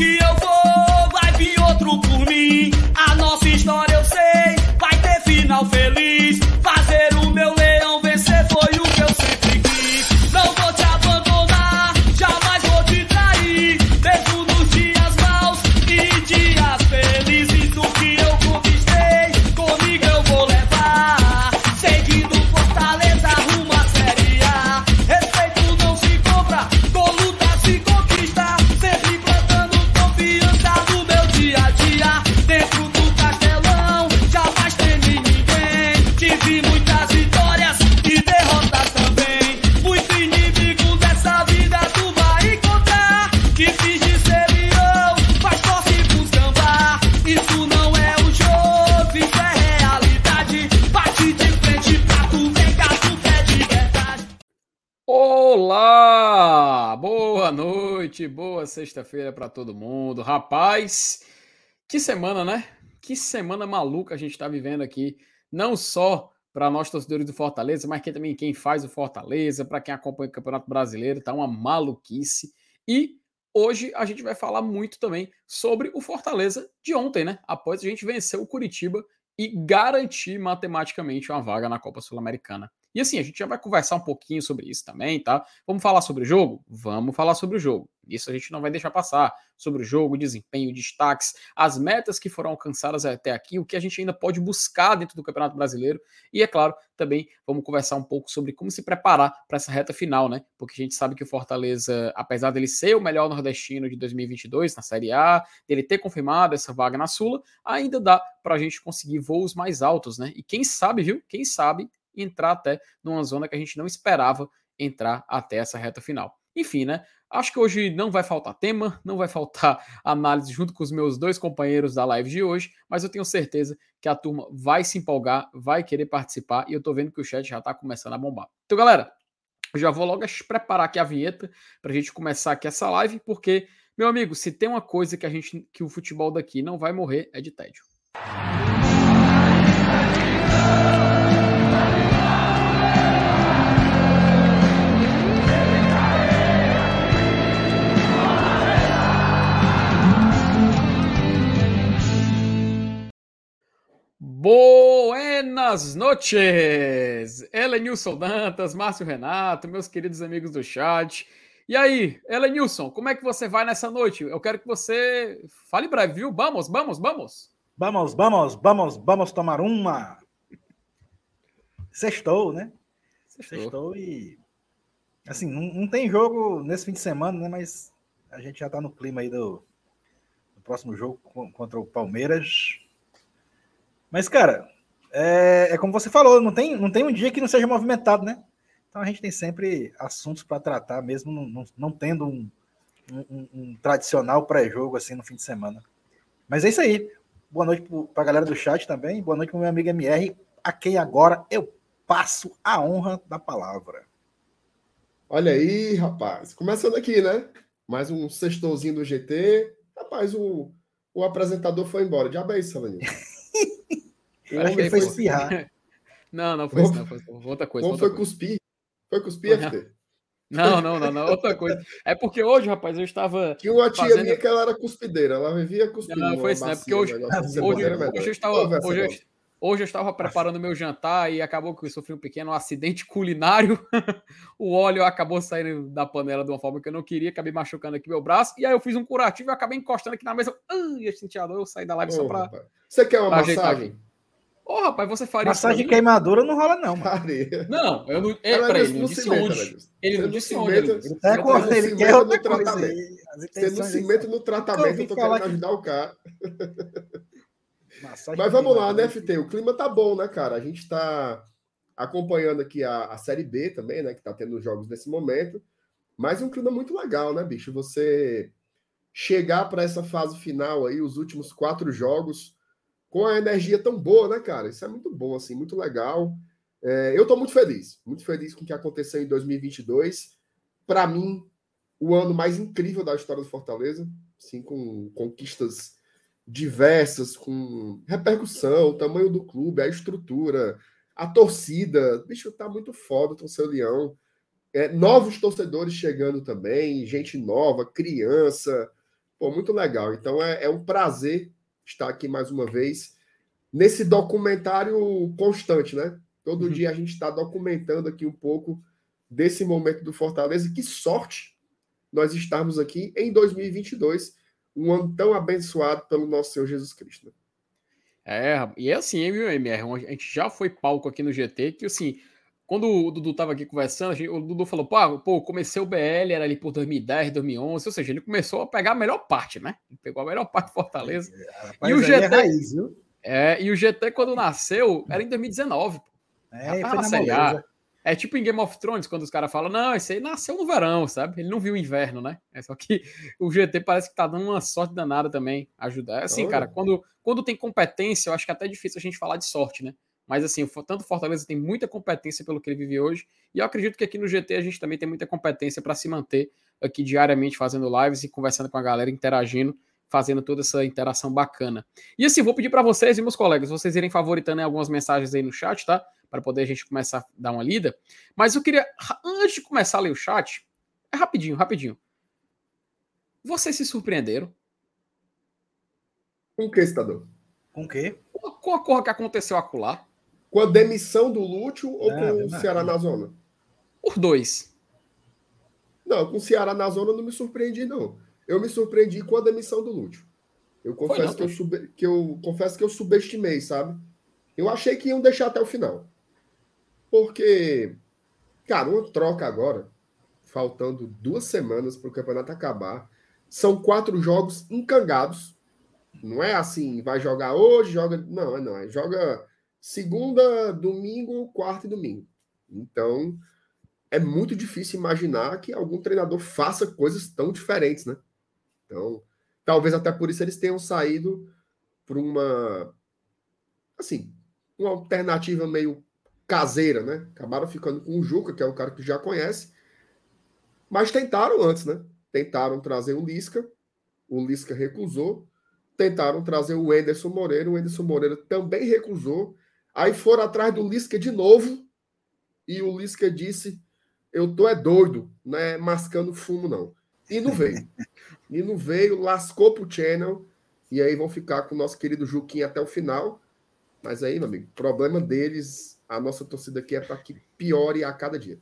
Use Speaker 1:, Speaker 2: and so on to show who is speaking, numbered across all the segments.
Speaker 1: que
Speaker 2: sexta-feira para todo mundo. Rapaz, que semana, né? Que semana maluca a gente está vivendo aqui, não só para nós torcedores do Fortaleza, mas que também quem faz o Fortaleza, para quem acompanha o Campeonato Brasileiro, tá uma maluquice. E hoje a gente vai falar muito também sobre o Fortaleza de ontem, né? Após a gente vencer o Curitiba e garantir matematicamente uma vaga na Copa Sul-Americana. E assim, a gente já vai conversar um pouquinho sobre isso também, tá? Vamos falar sobre o jogo? Vamos falar sobre o jogo. Isso a gente não vai deixar passar. Sobre o jogo, desempenho, destaques, as metas que foram alcançadas até aqui, o que a gente ainda pode buscar dentro do Campeonato Brasileiro. E, é claro, também vamos conversar um pouco sobre como se preparar para essa reta final, né? Porque a gente sabe que o Fortaleza, apesar dele ser o melhor nordestino de 2022 na Série A, dele ter confirmado essa vaga na Sula, ainda dá para a gente conseguir voos mais altos, né? E quem sabe, viu? Quem sabe entrar até numa zona que a gente não esperava entrar até essa reta final. Enfim, né? Acho que hoje não vai faltar tema, não vai faltar análise junto com os meus dois companheiros da live de hoje, mas eu tenho certeza que a turma vai se empolgar, vai querer participar e eu tô vendo que o chat já tá começando a bombar. Então, galera, eu já vou logo preparar aqui a vinheta pra gente começar aqui essa live, porque, meu amigo, se tem uma coisa que a gente que o futebol daqui não vai morrer é de tédio. Buenas noches! Elenilson Dantas, Márcio Renato, meus queridos amigos do chat. E aí, Elenilson, como é que você vai nessa noite? Eu quero que você fale breve, viu? Vamos, vamos, vamos!
Speaker 3: Vamos, vamos, vamos, vamos tomar uma! Sextou, né?
Speaker 2: Sextou.
Speaker 3: Sextou e. Assim, não, não tem jogo nesse fim de semana, né? Mas a gente já tá no clima aí do, do próximo jogo co- contra o Palmeiras. Mas, cara, é, é como você falou, não tem, não tem um dia que não seja movimentado, né? Então a gente tem sempre assuntos para tratar, mesmo não, não, não tendo um, um- um- tradicional pré-jogo assim no fim de semana. Mas é isso aí. Boa noite para a galera do chat também. Boa noite para meu amigo MR, a quem agora eu passo a honra da palavra.
Speaker 4: Olha aí, rapaz. Começando aqui, né? Mais um sextorzinho do GT. Rapaz, o, o apresentador foi embora. Diabo é isso, Salanil. O
Speaker 3: que
Speaker 4: homem
Speaker 3: foi espirrar.
Speaker 2: Não, não foi isso, não. Foi outra coisa. outra
Speaker 4: foi cuspir. Foi cuspir,
Speaker 2: Foi,
Speaker 4: FT.
Speaker 2: Não, não, não, não, outra coisa. É porque hoje, rapaz, eu estava.
Speaker 4: Tinha uma tia
Speaker 2: Fazendo-
Speaker 4: minha que ela era cuspideira. Ela vivia cuspindo.
Speaker 2: Não, não foi isso, não. É porque hoje-
Speaker 4: negócio assim,
Speaker 2: Hoje,
Speaker 4: melhor.
Speaker 2: hoje eu estava, hoje, eu, hoje eu estava preparando meu jantar e acabou que eu sofri um pequeno acidente culinário. o óleo acabou saindo da panela de uma forma que eu não queria, acabei machucando aqui meu braço. E aí eu fiz um curativo e acabei encostando aqui na mesa. Ai, eu senti a dor, eu saí da live só
Speaker 4: Ô,
Speaker 2: pra.
Speaker 4: rapaz. Você quer uma
Speaker 2: pra ajeitar Ô, rapaz, você faria isso.
Speaker 3: Massagem
Speaker 2: mim?
Speaker 3: queimadura não rola, não, mano.
Speaker 4: Faria.
Speaker 2: Não, eu não. É, peraí, ele
Speaker 4: no
Speaker 2: não disse
Speaker 4: cimento,
Speaker 2: onde. Ele não
Speaker 4: no
Speaker 2: disse
Speaker 4: cimento-
Speaker 2: onde. Ele,
Speaker 3: Ele
Speaker 4: Você
Speaker 3: com
Speaker 4: tá
Speaker 3: ele
Speaker 4: no
Speaker 3: quer coisa
Speaker 4: tratamento. Você no
Speaker 3: aí
Speaker 4: cimento
Speaker 3: são-
Speaker 4: no tratamento, eu tô querendo
Speaker 3: que-
Speaker 4: ajudar o cara.
Speaker 3: Massagem
Speaker 4: Mas vamos lá, né. FT? O clima tá bom, né, cara? A gente tá acompanhando aqui a, a Série B também, né? Que tá tendo jogos nesse momento. Mas um clima muito legal, né, bicho? Você chegar para essa fase final aí, os últimos quatro jogos, com a energia tão boa, né, cara? Isso é muito bom, assim, muito legal. É, eu tô muito feliz, muito feliz com o que aconteceu em 2022. Para mim, o ano mais incrível da história do Fortaleza, assim, com conquistas diversas, com repercussão, o tamanho do clube, a estrutura, a torcida. Bicho, tá muito foda o torcedor Leão. É, novos torcedores chegando também, gente nova, criança. Pô, muito legal. Então é, é um prazer estar aqui mais uma vez nesse documentário constante, né? Todo uhum. dia a gente está documentando aqui um pouco desse momento do Fortaleza. Que sorte nós estarmos aqui em 2022, um ano tão abençoado pelo nosso Senhor Jesus Cristo. Né?
Speaker 2: É, e é assim, viu, MR? A gente já foi palco aqui no GT, que assim, quando o Dudu tava aqui conversando, gente, o Dudu falou, pô, pô, comecei o BL, era ali por 2010, 2011, ou seja, ele começou a pegar a melhor parte, né? Ele pegou a melhor parte de Fortaleza.
Speaker 3: Rapaz, e o GT, é, raiz,
Speaker 2: é, e o GT quando nasceu, era em 2019, pô. É, já tava. É tipo em Game of Thrones, quando os caras falam, não, esse aí nasceu no verão, sabe? Ele não viu o inverno, né? É só que o GT parece que tá dando uma sorte danada também, ajudar. É assim, cara, quando, quando tem competência, eu acho que é até difícil a gente falar de sorte, né? Mas assim, tanto Fortaleza tem muita competência pelo que ele vive hoje, e eu acredito que aqui no GT a gente também tem muita competência para se manter aqui diariamente fazendo lives e conversando com a galera, interagindo, fazendo toda essa interação bacana. E assim, vou pedir para vocês e meus colegas, vocês irem favoritando algumas mensagens aí no chat, tá? para poder a gente começar a dar uma lida. Mas eu queria, antes de começar a ler o chat, é rapidinho, rapidinho. Vocês se surpreenderam?
Speaker 4: Com o que, Estador?
Speaker 3: Com o quê?
Speaker 2: Com a coisa que aconteceu acolá.
Speaker 4: Com a demissão do Lúcio ou é, com o Ceará na zona?
Speaker 2: Os dois.
Speaker 4: Não, com o Ceará na zona eu não me surpreendi, não. Eu me surpreendi com a demissão do Lúcio. Eu confesso, que, eu sub... que eu confesso que eu subestimei, sabe? Eu achei que iam deixar até o final. Porque, cara, uma troca agora, faltando duas semanas para o campeonato acabar, são quatro jogos encangados. Não é assim, vai jogar hoje, joga. Não, é não. É joga segunda, domingo, quarta e domingo. Então, é muito difícil imaginar que algum treinador faça coisas tão diferentes, né? Então, talvez até por isso eles tenham saído para uma. Assim, uma alternativa meio caseira, né? Acabaram ficando com o Juca, que é o cara que já conhece. Mas tentaram antes, né? Tentaram trazer o Lisca, o Lisca recusou. Tentaram trazer o Enderson Moreira, o Enderson Moreira também recusou. Aí foram atrás do Lisca de novo, e o Lisca disse: Eu tô é doido, não é mascando fumo, não. E não veio. e não veio, lascou pro channel, e aí vão ficar com o nosso querido Juquinha até o final. Mas aí, meu amigo, problema deles a nossa torcida aqui é para que piore a cada dia.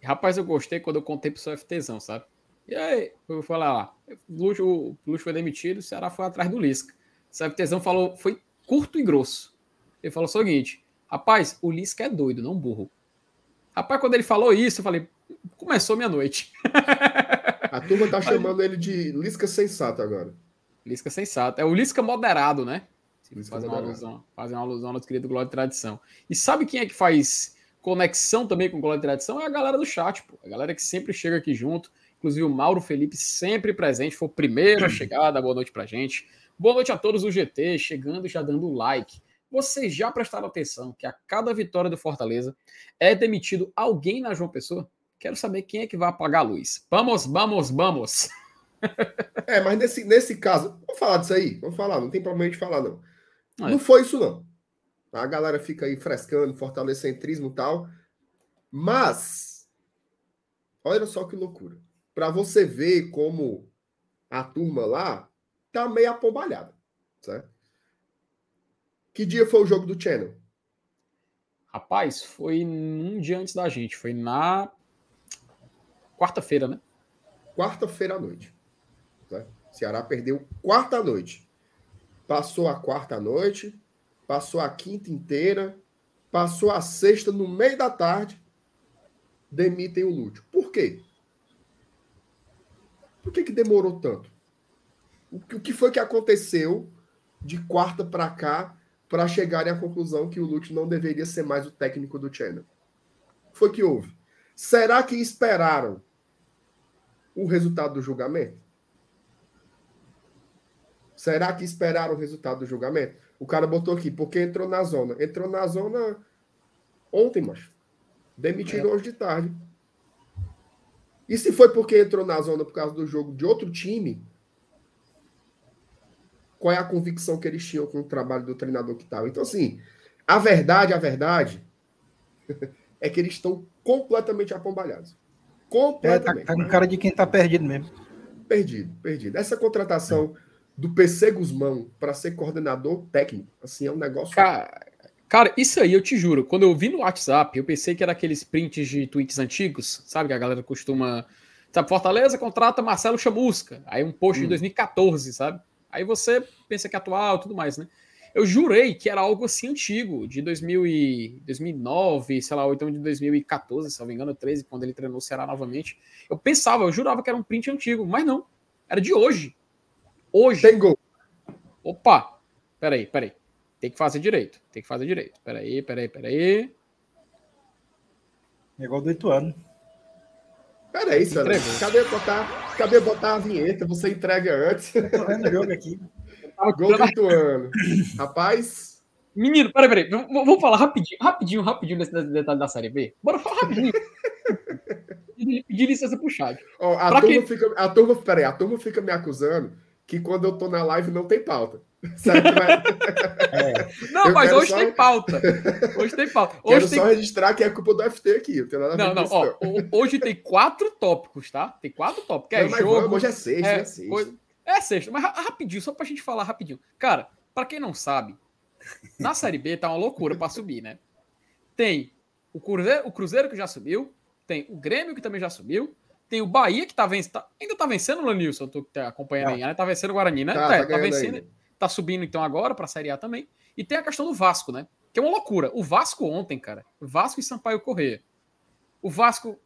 Speaker 2: Rapaz, eu gostei quando eu contei pro seu FTzão, sabe? E aí, eu vou falar lá, o Luxo, o Luxo foi demitido, o Ceará foi atrás do Lisca. O FTzão falou, foi curto e grosso. Ele falou o seguinte, rapaz, o Lisca é doido, não burro. Rapaz, quando ele falou isso, eu falei, começou minha noite.
Speaker 4: A turma tá chamando ele de Lisca sensato agora.
Speaker 2: Lisca sensato. É o Lisca moderado, né? Fazer uma, alusão, fazer uma alusão ao nosso querido Glória e Tradição. E sabe quem é que faz conexão também com Glória e Tradição? É a galera do chat, pô. A galera que sempre chega aqui junto. Inclusive o Mauro Felipe sempre presente, foi o primeiro a chegar, dar boa noite pra gente. Boa noite a todos o GT, chegando e já dando like. Vocês já prestaram atenção que a cada vitória do Fortaleza é demitido alguém na João Pessoa? Quero saber quem é que vai apagar a luz. Vamos, vamos, vamos.
Speaker 4: É, mas nesse, nesse caso, vamos falar disso aí? Vamos falar, não tem problema de falar, não. É. Não foi isso, não. A galera fica aí frescando, fortalecentrismo e tal. Mas, olha só que loucura. Para você ver como a turma lá tá meio apombalhada, certo? Que dia foi o jogo do Channel?
Speaker 2: Rapaz, foi um dia antes da gente. Foi na quarta-feira, né?
Speaker 4: Quarta-feira à noite. Né? Ceará perdeu quarta noite. Passou a quarta noite, passou a quinta inteira, passou a sexta no meio da tarde, demitem o Lúcio. Por quê? Por que, que demorou tanto? O que foi que aconteceu de quarta para cá para chegarem à conclusão que o Lúcio não deveria ser mais o técnico do Channel? Foi que houve. Será que esperaram o resultado do julgamento? Será que esperaram o resultado do julgamento? O cara botou aqui, porque entrou na zona. Entrou na zona ontem, macho. Demitido é. hoje de tarde. E se foi porque entrou na zona por causa do jogo de outro time, qual é a convicção que eles tinham com o trabalho do treinador que estava? Então, assim, a verdade, a verdade é que eles estão completamente apombalhados. Completamente.
Speaker 3: É, tá, tá com cara de quem tá perdido mesmo.
Speaker 4: perdido, perdido. Essa contratação do PC Guzmão para ser coordenador técnico, assim, é um negócio.
Speaker 2: Cara, cara, isso aí eu te juro. Quando eu vi no WhatsApp, eu pensei que era aqueles prints de tweets antigos, sabe? Que a galera costuma. Sabe, Fortaleza contrata Marcelo Chamusca. Aí um post
Speaker 4: Hum.
Speaker 2: de 2014, sabe? Aí você pensa que é atual e tudo mais, né? Eu jurei que era algo assim antigo, de 2000 e 2009, sei lá, ou então de 2014, se não me engano, 13, quando ele treinou o Ceará novamente. Eu pensava, eu jurava que era um print antigo, mas não. Era de hoje. Hoje.
Speaker 4: Tem gol.
Speaker 2: Opa! Peraí, peraí. Tem que fazer direito. Tem que fazer direito. Peraí, peraí, peraí.
Speaker 3: É igual do Ituano.
Speaker 4: Peraí.
Speaker 2: Entregou.
Speaker 4: Cadê botar, cadê botar a vinheta? Você entrega antes.
Speaker 3: Tô vendo o jogo aqui.
Speaker 4: Gol do Ituano. Rapaz,
Speaker 2: Menino, peraí, peraí. V- Vamos falar rapidinho, rapidinho, rapidinho desse detalhe da Série B. Bora falar rapidinho. Pedir pedir licença pro chat.
Speaker 4: ó, a,
Speaker 2: Pra
Speaker 4: turma fica, a turma, peraí, a turma fica me acusando que quando eu tô na live não tem pauta. Sabe que vai-
Speaker 2: Não,
Speaker 4: Eu
Speaker 2: mas
Speaker 4: quero
Speaker 2: hoje
Speaker 4: só-
Speaker 2: tem pauta. Hoje tem pauta.
Speaker 4: Quero
Speaker 2: Hoje tem
Speaker 4: só registrar que é culpa do FT aqui. Não
Speaker 2: Não, não, ó, hoje tem quatro tópicos, tá? Tem quatro tópicos. que É jogo.
Speaker 4: hoje é sexta,
Speaker 2: é,
Speaker 4: é sexta.
Speaker 2: coisa- é sexta, mas ra- rapidinho, só pra gente falar rapidinho. Cara, pra quem não sabe, na Série B tá uma loucura pra subir, né? Tem o Cruzeiro, o Cruzeiro que já subiu, tem o Grêmio que também já subiu, tem o Bahia que tá vencendo. ainda tá vencendo o Lanilson, eu tô tá acompanhando aí, né? Tá vencendo o Guarani, né?
Speaker 4: Tá,
Speaker 2: É,
Speaker 4: tá
Speaker 2: tá vencendo.
Speaker 4: ainda.
Speaker 2: Tá subindo então agora pra Série A também. E tem a questão do Vasco, né? Que é uma loucura. O Vasco ontem, cara, Vasco e Sampaio Corrêa. O Vasco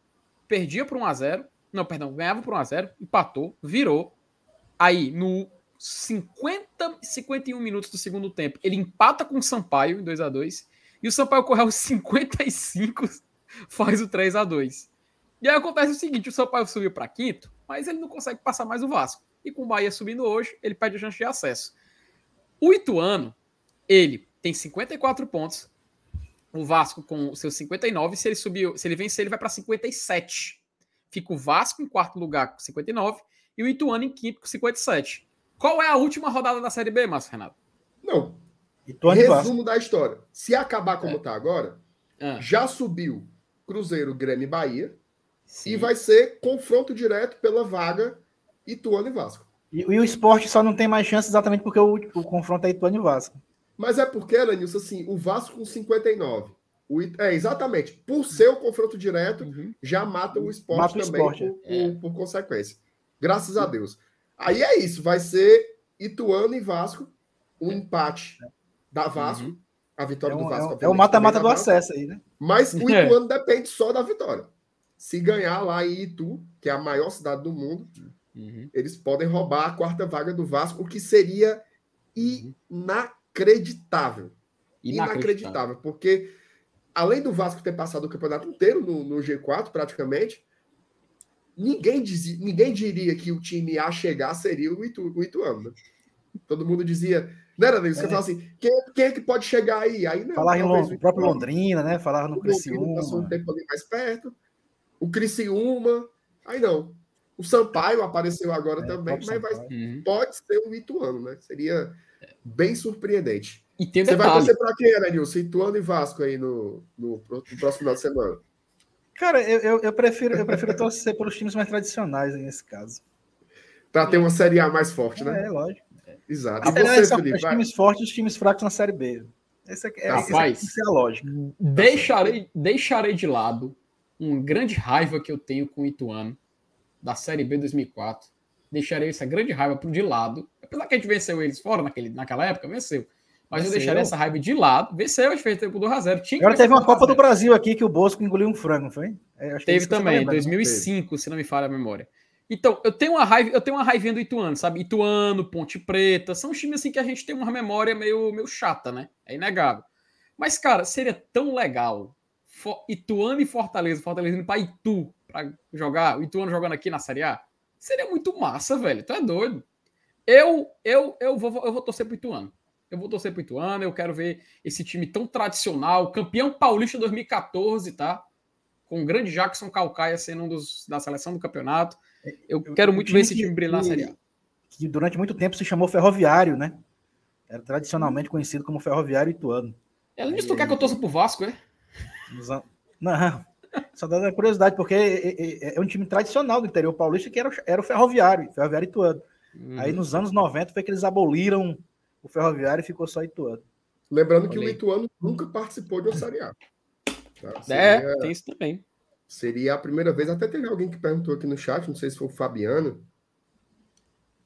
Speaker 2: perdia por 1x0. Não, perdão, ganhava por 1x0, empatou, virou. Aí, no 50, 51 minutos do segundo tempo, ele empata com o Sampaio em 2x2. E o Sampaio corre aos 55, faz o 3x2. E aí acontece o seguinte: o Sampaio subiu para quinto, mas ele não consegue passar mais o Vasco. E com o Bahia subindo hoje, ele perde a chance de acesso. O Ituano, ele tem 54 pontos. O Vasco com os seus 59. Se ele subiu, se ele vencer, ele vai para 57. Fica o Vasco em quarto lugar com 59 e o Ituano em quinto com 57. Qual é a última rodada da Série B, Márcio Renato?
Speaker 4: Não,
Speaker 3: Ituano e
Speaker 4: resumo da história. Se acabar como
Speaker 2: É.
Speaker 4: tá agora,
Speaker 2: Ah,
Speaker 4: já subiu Cruzeiro, Grêmio e Bahia.
Speaker 2: sim.
Speaker 4: E vai ser confronto direto pela vaga Ituano e Vasco.
Speaker 3: E, e o esporte só não tem mais chance exatamente porque o, o confronto é Ituano e Vasco.
Speaker 4: Mas é porque, Lenilson, assim, o Vasco com 59. O, It- é, exatamente. Por ser o confronto direto,
Speaker 2: Uhum.
Speaker 4: já mata o esporte
Speaker 3: Mata o
Speaker 4: também
Speaker 3: esporte,
Speaker 4: por,
Speaker 2: é.
Speaker 4: por- por consequência. Graças a Deus. Aí é isso, vai ser Ituano e Vasco, um empate da Vasco,
Speaker 2: Uhum.
Speaker 4: a
Speaker 3: É,
Speaker 4: vitória do
Speaker 3: um- é
Speaker 4: Vasco.
Speaker 3: um- é o mata-mata do
Speaker 4: Vasco.
Speaker 3: acesso aí, né?
Speaker 4: Mas o
Speaker 2: É.
Speaker 4: Ituano depende só da vitória. Se ganhar lá em Itu, que é a maior cidade do mundo,
Speaker 2: Uhum.
Speaker 4: eles podem roubar a quarta vaga do Vasco, o que seria inacreditável.
Speaker 2: Inacreditável.
Speaker 4: Inacreditável, porque além do Vasco ter passado o campeonato inteiro no, no G4, praticamente, ninguém, dizia, ninguém diria que o time a chegar seria o, Itu, o Ituano. né? Todo mundo dizia. Não era isso? Você
Speaker 3: É.
Speaker 4: fala assim: quem, quem é que pode chegar aí? Aí não.
Speaker 3: Falar em
Speaker 4: talvez
Speaker 3: Lon-
Speaker 4: o
Speaker 3: próprio. Londrina, né? Falar no
Speaker 4: Londrina passou um
Speaker 3: Criciúma.
Speaker 4: tempo ali mais perto. O Criciúma. Aí não. O Sampaio apareceu agora
Speaker 3: É,
Speaker 4: também, mas vai.
Speaker 2: Uhum.
Speaker 4: pode ser o Ituano, né? Seria bem surpreendente.
Speaker 2: E tem um
Speaker 4: Você vai
Speaker 2: detalhe.
Speaker 4: torcer pra quem, Eranilson? Ituano e Vasco aí no, no, no próximo final de semana.
Speaker 3: Cara, eu, eu, eu prefiro, eu prefiro torcer pelos times mais tradicionais aí nesse caso.
Speaker 4: Pra ter uma Série A mais forte, né?
Speaker 3: É, lógico.
Speaker 4: Exato.
Speaker 3: A
Speaker 4: E você,
Speaker 3: são
Speaker 4: Felipe?
Speaker 3: os
Speaker 4: vai-
Speaker 3: times fortes e os times fracos na Série B. Essa é, essa
Speaker 2: Rapaz.
Speaker 3: tem que ser a lógica.
Speaker 2: Deixarei, deixarei de lado uma grande raiva que eu tenho com o Ituano da Série B 2004. Deixarei essa grande raiva pro de lado. Apesar que a gente venceu eles fora naquele, naquela época, venceu. Mas eu
Speaker 3: Venceu.
Speaker 2: deixarei essa raiva de lado. Venceu, a gente fez tempo do 2x0. Tinha que
Speaker 3: Agora teve uma Copa do
Speaker 2: 2x0.
Speaker 3: Brasil aqui que o Bosco engoliu um frango, não foi? É, é
Speaker 2: Teve também,
Speaker 3: lembrando, né?
Speaker 2: 2005, se não me falha a memória. Então, eu tenho uma raiva, eu tenho uma raivinha do Ituano, sabe? Ituano, Ponte Preta, são times assim que a gente tem uma memória meio, meio chata, né? É inegável. Mas, cara, seria tão legal Ituano e Fortaleza, Fortaleza indo pra Itu pra jogar, o Ituano jogando aqui na Série A. Seria muito massa, velho. Tu é doido. Eu, eu, eu, vou, eu vou torcer pro Ituano. Eu vou torcer pro Ituano, eu quero ver esse time tão tradicional, campeão paulista 2014, tá? Com o grande Jackson Calcaia sendo um dos da seleção do campeonato. Eu
Speaker 3: Eu-
Speaker 2: quero muito ver esse
Speaker 3: que-
Speaker 2: time brilhar na
Speaker 3: que-
Speaker 2: Série A.
Speaker 3: Que durante muito tempo se chamou Ferroviário, né? Era tradicionalmente conhecido como Ferroviário Ituano.
Speaker 2: Ela disse tu quer que eu torça pro Vasco, é?
Speaker 3: Não, Só dando curiosidade, porque é, é, é, um time tradicional do interior paulista que era, era o Ferroviário, Ferroviário Ituano. Uhum. Aí nos anos 90 foi que eles aboliram o Ferroviário e ficou só Ituano.
Speaker 4: Lembrando que o Ituano nunca participou de uma Série A.
Speaker 2: Tá? É, seria, é, tem isso também.
Speaker 4: Seria a primeira vez, até teve alguém que perguntou aqui no chat, não sei se foi o Fabiano.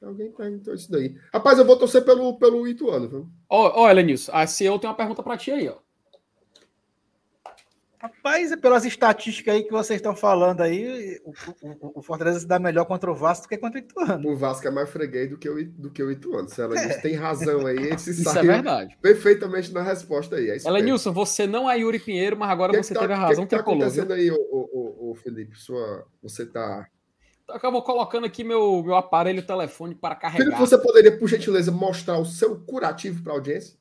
Speaker 4: Alguém perguntou isso daí. Rapaz, eu vou torcer pelo, pelo Ituano, viu?
Speaker 2: Ó, oh, Elenilson, a CEO tem uma pergunta para ti aí, ó.
Speaker 3: Rapaz, pelas estatísticas aí que vocês estão falando aí, o, o, o, Fortaleza se dá melhor contra o Vasco do que contra o Ituano.
Speaker 4: O Vasco é mais freguês do que o, do que o Ituano. Se ela é. tem razão aí, ele se
Speaker 2: Isso é verdade.
Speaker 4: perfeitamente na resposta aí. É
Speaker 2: ela, Nilson, você não é Yuri Pinheiro, mas agora que você que tá, teve a razão que, que tá
Speaker 4: acontecendo aí, o, o, o, Felipe? Sua, você tá...
Speaker 2: Acabou colocando aqui meu, meu aparelho telefone para carregar. Felipe,
Speaker 4: você poderia, por gentileza, mostrar o seu curativo para a audiência?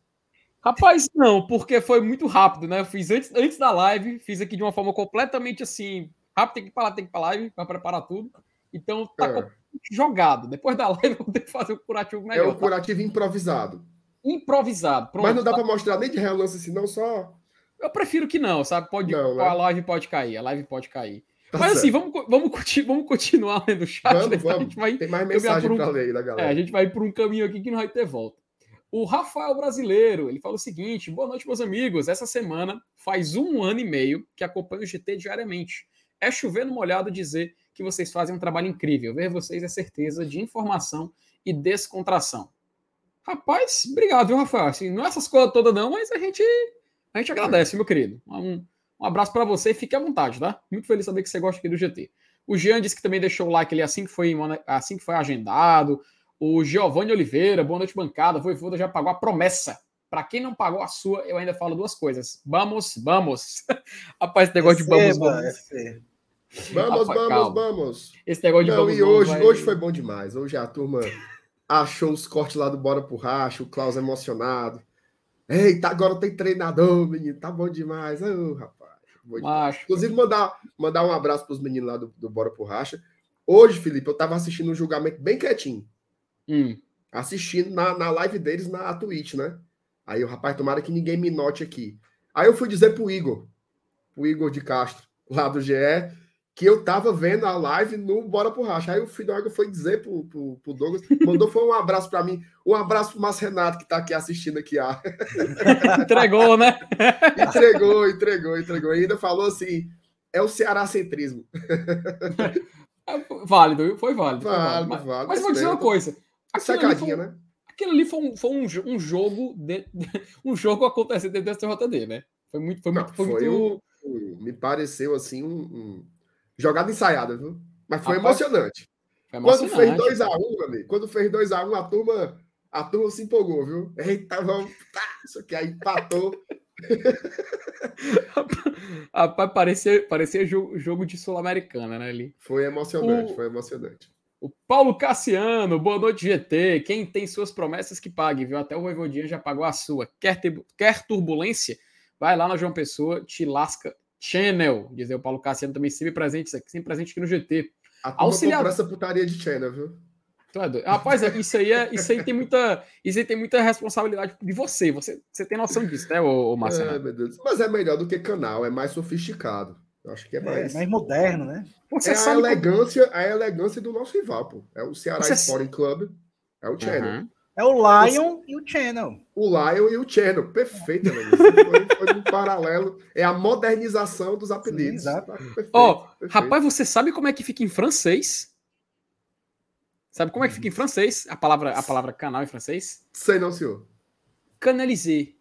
Speaker 2: Rapaz, não, porque foi muito rápido, né? Eu fiz antes, antes da live, fiz aqui de uma forma completamente assim, rápido, tem que lá, tem que ir pra live, para preparar tudo. Então tá é. jogado. Depois da live eu vou ter que fazer o curativo
Speaker 4: melhor. É o tá? curativo tá? improvisado.
Speaker 2: Improvisado.
Speaker 4: Pronto, Mas não dá tá? para mostrar nem de relance assim, não só.
Speaker 2: Eu prefiro que não, sabe? Pode, não, né? A live pode cair, a live pode cair. Tá Mas assim, vamos, vamos, vamos continuar lendo o chat.
Speaker 4: Vamos, vamos. Vai, Tem mais mensagem um, para ler da galera.
Speaker 2: É, a gente vai por um caminho aqui que não vai ter volta. O Rafael Brasileiro, ele fala o seguinte: boa noite, meus amigos. Essa semana faz um ano e meio que acompanho o GT diariamente. É chover no molhado dizer que vocês fazem um trabalho incrível. Ver vocês é certeza de informação e descontração. Rapaz, obrigado, viu, Rafael? Assim, não é essas coisas todas, não, mas a gente, a gente agradece, meu querido. Um, um abraço para você e fique à vontade, tá? Muito feliz saber que você gosta aqui do GT. O Jean disse que também deixou o like ali assim que foi, assim que foi agendado. O Giovanni Oliveira, boa noite, bancada. Voivoda já pagou a promessa. Para quem não pagou a sua, eu ainda falo duas coisas. Vamos, vamos. Rapaz, esse negócio de vamos, vamos.
Speaker 4: Vamos, Rapaz, vamos, vamos.
Speaker 2: Esse negócio de
Speaker 4: não,
Speaker 2: vamos,
Speaker 4: e hoje, vai... hoje foi bom demais. Hoje a turma achou os cortes lá do Bora pro Racho, o Klaus emocionado. Eita, agora tem treinador, menino. Tá bom demais. Oh, rapaz. Macho. Inclusive, mandar, mandar um abraço para os meninos lá do, do Bora pro Racha. Hoje, Felipe, eu tava assistindo um julgamento bem quietinho. Hum. Assistindo na, na live deles na Twitch, né? Aí o rapaz, tomara que ninguém me note aqui. Aí eu fui dizer pro Igor, o Igor de Castro, lá do GE, que eu tava vendo a live no Bora pro Racha. Aí o filho do Igor foi dizer pro, pro, pro Douglas, mandou foi um abraço para mim, um abraço pro Márcio Renato, que tá aqui assistindo aqui. Ah.
Speaker 2: entregou, né?
Speaker 4: entregou, entregou, entregou. E ainda falou assim, é o Ceará centrismo.
Speaker 2: válido, foi válido.
Speaker 4: Foi válido, válido. Mas,
Speaker 2: mas vou dizer uma coisa.
Speaker 4: Sacadinha, né?
Speaker 2: Aquilo ali foi um, foi um, um jogo de, um jogo acontecendo dentro dessa JD, né? Foi muito. Foi, muito,
Speaker 4: foi,
Speaker 2: foi
Speaker 4: muito... Um, me pareceu assim um, um, jogada ensaiada, viu? Mas foi emocionante. Foi emocionante. Quando fez 2x1, um, amigo, quando fez 2x1, um, a turma, a turma se empolgou, viu? Eita, vamos. Tá, isso aqui aí empatou.
Speaker 2: Rapaz, parecia, parecia jogo, jogo de Sul-Americana, né? Ali.
Speaker 4: Foi emocionante, o... foi emocionante.
Speaker 2: O Paulo Cassiano, boa noite, GT. Quem tem suas promessas que pague, viu? Até o Voivodinha já pagou a sua. Quer, ter, quer turbulência? Vai lá na João Pessoa, te lasca Channel. Dizer o Paulo Cassiano também sempre presente, sempre presente aqui no GT.
Speaker 4: A Auxiliar... essa putaria de Channel, viu?
Speaker 2: É Rapaz, é, isso aí, é, isso aí tem muita, isso aí tem muita responsabilidade de você. Você, você tem noção disso, né, ô, Marcelo?
Speaker 4: É, Mas é melhor do que canal, é mais sofisticado. Eu acho que é, é mais.
Speaker 3: É mais moderno, né?
Speaker 4: Você é a elegância, a elegância do nosso rival, pô. É o Ceará Você... Sporting Club, é o Channel. Uhum.
Speaker 3: É o Lion Você... e o Channel.
Speaker 4: O Lion e o Channel, perfeito, foi, foi um paralelo. É a modernização dos apelidos.
Speaker 2: Sim, exato. Ó, oh, rapaz, você sabe como é que fica em francês? Sabe como é que fica em francês? A palavra, a palavra canal em francês?
Speaker 4: Sei não, senhor.
Speaker 2: Canaliser.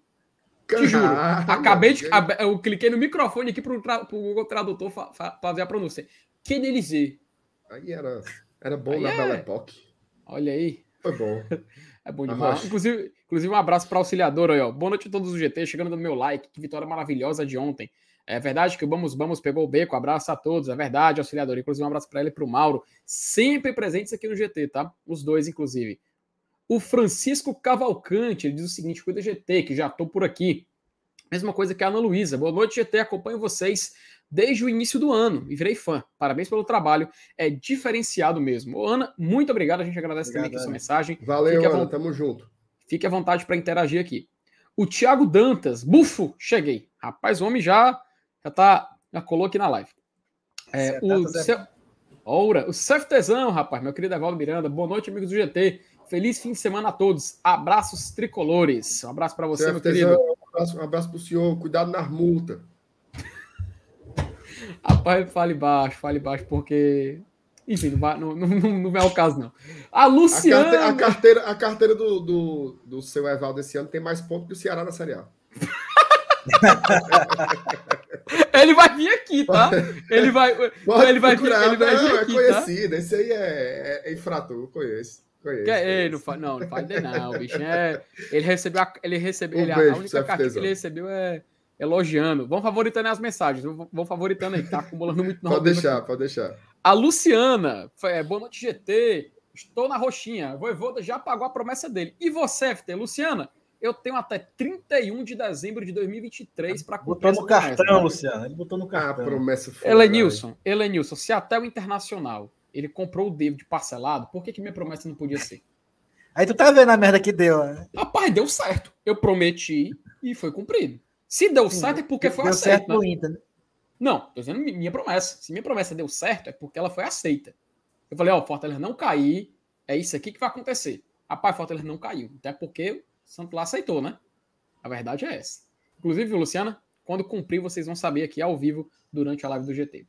Speaker 2: Te juro. Acabei de. Eu cliquei no microfone aqui para o Google Tradutor fazer a pronúncia. Canaliser.
Speaker 4: Aí era, era bom aí na é... Belle Époque.
Speaker 2: Olha aí.
Speaker 4: Foi bom.
Speaker 2: É bom demais. Inclusive, inclusive, um abraço para o auxiliador aí, ó. Boa noite a todos os GT, chegando no meu like. Que vitória maravilhosa de ontem. É verdade que o Vamos Vamos pegou o beco. Abraço a todos. É verdade, auxiliador. Inclusive, um abraço para ele e para o Mauro. Sempre presentes aqui no GT, tá? Os dois, inclusive. O Francisco Cavalcante, ele diz o seguinte: cuida GT, que já estou por aqui. Mesma coisa que a Ana Luísa. Boa noite, GT. Acompanho vocês desde o início do ano e virei fã. Parabéns pelo trabalho. É diferenciado mesmo. Ô, Ana, muito obrigado. A gente agradece Obrigado, também aqui a sua mensagem.
Speaker 4: Valeu, Fique Ana. Tamo junto.
Speaker 2: Fique à vontade para interagir aqui. O Thiago Dantas, bufo, cheguei. Rapaz, o homem já já tá já colou aqui na live. É, o, seu... Ora, o Surftezão, rapaz, meu querido Evaldo Miranda. Boa noite, amigos do GT. Feliz fim de semana a todos. Abraços tricolores. Um abraço para você, meu querido.
Speaker 4: Um abraço, um abraço pro senhor. Cuidado nas multas.
Speaker 2: Rapaz, fale baixo, fale baixo, porque. Enfim, não, vai, não, não, não, é o caso, não. A Luciana.
Speaker 4: A carteira, a carteira, a carteira do, do, do seu Evaldo esse ano tem mais pontos que o Ceará na Série A.
Speaker 2: ele vai vir aqui, tá? Ele vai,
Speaker 4: Pode
Speaker 2: ele vai vir, ele vai vir
Speaker 4: não,
Speaker 2: aqui,
Speaker 4: é conhecido. Tá? Esse aí é, é, é infrator, eu conheço. Conheço,
Speaker 2: é, não, faz, não, não faz não, o bicho é. Ele recebeu, a, ele recebeu, um ele, beijo, a única carta que ele recebeu é elogiando. Vão favoritando as mensagens, vão favoritando aí, tá acumulando muito.
Speaker 4: Pode deixar, aqui. pode deixar.
Speaker 2: A Luciana, é, boa noite GT, estou na roxinha, Voivoda já pagou a promessa dele. E você, FT, Luciana, eu tenho até 31 de dezembro de 2023 para
Speaker 3: cumprir. Botou no cartão, Luciano. Ele botou no cartão.
Speaker 4: A promessa
Speaker 2: foi. Elenilson, Elenilson, se até o Internacional ele comprou o David parcelado, por que, que minha promessa não podia ser?
Speaker 3: Aí tu tá vendo a merda que deu, né?
Speaker 2: Rapaz, deu certo. Eu prometi e foi cumprido. Se deu Sim, certo é porque foi aceito. Certo né? Inter, né? Não, tô dizendo minha promessa. Se minha promessa deu certo, é porque ela foi aceita. Eu falei, ó, oh, Fortaleza não cair, é isso aqui que vai acontecer. Rapaz, Fortaleza não caiu. Até porque o Santo lá aceitou, né? A verdade é essa. Inclusive, Luciana, quando cumprir, vocês vão saber aqui ao vivo durante a live do GT.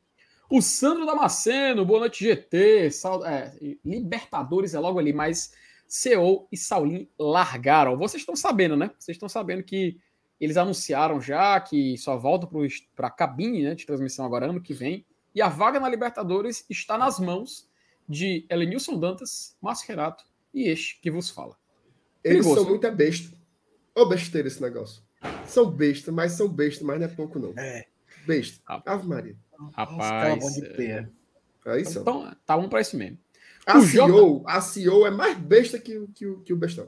Speaker 2: O Sandro Damasceno, boa noite, GT. Sal, é, Libertadores é logo ali, mas CEO e Saulinho largaram. Vocês estão sabendo, né? Vocês estão sabendo que eles anunciaram já que só voltam para a cabine né, de transmissão agora ano que vem. E a vaga na Libertadores está nas mãos de Elenilson Dantas, Márcio Renato e este que vos fala.
Speaker 4: Eles Perigoso. são muito besta. Ô besteira esse negócio. São besta, mas são besta, mas não é pouco não. É. Besta. Ave Maria.
Speaker 2: Rapaz. É...
Speaker 4: É isso.
Speaker 2: Então, tá bom pra isso mesmo.
Speaker 4: A CEO, a CEO é mais besta que, que, que o bestão.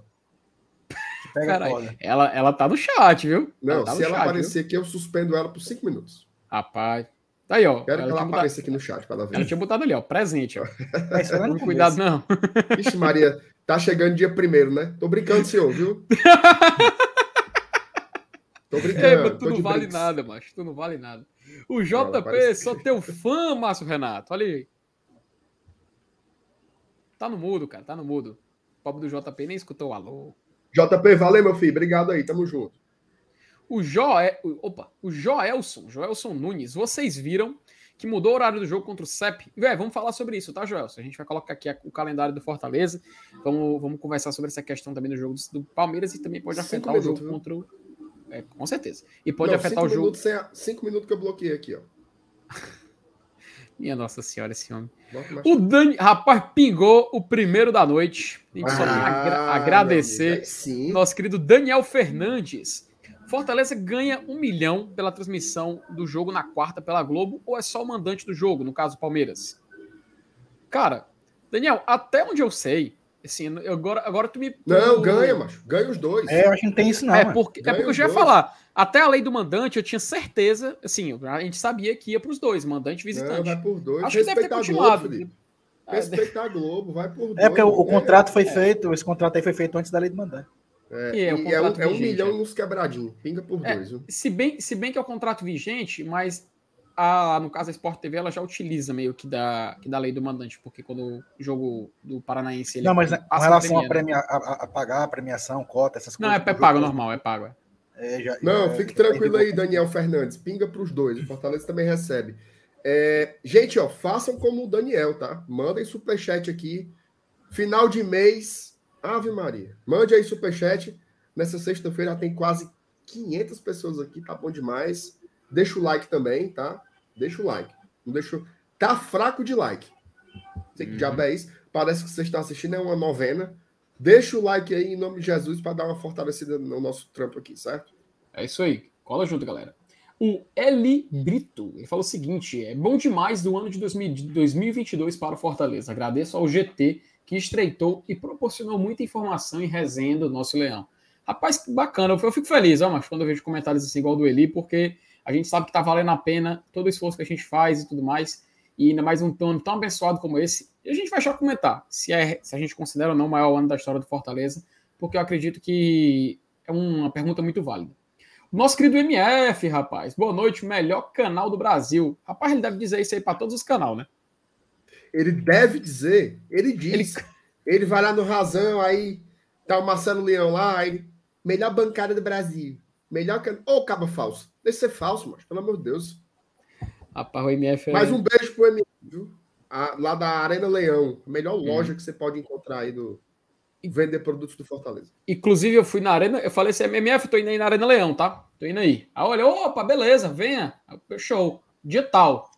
Speaker 2: Caralho, ela, ela tá no chat, viu?
Speaker 4: Não,
Speaker 2: ela
Speaker 4: tá se ela chat, aparecer viu? aqui, eu suspendo ela por cinco minutos.
Speaker 2: Rapaz. Tá aí, ó.
Speaker 4: Quero ela que ela apareça aqui no chat para ver.
Speaker 2: Ela tinha botado ali, ó. Presente, ó. não cuidado, não.
Speaker 4: Vixe, Maria, tá chegando dia primeiro, né? Tô brincando, senhor, viu?
Speaker 2: Tô brincando. Ei, tu não vale brinks. nada, macho. Tu não vale nada. O JP, sou teu fã, Márcio Renato. Olha aí. Tá no mudo, cara. Tá no mudo. O pobre do JP nem escutou o alô.
Speaker 4: JP, valeu, meu filho. Obrigado aí. Tamo junto.
Speaker 2: O Joel, opa, o Joelson, Joelson Nunes, vocês viram que mudou o horário do jogo contra o CEP? Véi, vamos falar sobre isso, tá, Joelson? A gente vai colocar aqui o calendário do Fortaleza. Vamos, vamos conversar sobre essa questão também do jogo do Palmeiras e também pode afetar o jogo viu? contra o é, com certeza. E pode Não, afetar o jogo.
Speaker 4: Sem a... Cinco minutos que eu bloqueei aqui, ó.
Speaker 2: Minha Nossa Senhora, esse homem. O Dani, rapaz, pingou o primeiro da noite. A gente ah, só agra agradecer amigo, nosso querido Daniel Fernandes. Fortaleza ganha um milhão pela transmissão do jogo na quarta pela Globo ou é só o mandante do jogo, no caso Palmeiras? Cara, Daniel, até onde eu sei, Assim, eu, agora, agora tu me.
Speaker 4: Não, ganha, macho. Ganha os dois.
Speaker 3: É, eu acho que não tem isso, não.
Speaker 2: É porque, é porque eu já ia falar. Até a lei do mandante, eu tinha certeza. Assim, a gente sabia que ia para os dois, mandante e visitante.
Speaker 4: Não, vai por dois. Acho Respeitar que deve ter continuado. Globo, é, Respeitar a Globo, vai por dois.
Speaker 3: É porque o, o contrato foi é. feito, esse contrato aí foi feito antes da lei do mandante.
Speaker 4: É, e é, e é, um, é um milhão nos quebradinhos. Pinga por é, dois. Viu?
Speaker 2: Se, bem, se bem que é o contrato vigente, mas a, no caso a Sport TV, ela já utiliza meio que da, que da lei do mandante, porque quando o jogo do Paranaense.
Speaker 3: não, mas com relação a, premia, a, a, pagar a premiação, cota, essas
Speaker 2: coisas. Não, é, é pago, normal, é pago. É.
Speaker 4: É, já, não, é, fique tranquilo aí, Daniel Fernandes. Pinga para os dois. O Fortaleza também recebe. É, gente, ó, façam como o Daniel, tá? Mandem superchat aqui. Final de mês, Ave Maria. Mande aí superchat. Nessa sexta-feira tem quase 500 pessoas aqui, tá bom demais. Deixa o like também, tá? Deixa o like. Não deixa... Tá fraco de like. Sei que uhum. diabo é isso. Parece que você está assistindo é uma novena. Deixa o like aí em nome de Jesus para dar uma fortalecida no nosso trampo aqui, certo?
Speaker 2: É isso aí. Cola junto, galera. O Eli Brito, ele falou o seguinte: é bom demais do ano de 2022 para o Fortaleza. Agradeço ao GT que estreitou e proporcionou muita informação e resenha do nosso leão. Rapaz, que bacana. Eu fico feliz, ó, mas quando eu vejo comentários assim igual do Eli, porque a gente sabe que está valendo a pena todo o esforço que a gente faz e tudo mais. E ainda mais um ano tão abençoado como esse. E a gente vai já comentar se, é, se a gente considera ou não o maior ano da história do Fortaleza, porque eu acredito que é uma pergunta muito válida. Nosso querido MF, rapaz. Boa noite, melhor canal do Brasil. Rapaz, ele deve dizer isso aí para todos os canais, né?
Speaker 4: Ele deve dizer, ele diz. Ele, ele vai lá no Razão, aí tá o Marcelo Leão lá, ele, melhor bancada do Brasil. Melhor canal. Ô, oh, caba falso. Deixa ser falso, mas pelo amor de Deus.
Speaker 2: Rapaz, o MF
Speaker 4: é... Mais um beijo pro MF, viu? A, lá da Arena Leão. A melhor loja que você pode encontrar aí do, vender produtos do Fortaleza.
Speaker 2: Inclusive, eu fui na Arena, eu falei assim, MF, tô indo aí na Arena Leão, tá? Tô indo aí. Aí olha, opa, beleza, venha. Show. Dia tal.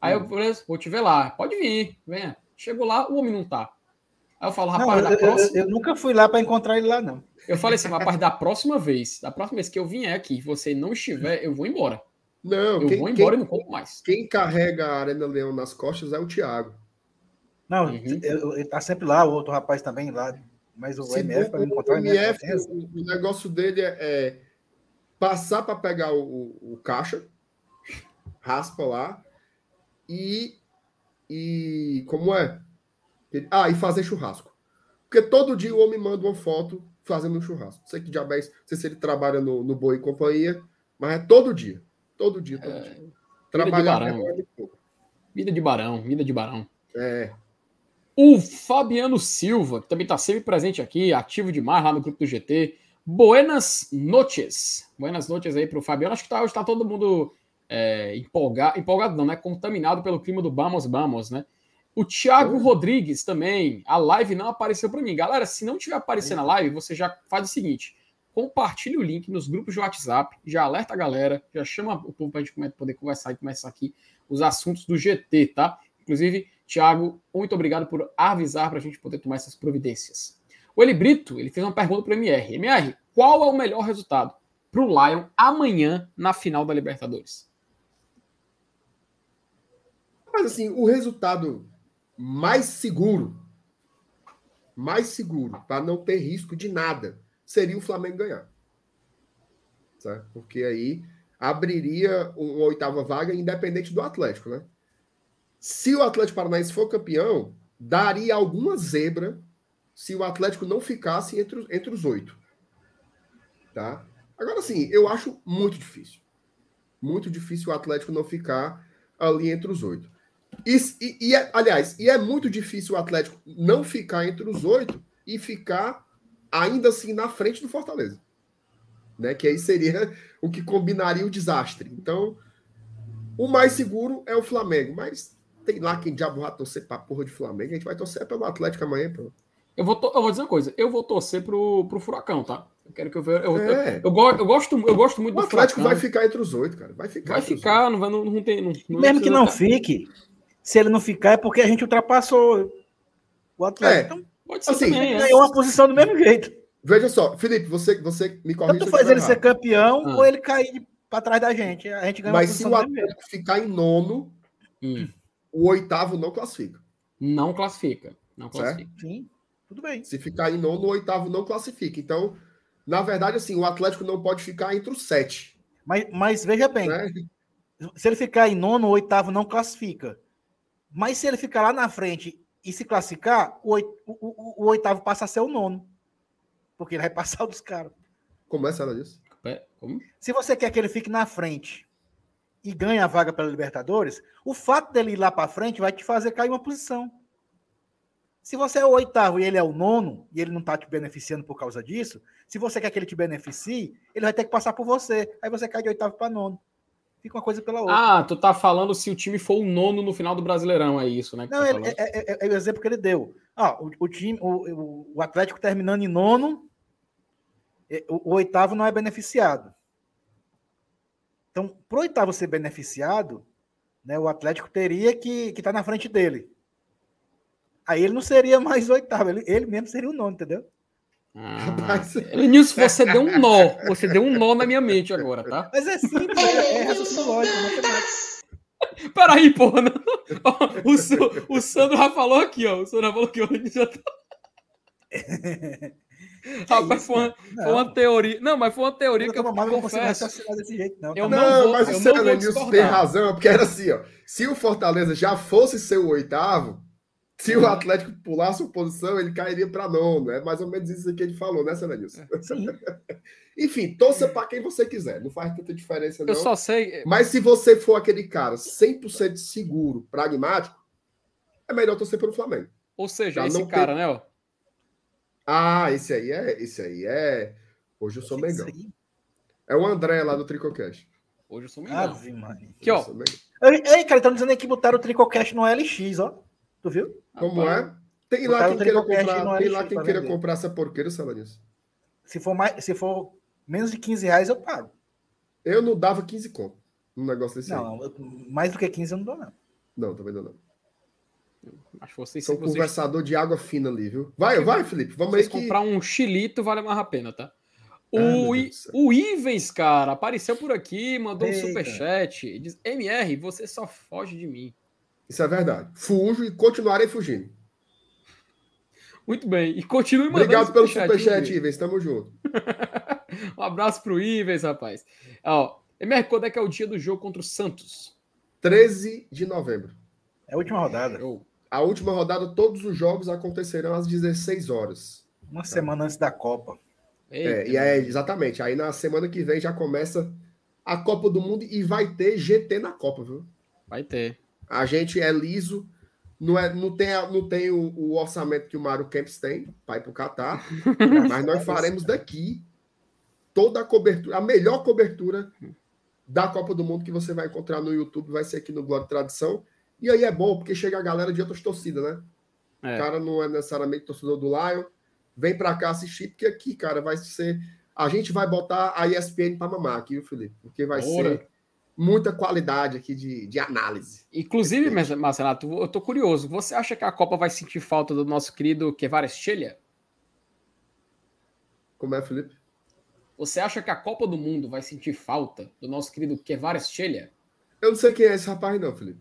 Speaker 2: Aí hum. eu falei, vou te ver lá. Pode vir, venha. Chego lá, o homem não tá. Aí eu falo, rapaz,
Speaker 3: não, eu, próxima... eu, eu, nunca fui lá para encontrar ele lá, não.
Speaker 2: Eu falei assim, rapaz, da próxima vez, da próxima vez que eu vier aqui e você não estiver, eu vou embora.
Speaker 4: Não,
Speaker 2: eu
Speaker 4: quem,
Speaker 2: vou embora
Speaker 4: quem,
Speaker 2: e não compro mais.
Speaker 4: Quem carrega a Arena Leão nas costas é o Thiago.
Speaker 3: Não, uhum. ele tá sempre lá, o outro rapaz também lá. Mas o MF, para encontrar o MF,
Speaker 4: o, o, negócio dele é, é passar para pegar o, o, caixa, raspa lá, e, e como é? Ah, e fazer churrasco. Porque todo dia o homem manda uma foto fazendo um churrasco. Sei que diabéis, não sei se ele trabalha no, no Boi e Companhia, mas é todo dia. Todo dia, todo é, dia.
Speaker 2: Trabalhar vida de barão. É vida de barão, vida de barão.
Speaker 4: É.
Speaker 2: O Fabiano Silva, que também está sempre presente aqui, ativo demais lá no grupo do GT. Buenas noches. Buenas noches aí para o Fabiano. Acho que tá, hoje está todo mundo é, empolgado, empolgado não, né? Contaminado pelo clima do Vamos Vamos, né? O Thiago Rodrigues também. A live não apareceu para mim. Galera, se não tiver aparecendo a live, você já faz o seguinte: compartilhe o link nos grupos de WhatsApp, já alerta a galera, já chama o povo para a gente poder conversar e começar aqui os assuntos do GT, tá? Inclusive, Tiago, muito obrigado por avisar para a gente poder tomar essas providências. O Eli Brito, ele fez uma pergunta para o MR. MR, qual é o melhor resultado para o Lion amanhã na final da Libertadores?
Speaker 4: Mas assim, o resultado mais seguro, mais seguro, para não ter risco de nada, seria o Flamengo ganhar. Certo? Porque aí abriria uma oitava vaga independente do Atlético, né? Se o Atlético Paranaense for campeão, daria alguma zebra se o Atlético não ficasse entre, entre os oito. Tá? Agora, sim, eu acho muito difícil. Muito difícil o Atlético não ficar ali entre os oito. E, e, e é, aliás, e é muito difícil o Atlético não ficar entre os oito e ficar ainda assim na frente do Fortaleza. Né? Que aí seria o que combinaria o desastre. Então, o mais seguro é o Flamengo, mas tem lá quem diabo vai torcer pra porra de Flamengo. A gente vai torcer pelo Atlético amanhã, pô.
Speaker 2: Eu vou, eu vou dizer uma coisa, eu vou torcer pro, pro Furacão, tá? Eu quero que eu veja. Eu, é. eu, eu, gosto, eu, gosto, eu gosto muito
Speaker 4: o do Atlético Furacão. vai ficar entre os oito, cara. Vai ficar.
Speaker 2: Vai ficar, não, vai, não, não tem. Não,
Speaker 3: não Mesmo que não fique, se ele não ficar, é porque a gente ultrapassou o Atlético. É. Então,
Speaker 2: pode ser assim, também,
Speaker 3: é. ganhou uma posição do mesmo jeito.
Speaker 4: Veja só, Felipe, você, você me corrige.
Speaker 3: Tanto faz ele errado. ser campeão ah. ou ele cair para trás da gente. A gente ganha
Speaker 4: Mas se o Atlético ficar em nono. Hum o oitavo não classifica.
Speaker 2: Não classifica. Não classifica.
Speaker 3: Certo? Sim, tudo bem.
Speaker 4: Se ficar em nono, o oitavo não classifica. Então, na verdade, assim, o Atlético não pode ficar entre os sete.
Speaker 3: Mas, mas veja bem, né? se ele ficar em nono, o oitavo não classifica. Mas se ele ficar lá na frente e se classificar, o, o, o, o oitavo passa a ser o nono. Porque ele vai passar o dos caras.
Speaker 4: Como é, ela disso?
Speaker 2: É, como?
Speaker 3: Se você quer que ele fique na frente e ganha a vaga pela Libertadores, o fato dele ir lá para frente vai te fazer cair uma posição. Se você é o oitavo e ele é o nono, e ele não está te beneficiando por causa disso, se você quer que ele te beneficie, ele vai ter que passar por você. Aí você cai de oitavo para nono. Fica uma coisa pela outra.
Speaker 2: Ah, tu tá falando se o time for o nono no final do Brasileirão, é isso, né?
Speaker 3: Não, tá é, é, é, é, o exemplo que ele deu. Ah, o, o time, o, o Atlético terminando em nono, o, o oitavo não é beneficiado. Então, para o oitavo ser beneficiado, né, o Atlético teria que estar tá na frente dele. Aí ele não seria mais oitavo, ele, ele mesmo seria o nono, entendeu?
Speaker 2: Ah, Nilson, você deu um nó. Você deu um nó na minha mente agora, tá?
Speaker 3: Mas é simples, é, é raciocínio lógico,
Speaker 2: Peraí, porra. O, o Sandro já falou aqui, ó. O Sandro já falou que hoje já tá. Rapaz, foi uma, foi uma, teoria. Não, mas foi uma teoria eu que eu, eu confesso.
Speaker 3: Desse jeito, não.
Speaker 2: Eu não, não vou,
Speaker 4: mas o Senador tem razão, porque era assim, ó. Se o Fortaleza já fosse ser o oitavo, Se o Atlético pulasse uma posição, ele cairia para nono. É mais ou menos isso que ele falou, né, Senadilson?
Speaker 3: Sim.
Speaker 4: Enfim, torça para quem você quiser. Não faz tanta diferença, não.
Speaker 2: Eu só sei.
Speaker 4: Mas se você for aquele cara 100% seguro, pragmático, é melhor torcer pelo Flamengo.
Speaker 2: Ou seja,
Speaker 4: Pra
Speaker 2: esse
Speaker 4: não
Speaker 2: cara,
Speaker 4: ter-
Speaker 2: né? Ó,
Speaker 4: Ah, esse aí é. Esse aí é. Hoje eu sou Mengão.
Speaker 3: Isso aí.
Speaker 4: É o André lá do Tricocast.
Speaker 2: hoje eu sou Mengão.
Speaker 3: Ave.
Speaker 2: Aqui, ó.
Speaker 4: Mengão.
Speaker 3: Ei, cara, estão dizendo aí que botaram o Tricocast no LX, ó. Tu viu?
Speaker 4: Como
Speaker 2: Rapaz,
Speaker 4: é? Tem lá quem queira comprar, tem lá quem queira
Speaker 3: vender.
Speaker 4: comprar essa porqueira, Salanius.
Speaker 3: Se for, mais, se for menos de 15 reais, eu pago.
Speaker 4: Eu não dava 15 conto num negócio desse.
Speaker 3: Não, eu- mais do que 15 eu não dou, não.
Speaker 4: Não, também não. não.
Speaker 2: Acho que vocês,
Speaker 4: Sou
Speaker 2: se vocês,
Speaker 4: conversador de água fina ali, viu? Vai, vai, Felipe. Vamos aí que...
Speaker 2: comprar um chilito, vale mais a pena, tá?
Speaker 4: Ah,
Speaker 2: O,
Speaker 4: Deus
Speaker 2: I- o Ivens, cara, apareceu por aqui, mandou um
Speaker 3: Eita.
Speaker 2: superchat. Diz: MR, você só foge de mim.
Speaker 4: Isso é verdade. Fujo e continuarei fugindo.
Speaker 2: Muito bem. E continue mandando
Speaker 4: Obrigado pelo
Speaker 2: superchat,
Speaker 4: Ivens. Tamo junto.
Speaker 2: Um abraço pro Ivens, rapaz. Ó, MR, quando é que é o dia do jogo contra o Santos?
Speaker 4: 13 de novembro.
Speaker 3: É a última rodada.
Speaker 4: A última rodada, todos os jogos acontecerão às 16 horas.
Speaker 3: Uma semana antes da Copa.
Speaker 4: É,
Speaker 2: Eita,
Speaker 4: e é exatamente. Aí na semana que vem já começa a Copa do Mundo e vai ter GT na Copa, viu?
Speaker 2: Vai ter.
Speaker 4: A gente é liso, não, é, não tem, não tem o, o orçamento que o Mário Kempis tem para ir para o Catar, mas nós faremos daqui toda a cobertura, a melhor cobertura da Copa do Mundo que você vai encontrar no YouTube, vai ser aqui no e Tradição. E aí é bom, porque chega a galera de outras torcidas, né?
Speaker 2: É.
Speaker 4: O cara não é necessariamente torcedor do Lion, vem para cá assistir, porque aqui, cara, vai ser. A gente vai botar a ESPN para mamar aqui, viu, Felipe? Porque vai
Speaker 2: Ora.
Speaker 4: ser muita qualidade aqui de, de análise.
Speaker 2: Inclusive, Mar- Marcenato, eu tô curioso. Você acha que a Copa vai sentir falta do nosso querido Kvaratskhelia?
Speaker 4: Como é, Felipe?
Speaker 2: Você acha que a Copa do Mundo vai sentir falta do nosso querido Kvaratskhelia?
Speaker 4: Eu não sei quem é esse rapaz, não, Felipe.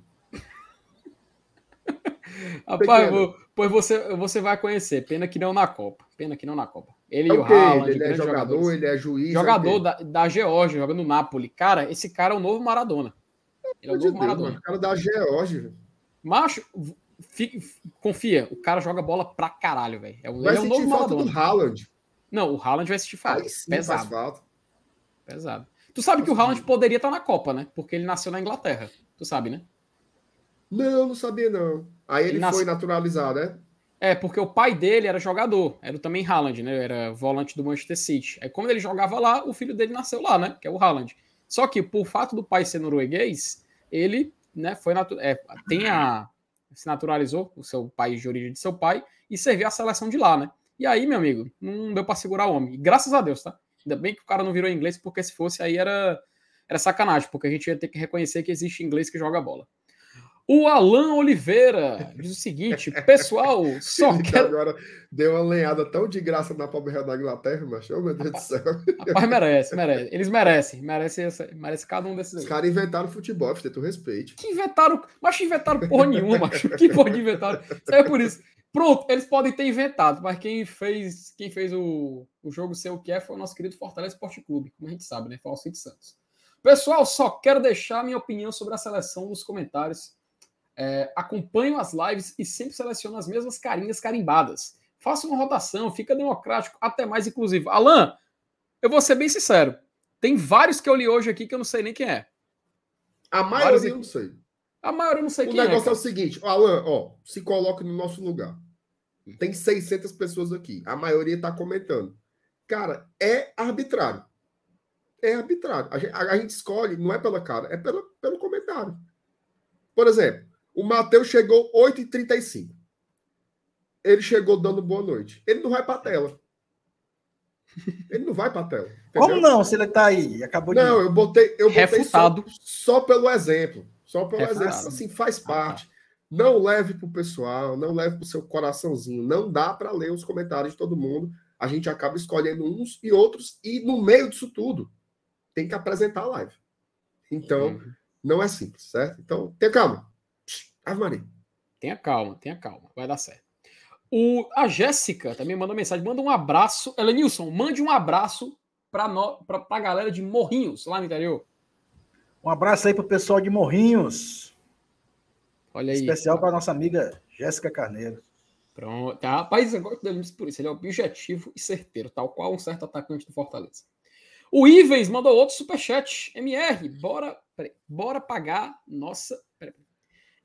Speaker 2: Rapaz, vou- pois você, você vai conhecer. Pena que não na Copa. Pena que não na Copa. Ele
Speaker 4: É
Speaker 2: e o? Haaland,
Speaker 4: Ele é jogador,
Speaker 2: jogadores.
Speaker 4: ele é juiz.
Speaker 2: Jogador
Speaker 4: é quê?
Speaker 2: da, da Geórgia, jogando no Napoli. Cara, esse cara é o novo Maradona. Ele é o novo
Speaker 4: Deus,
Speaker 2: Maradona.
Speaker 4: mano, o cara da Geórgia.
Speaker 2: Macho, fi- confia, o cara joga bola pra caralho, velho. É,
Speaker 4: Vai
Speaker 2: ele é o novo
Speaker 4: falta do
Speaker 2: Maradona.
Speaker 4: Haaland.
Speaker 2: Não, o Haaland vai assistir falta.
Speaker 4: Aí sim
Speaker 2: Pesado,
Speaker 4: falta.
Speaker 2: pesado. Tu sabe que o Haaland poderia estar na Copa, né? Porque ele nasceu na Inglaterra. Tu sabe, né?
Speaker 4: Não, não sabia, não. Aí ele
Speaker 2: nasce-
Speaker 4: foi naturalizado, né?
Speaker 2: É, porque o pai dele era jogador, era também Haaland, né? Era volante do Manchester City. Aí, como ele jogava lá, o filho dele nasceu lá, né? Que é o Haaland. Só que, por fato do pai ser norueguês, ele, né, foi natu é, tem a, se naturalizou, o seu país de origem de seu pai, e serviu a seleção de lá, né? E aí, meu amigo, não deu pra segurar o homem. E graças a Deus, tá? Ainda bem que o cara não virou inglês, porque se fosse aí era, era sacanagem, porque a gente ia ter que reconhecer que existe inglês que joga bola. O Alan Oliveira diz o seguinte: pessoal, só
Speaker 4: Ele
Speaker 2: quero.
Speaker 4: agora deu uma lenhada tão de graça na pobre real da Inglaterra, mas, oh meu Deus do céu.
Speaker 2: Rapaz, merece, merece. Eles merecem, merece, essa- merece cada um desses
Speaker 4: Os caras inventaram futebol, filho, tu respeite.
Speaker 2: Que inventaram, mas inventaram porra nenhuma, macho. Que porra de inventaram. Isso aí é por isso. Pronto, eles podem ter inventado, mas quem fez, quem fez o, o jogo ser o que é foi o nosso querido Fortaleza Esporte Clube, como a gente sabe, né? Foi o Alcide Santos. Pessoal, só quero deixar minha opinião sobre a seleção nos comentários. É, acompanho as lives e sempre seleciono as mesmas carinhas carimbadas. Faça uma rotação, fica democrático, até mais inclusivo. Alan, eu vou ser bem sincero. Tem vários que eu li hoje aqui que eu não sei nem quem é.
Speaker 4: A maioria eu não sei.
Speaker 2: A maioria eu não sei
Speaker 4: O
Speaker 2: quem é.
Speaker 4: negócio é, o seguinte, Alan, ó, se coloque no nosso lugar. Tem 600 pessoas aqui. A maioria tá comentando. Cara, é arbitrário. É arbitrário. A gente, a- a gente escolhe, não é pela cara, é pela, pelo comentário. Por exemplo, o Matheus chegou 8h35. Ele chegou dando boa noite. Ele não vai pra tela. Ele não vai pra tela.
Speaker 3: Como
Speaker 4: entendeu?
Speaker 3: não? Se ele tá aí, acabou de.
Speaker 4: Não, eu botei, eu botei só,
Speaker 2: Refutado.
Speaker 4: só pelo exemplo. Só pelo
Speaker 2: Refutado.
Speaker 4: exemplo. Assim, faz
Speaker 2: Ah,
Speaker 4: parte. Não leve pro pessoal, não leve pro seu coraçãozinho. Não dá para ler os comentários de todo mundo. A gente acaba escolhendo uns e outros, e no meio disso tudo, tem que apresentar a live. Então,
Speaker 2: Uhum.
Speaker 4: não é simples, certo? Então, tenha calma. Ave Maria.
Speaker 2: Tenha calma, tenha calma, vai dar certo. O, a Jéssica também mandou mensagem, manda um abraço. Elenilson, mande um abraço para a galera de Morrinhos, lá no interior.
Speaker 3: Um abraço aí pro pessoal de Morrinhos.
Speaker 2: Olha aí.
Speaker 3: Especial para nossa amiga Jéssica Carneiro.
Speaker 2: Pronto. Tá, rapaz, eu gosto dele por isso. Ele é objetivo e certeiro, tal qual um certo atacante do Fortaleza. O Ivens mandou outro superchat. MR, bora, peraí, bora pagar nossa. Peraí,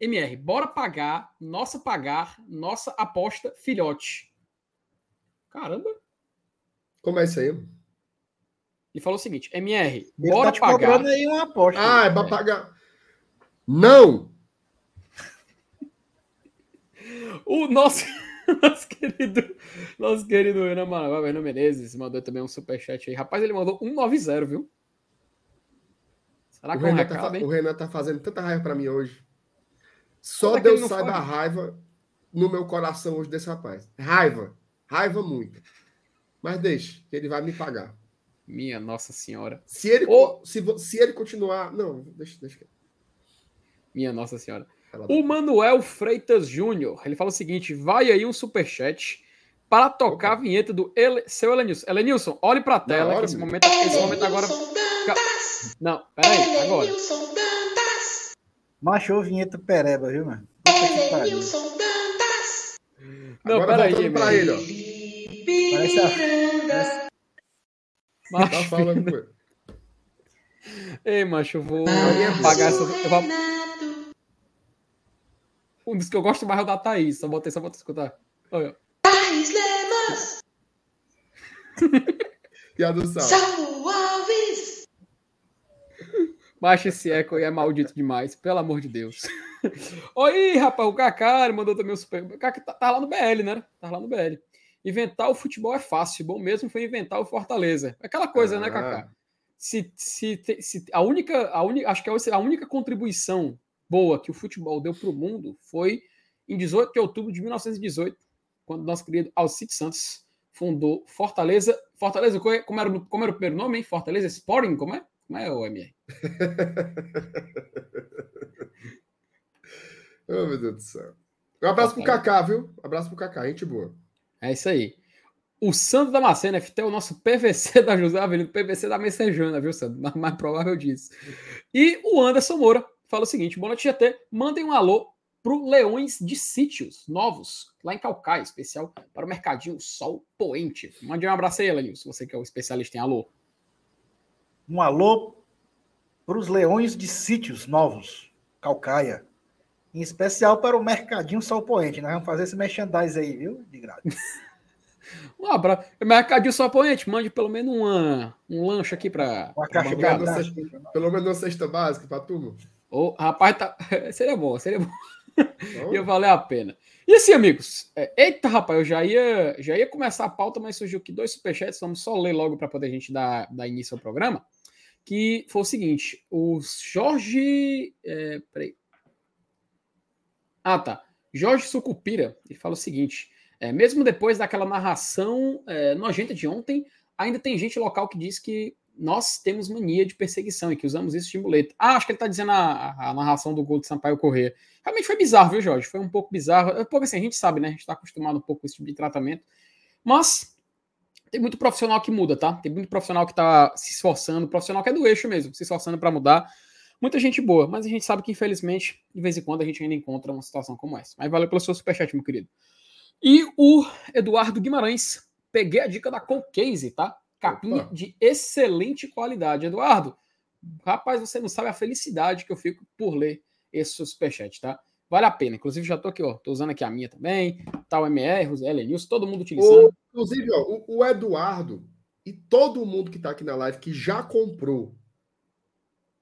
Speaker 2: MR, bora pagar, nossa pagar, nossa aposta filhote. Caramba.
Speaker 4: Como é isso aí?
Speaker 2: Ele falou o seguinte: MR,
Speaker 3: Ele
Speaker 2: bora
Speaker 3: tá te
Speaker 2: pagar.
Speaker 3: aí uma aposta.
Speaker 4: Ah, é pra pagar. Não!
Speaker 2: O nosso, nosso querido, nosso querido Renan Renan Menezes, mandou também um superchat aí. Rapaz, ele mandou 190, viu? Será
Speaker 4: O
Speaker 2: que é um
Speaker 4: Renan, tá,
Speaker 2: recado, hein?
Speaker 4: o Renan tá fazendo tanta raiva pra mim hoje. Só
Speaker 2: ele
Speaker 4: Deus
Speaker 2: não
Speaker 4: sabe
Speaker 2: foi?
Speaker 4: a raiva no meu coração hoje desse rapaz. Raiva. Raiva muito. Mas deixa, que ele vai me pagar.
Speaker 2: Minha Nossa Senhora.
Speaker 4: Se ele,
Speaker 2: Ô.
Speaker 4: se, se ele continuar. Não, deixa, deixa.
Speaker 2: Minha Nossa Senhora. O Manuel Freitas Júnior, ele fala o seguinte: vai aí um superchat para tocar a vinheta do Ele... seu Elenilson. Elenilson, olhe para a tela,
Speaker 4: hora,
Speaker 2: que esse momento, esse momento agora. Não, peraí, agora.
Speaker 3: Machou vinheta pereba, viu, mano? Puta que pariu.
Speaker 2: Não,
Speaker 4: Agora
Speaker 2: peraí,
Speaker 4: pra ele, ó.
Speaker 3: Parece a...
Speaker 4: Tá
Speaker 2: Macho,
Speaker 4: falando com ele.
Speaker 2: Ei, macho, eu vou
Speaker 4: Maria
Speaker 2: pagar essa. Eu vou... Um dos que eu gosto mais é o da Thaís. Só botei só pra tu escutar. Olha.
Speaker 4: Piada do sal.
Speaker 2: Macho, esse eco aí é maldito demais, pelo amor de Deus. Oi, rapaz, o Kaká mandou também o super. O Kaká tá, tá lá no BL, né? Tá lá no BL. Inventar o futebol é fácil, bom mesmo foi inventar o Fortaleza. Aquela coisa, né,
Speaker 4: Ah.
Speaker 2: Kaká? Se, se, se a única, a única, acho que a única contribuição boa que o futebol deu para o mundo foi em 18 de outubro de 1918, quando nosso querido Alcide Santos fundou Fortaleza. Fortaleza, como é- era, como era o primeiro nome, hein? Fortaleza Sporting, como é? Como é o MR?
Speaker 4: Oh, meu Deus do céu. Um abraço pro Kaká, viu? Um abraço pro Kaká, gente boa.
Speaker 2: É isso aí. O Sandro Damasceno, FT, é o nosso PVC da José Avelino, PVC da Messejana, viu, Sandro? Mais, mais provável disso. E o Anderson Moura fala o seguinte: Boa noite, GT. Mandem um alô pro Leões de Sítios Novos, lá em Calcaia, especial para o Mercadinho Sol Poente. Mande um abraço aí, Elenilson, você que é o especialista em alô.
Speaker 3: Um alô para os leões de sítios novos, Calcaia. Em especial para o Mercadinho Sol Poente. Nós vamos fazer esse merchandise aí, viu? De grátis.
Speaker 2: Um abraço. Mercadinho Sol Poente, mande pelo menos uma, um lanche aqui para.
Speaker 3: Uma caixa de abraço.
Speaker 4: Pelo menos uma cesta básica pra turma.
Speaker 2: Ô, rapaz, tá... seria bom, seria bom. Ia valer a pena. E assim, amigos, é, eita, rapaz, eu já ia, já ia começar a pauta, mas surgiu aqui dois superchats, vamos só ler logo para poder a gente dar, dar início ao programa, que foi o seguinte, o Jorge, é, peraí, ah, tá, Jorge Sucupira, ele fala o seguinte, é, mesmo depois daquela narração é, nojenta de ontem, ainda tem gente local que diz que nós temos mania de perseguição e que usamos isso de muleta. Ah, acho que ele está dizendo a, a narração do gol de Sampaio Corrêa. Realmente foi bizarro, viu, Jorge? Foi um pouco bizarro. É pouco assim, a gente sabe, né? A gente está acostumado um pouco com esse tipo de tratamento. Mas tem muito profissional que muda, tá? Tem muito profissional que está se esforçando, profissional que é do eixo mesmo, se esforçando para mudar. Muita gente boa, mas a gente sabe que, infelizmente, de vez em quando a gente ainda encontra uma situação como essa. Mas valeu pelo seu superchat, meu querido. E o Eduardo Guimarães, peguei a dica da Colcase, tá? Capinha
Speaker 4: Opa.
Speaker 2: de excelente qualidade. Eduardo, rapaz, você não sabe a felicidade que eu fico por ler esse superchat, tá? Vale a pena. Inclusive, já tô aqui, ó. Tô usando aqui a minha também. Tá o MR, Zé News, todo mundo utilizando.
Speaker 4: O- inclusive, ó, o, o Eduardo e todo mundo que tá aqui na live que já comprou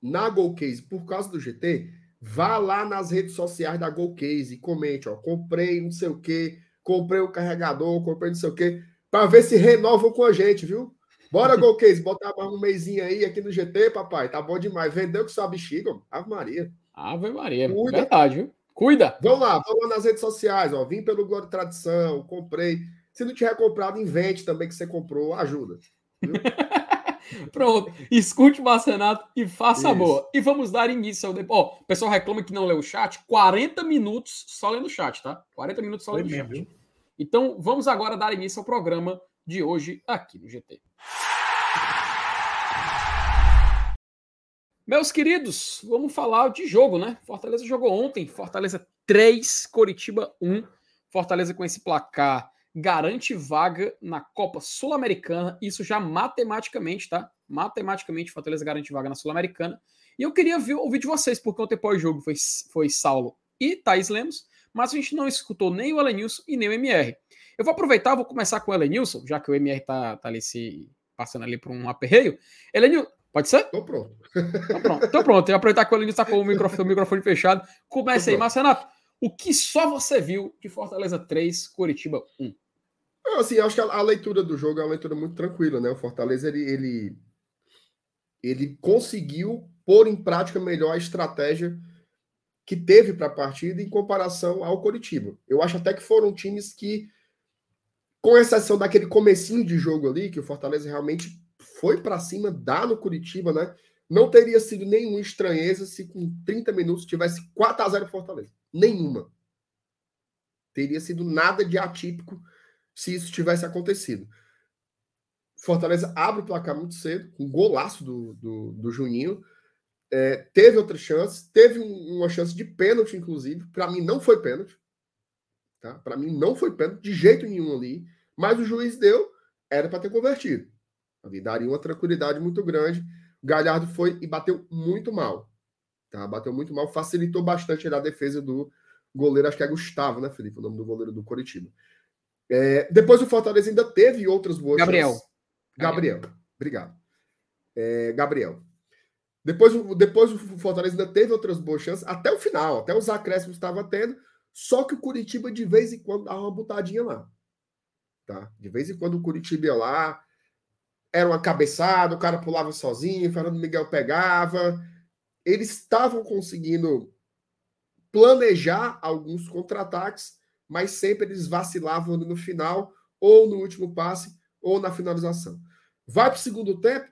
Speaker 4: na Golcase por causa do GT, vá lá nas redes sociais da Golcase e comente, ó, comprei não sei o quê, comprei o carregador, comprei não sei o quê, para ver se renovam com a gente, viu? Bora, Golcase, botar mais um mêsinho aí aqui no GT, papai, tá bom demais. Vendeu que sua bexiga. Ave Maria.
Speaker 2: Ave Maria.
Speaker 4: Cuida.
Speaker 2: Verdade, viu? Cuida.
Speaker 4: Vamos lá, vamos lá nas redes sociais, ó. Vim pelo Glória e Tradição, comprei. Se não tiver comprado, invente também que você comprou, ajuda.
Speaker 2: Pronto. Escute o Marcenato e faça a
Speaker 4: Isso.
Speaker 2: boa. E vamos dar início ao. Ó, o pessoal reclama que não lê o chat. 40 minutos só lendo o chat, tá? 40 minutos só lendo o chat. Então, vamos agora dar início ao programa de hoje aqui no GT. Meus queridos, vamos falar de jogo, né? Fortaleza jogou ontem, Fortaleza 3, Coritiba 1. Fortaleza com esse placar garante vaga na Copa Sul-Americana. Isso já matematicamente, tá? Matematicamente, Fortaleza garante vaga na Sul-Americana. E eu queria ver, ouvir de vocês, porque o pós-jogo foi, foi Saulo e Thais Lemos, mas a gente não escutou nem o Elenilson e nem o MR. Eu vou aproveitar, vou começar com o Elenilson, já que o MR tá, tá ali se passando ali por um aperreio. Elenilson, pode ser?
Speaker 4: Tô pronto.
Speaker 2: Tô pronto, tô pronto. Eu vou aproveitar que o Elenilson tá com o microfone, o microfone fechado. Comece aí, Marcenato. O que só você viu de Fortaleza 3, Curitiba 1?
Speaker 4: Não, assim, acho que a, a, leitura do jogo é uma leitura muito tranquila, né? O Fortaleza, ele, ele, ele conseguiu pôr em prática melhor a estratégia que teve para a partida em comparação ao Coritiba. Eu acho até que foram times que, com exceção daquele comecinho de jogo ali, que o Fortaleza realmente foi para cima, dá no Curitiba, né? Não teria sido nenhuma estranheza se com 30 minutos tivesse 4 a 0 Fortaleza. Nenhuma. Teria sido nada de atípico se isso tivesse acontecido. Fortaleza abre o placar muito cedo, com um golaço do, do, do Juninho. É, teve outras chances, teve um, uma chance de pênalti, inclusive. Para mim, não foi pênalti. Tá? Para mim, não foi pênalti de jeito nenhum ali. Mas o juiz deu, era para ter convertido. Ali daria uma tranquilidade muito grande. O Galhardo foi e bateu muito mal. Tá? Bateu muito mal, facilitou bastante a defesa do goleiro, acho que é Gustavo, né, Felipe? O nome do goleiro do Coritiba. É, depois o Fortaleza ainda teve outras boas
Speaker 2: Gabriel.
Speaker 4: Chances. Gabriel. Gabriel. Obrigado. É, Gabriel. Depois, depois o Fortaleza ainda teve outras boas chances, até o final, até os acréscimos estava tendo, só que o Curitiba de vez em quando dava uma botadinha lá. Tá? De vez em quando o Curitiba ia lá, era uma cabeçada, o cara pulava sozinho, Fernando Miguel pegava. Eles estavam conseguindo planejar alguns contra-ataques, mas sempre eles vacilavam no final, ou no último passe, ou na finalização. Vai para o segundo tempo,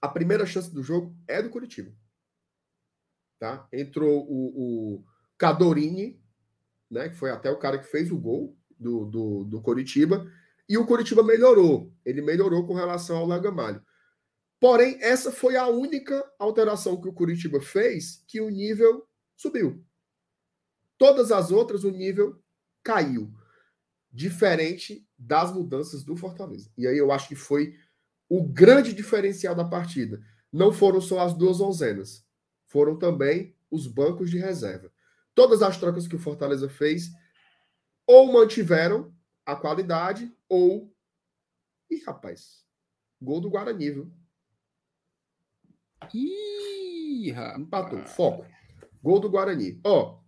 Speaker 4: a primeira chance do jogo é do Curitiba. Tá? Entrou o, o Cadorini, né, que foi até o cara que fez o gol do, do, do Curitiba, e o Curitiba melhorou. Ele melhorou com relação ao Lagamalho. Porém, essa foi a única alteração que o Curitiba fez que o nível subiu. Todas as outras, o nível caiu. Diferente das mudanças do Fortaleza. E aí eu acho que foi o grande diferencial da partida. Não foram só as duas onzenas, foram também os bancos de reserva. Todas as trocas que o Fortaleza fez ou mantiveram a qualidade ou. Ih, rapaz, gol do Guarani, viu?
Speaker 2: Ih,
Speaker 4: rapaz. Empatou. Foco. Gol do Guarani. Ó,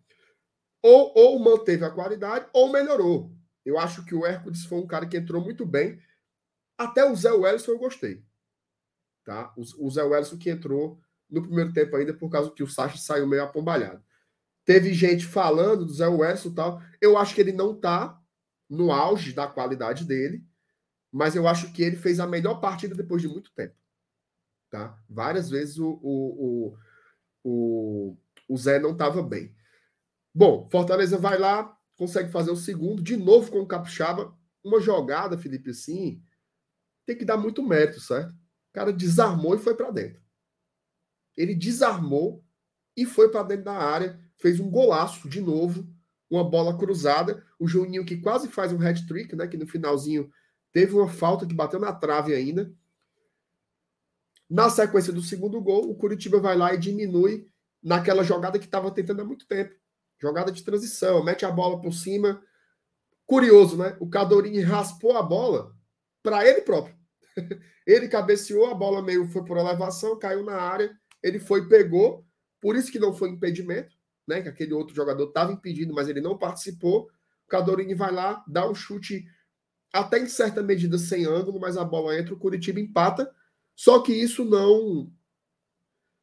Speaker 4: ou, ou manteve a qualidade ou melhorou. Eu acho que o Hércules foi um cara que entrou muito bem. Até o Zé Wellison eu gostei. Tá? O, o Zé Wellison que entrou no primeiro tempo ainda por causa que o Sacha saiu meio apombalhado. Teve gente falando do Zé Wellison e tal. Eu acho que ele não tá no auge da qualidade dele, mas eu acho que ele fez a melhor partida depois de muito tempo. Tá? Várias vezes o, o, o, o, Zé não estava bem. Bom, Fortaleza vai lá, consegue fazer o segundo, de novo com o Capixaba. Uma jogada, Felipe, assim, tem que dar muito mérito, certo? O cara desarmou e foi para dentro. Ele desarmou e foi para dentro da área, fez um golaço de novo, uma bola cruzada. O Juninho que quase faz um hat-trick, né? Que no finalzinho teve uma falta que bateu na trave ainda. Na sequência do segundo gol, o Curitiba vai lá e diminui naquela jogada que estava tentando há muito tempo. Jogada de transição, mete a bola por cima. Curioso, né? O Cadorini raspou a bola para ele próprio. ele cabeceou, a bola meio foi por elevação, caiu na área, ele foi, pegou. Por isso que não foi impedimento né? Que aquele outro jogador estava impedido, mas ele não participou. O Cadorini vai lá, dá um chute até em certa medida sem ângulo, mas a bola entra, o Curitiba empata. Só que isso não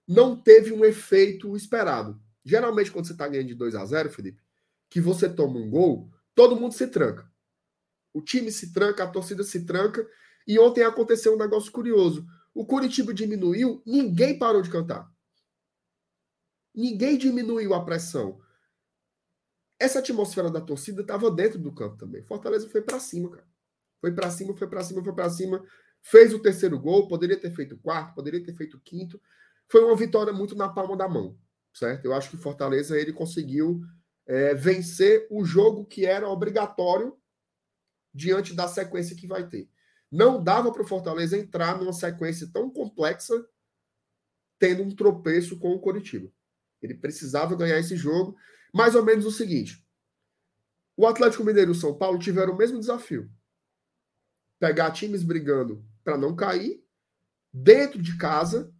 Speaker 4: não teve um efeito esperado. Geralmente, quando você está ganhando de 2 a 0 Felipe, que você toma um gol, todo mundo se tranca. O time se tranca, a torcida se tranca. E ontem aconteceu um negócio curioso. O Curitiba diminuiu, ninguém parou de cantar. Ninguém diminuiu a pressão. Essa atmosfera da torcida estava dentro do campo também. Fortaleza foi para cima, cara. Foi para cima, foi para cima, foi para cima. Fez o terceiro gol, poderia ter feito o quarto, poderia ter feito o quinto. Foi uma vitória muito na palma da mão, certo? Eu acho que Fortaleza ele conseguiu é, vencer o jogo que era obrigatório diante da sequência que vai ter. Não dava para o Fortaleza entrar numa sequência tão complexa tendo um tropeço com o Coritiba. Ele precisava ganhar esse jogo. Mais ou menos o seguinte: o Atlético Mineiro e o São Paulo tiveram o mesmo desafio. Pegar times brigando para não cair dentro de casa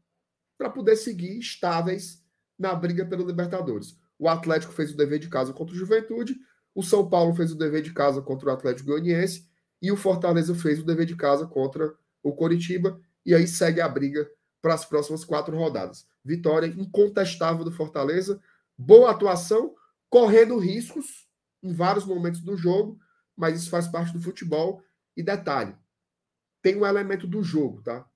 Speaker 4: para poder seguir estáveis na briga pelo Libertadores. O Atlético fez o dever de casa contra o Juventude, o São Paulo fez o dever de casa contra o Atlético Goianiense e o Fortaleza fez o dever de casa contra o Coritiba e aí segue a briga para as próximas quatro rodadas. Vitória incontestável do Fortaleza, boa atuação, correndo riscos em vários momentos do jogo, mas isso faz parte do futebol. E detalhe, tem um elemento do jogo, tá?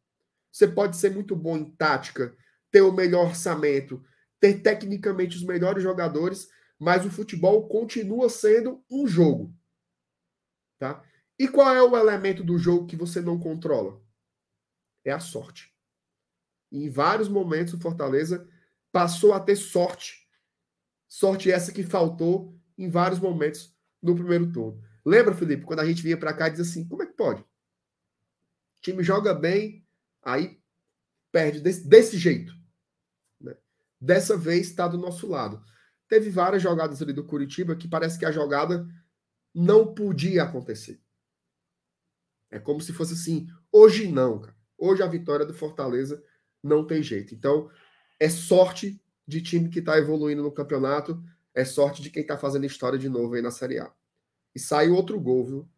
Speaker 4: Você pode ser muito bom em tática, ter o melhor orçamento, ter tecnicamente os melhores jogadores, mas o futebol continua sendo um jogo, tá? E qual é o elemento do jogo que você não controla? É a sorte. Em vários momentos o Fortaleza passou a ter sorte. Sorte essa que faltou em vários momentos no primeiro turno. Lembra, Felipe, quando a gente vinha para cá e dizia assim: como é que pode? O time joga bem, aí perde desse, desse jeito. Né? Dessa vez está do nosso lado. Teve várias jogadas ali do Curitiba que parece que a jogada não podia acontecer. É como se fosse assim: hoje não, cara. Hoje a vitória do Fortaleza não tem jeito. Então, é sorte de time que está evoluindo no campeonato, é sorte de quem está fazendo história de novo aí na Série A. E saiu outro gol, viu?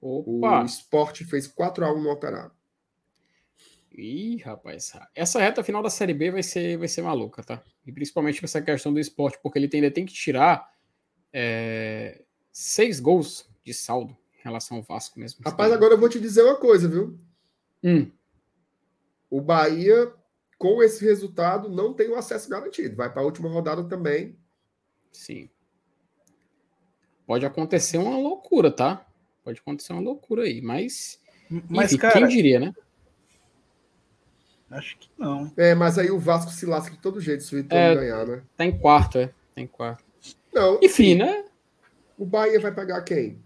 Speaker 4: Opa. O esporte fez 4 a 1 no Operário.
Speaker 2: Ih, rapaz, essa reta final da Série B vai ser, vai ser maluca, tá? E principalmente essa questão do esporte, porque ele ainda tem que tirar é, seis gols de saldo em relação ao Vasco mesmo.
Speaker 4: Rapaz, agora eu vou te dizer uma coisa, viu?
Speaker 2: Hum
Speaker 4: o Bahia, com esse resultado, não tem o acesso garantido. Vai para a última rodada também.
Speaker 2: Sim. Pode acontecer uma loucura, tá? Pode acontecer uma loucura aí, mas.
Speaker 3: Mas, enfim, cara, quem
Speaker 2: diria, né?
Speaker 3: Acho que não.
Speaker 4: É, mas aí o Vasco se lasca de todo jeito se o Ituano é, ganhar, né?
Speaker 2: Tá em quarto, é. Tá em quarto.
Speaker 4: Não.
Speaker 2: Enfim, né?
Speaker 4: O Bahia vai pegar quem?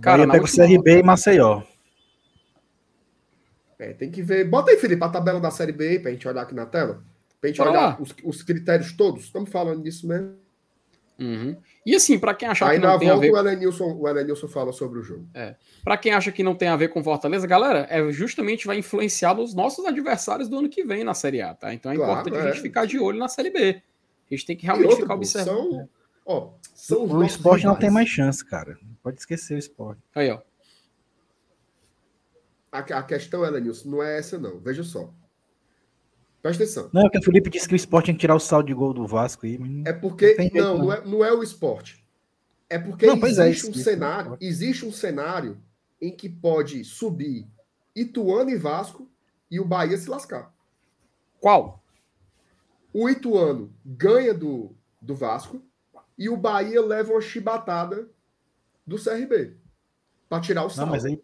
Speaker 3: Cara, Bahia pega o CRB e Maceió.
Speaker 4: É, tem que ver. Bota aí, Felipe, a tabela da Série B aí pra gente olhar aqui na tela. Pra gente Bora olhar os, os, critérios todos. Estamos falando disso mesmo.
Speaker 2: Uhum. E assim, para quem achar
Speaker 4: aí
Speaker 2: que não tem
Speaker 4: volta,
Speaker 2: a ver...
Speaker 4: o Elenilson, o Elenilson fala sobre o jogo.
Speaker 2: É. Para quem acha que não tem a ver com Fortaleza, galera, é justamente vai influenciar nos nossos adversários do ano que vem na Série A, tá? Então é claro, importante é. a gente ficar de olho na Série B. A gente tem que realmente outra, ficar observando.
Speaker 3: São, ó, são o esporte não tem mais chance, cara. Pode esquecer o esporte.
Speaker 2: Aí, ó.
Speaker 4: A, a questão, Elenilson, não é essa, não. Veja só. Presta atenção.
Speaker 3: Não, é que o Felipe disse que o esporte tinha que tirar o saldo de gol do Vasco aí.
Speaker 4: É porque. Não, não, não, é, não é o esporte. É porque não, é, existe é, um cenário. Existe um cenário em que pode subir Ituano e Vasco e o Bahia se lascar.
Speaker 2: Qual?
Speaker 4: O Ituano ganha do, do Vasco e o Bahia leva uma chibatada do CRB para tirar o saldo.
Speaker 3: Não, mas aí,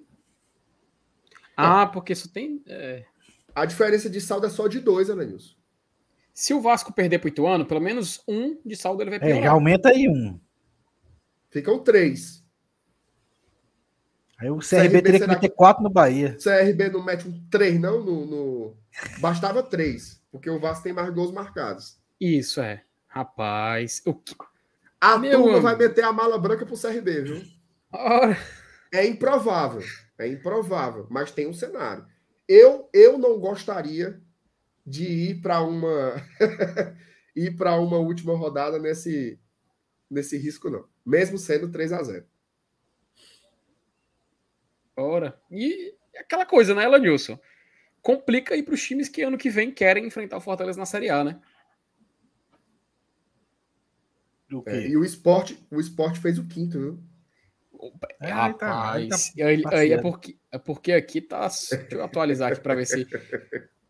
Speaker 2: ah, porque isso tem. É...
Speaker 4: A diferença de saldo é só de dois, Ananilson.
Speaker 2: Se o Vasco perder pro Ituano, pelo menos um de saldo ele vai perder.
Speaker 3: É, aumenta aí um.
Speaker 4: Ficam três.
Speaker 3: Aí o CRB, CRB teria que meter quatro no Bahia.
Speaker 4: CRB não mete um três, não? No, no... Bastava três, porque o Vasco tem mais gols marcados.
Speaker 2: Isso é. Rapaz. O
Speaker 4: que... A Meu turma vai meter a mala branca pro CRB, viu? É improvável. É improvável, mas tem um cenário. Eu, eu não gostaria de ir para uma ir para uma última rodada nesse nesse risco não, mesmo sendo 3 a 0.
Speaker 2: Ora, e aquela coisa, né, Elanilson? Complica aí para os times que ano que vem querem enfrentar o Fortaleza na Série A, né?
Speaker 4: É, e o esporte, o esporte fez o quinto, viu?
Speaker 2: É, Rapaz, tá, aí, tá aí, é, porque, é porque aqui tá. Deixa eu atualizar aqui para ver se.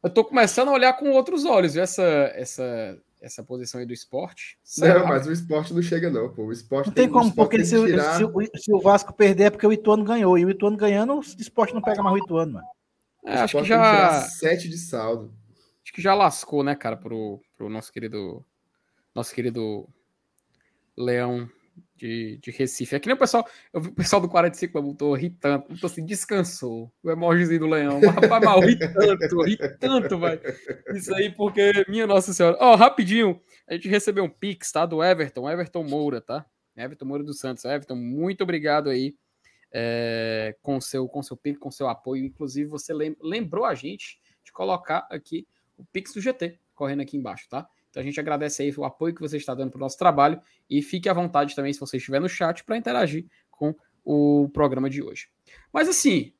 Speaker 2: Eu tô começando a olhar com outros olhos, viu? Essa, essa, essa posição aí do esporte.
Speaker 4: Não, mas o esporte não chega, não, pô. O esporte
Speaker 3: não tem, tem como, porque se, tirar... se, se, o Vasco perder é porque o Ituano ganhou. E o Ituano ganhando, o esporte não pega mais o Ituano, mano.
Speaker 2: É, acho que já.
Speaker 4: sete de saldo.
Speaker 2: Acho que já lascou, né, cara, pro, pro nosso querido. Nosso querido Leão de, de Recife. Aqui nem o pessoal, eu vi o pessoal do 45 botou ri tanto, botou assim, descansou. O emojizinho do leão. Rapaz, mal, ri tanto, ri tanto. Isso aí, porque, minha Nossa Senhora. Ó, oh, rapidinho, a gente recebeu um pix, tá? Do Everton, Everton Moura, tá? Everton Moura dos Santos. Everton, muito obrigado aí é, com seu com seu pix, com seu apoio. Inclusive, você lembrou a gente de colocar aqui o pix do GT, correndo aqui embaixo, tá? Então a gente agradece aí o apoio que você está dando para o nosso trabalho e fique à vontade também, se você estiver no chat, para interagir com o programa de hoje. Mas assim,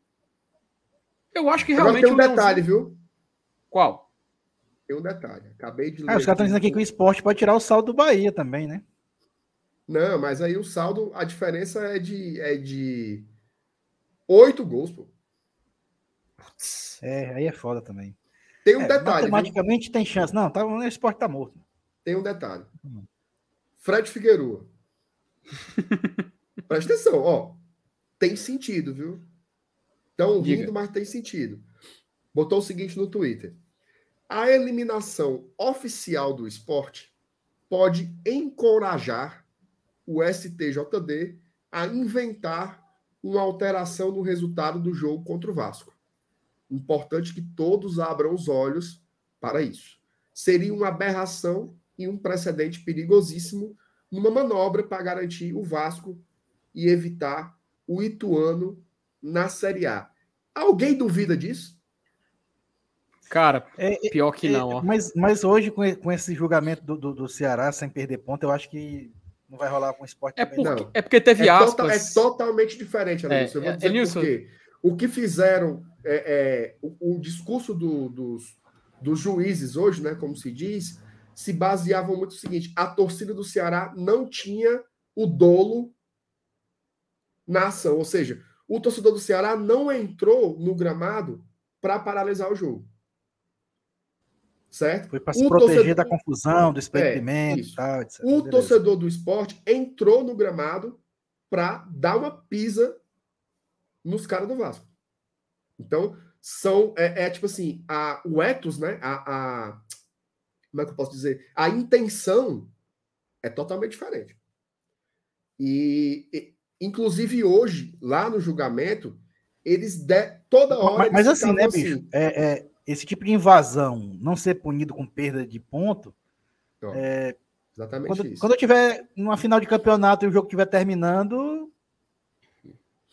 Speaker 2: eu acho que realmente.
Speaker 4: Agora tem um detalhe, viu?
Speaker 2: Qual?
Speaker 4: Tem um detalhe. Acabei de
Speaker 3: ler. Ah, os caras estão dizendo aqui que o esporte pode tirar o saldo do Bahia também, né?
Speaker 4: Não, mas aí o saldo, a diferença é de, é de 8 gols, pô.
Speaker 3: É, aí é foda também.
Speaker 4: Tem um é, detalhe.
Speaker 3: Matematicamente viu? tem chance. Não, tá, o esporte tá morto.
Speaker 4: Tem um detalhe. Hum. Fred Figueroa. Presta atenção, ó. Tem sentido, viu? Tão rindo, mas tem sentido. Botou o seguinte no Twitter. A eliminação oficial do esporte pode encorajar o STJD a inventar uma alteração no resultado do jogo contra o Vasco. Importante que todos abram os olhos para isso. Seria uma aberração e um precedente perigosíssimo numa manobra para garantir o Vasco e evitar o Ituano na Série A. Alguém duvida disso?
Speaker 2: Cara, é, é pior que é, não. Ó.
Speaker 3: Mas, mas hoje, com, com esse julgamento do, do, do, Ceará sem perder ponto, eu acho que não vai rolar com o esporte.
Speaker 2: É, porque, é porque teve é aspas.
Speaker 4: Tota, é totalmente diferente, Alex. É, eu vou dizer é, por quê. O que fizeram, é, é, o, o, discurso do, dos, dos juízes hoje, né, como se diz, se baseavam muito no seguinte: a torcida do Ceará não tinha o dolo na ação, ou seja, o torcedor do Ceará não entrou no gramado para paralisar o jogo. Certo?
Speaker 3: Foi para se o proteger torcedor... da confusão, do experimento é, tal,
Speaker 4: etc. O Beleza. torcedor do esporte entrou no gramado para dar uma pisa nos caras do Vasco. Então, são. É, é, tipo assim, a, o ethos, né? A, a, como é que eu posso dizer? A intenção é totalmente diferente. E, e inclusive hoje, lá no julgamento, eles de, toda hora.
Speaker 3: Mas, mas assim, né, bicho? Assim, é, é, esse tipo de invasão não ser punido com perda de ponto. é,
Speaker 4: exatamente
Speaker 3: quando,
Speaker 4: isso.
Speaker 3: Quando eu tiver numa final de campeonato e o jogo estiver terminando,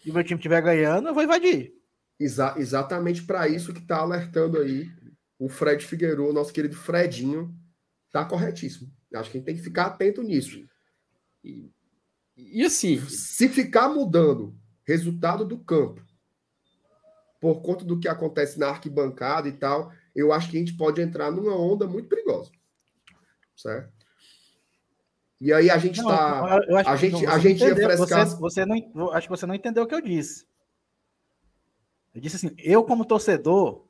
Speaker 3: e meu time estiver ganhando, eu vou invadir.
Speaker 4: Exa exatamente para isso que está alertando aí o Fred Figueiredo, nosso querido Fredinho, está corretíssimo. Acho que a gente tem que ficar atento nisso.
Speaker 2: E, e assim.
Speaker 4: Se ficar mudando resultado do campo por conta do que acontece na arquibancada e tal, eu acho que a gente pode entrar numa onda muito perigosa. Certo? E aí a gente está. A gente, a gente ia
Speaker 3: frescar. Você, você não, acho que você não entendeu o que eu disse. Eu disse assim: eu, como torcedor,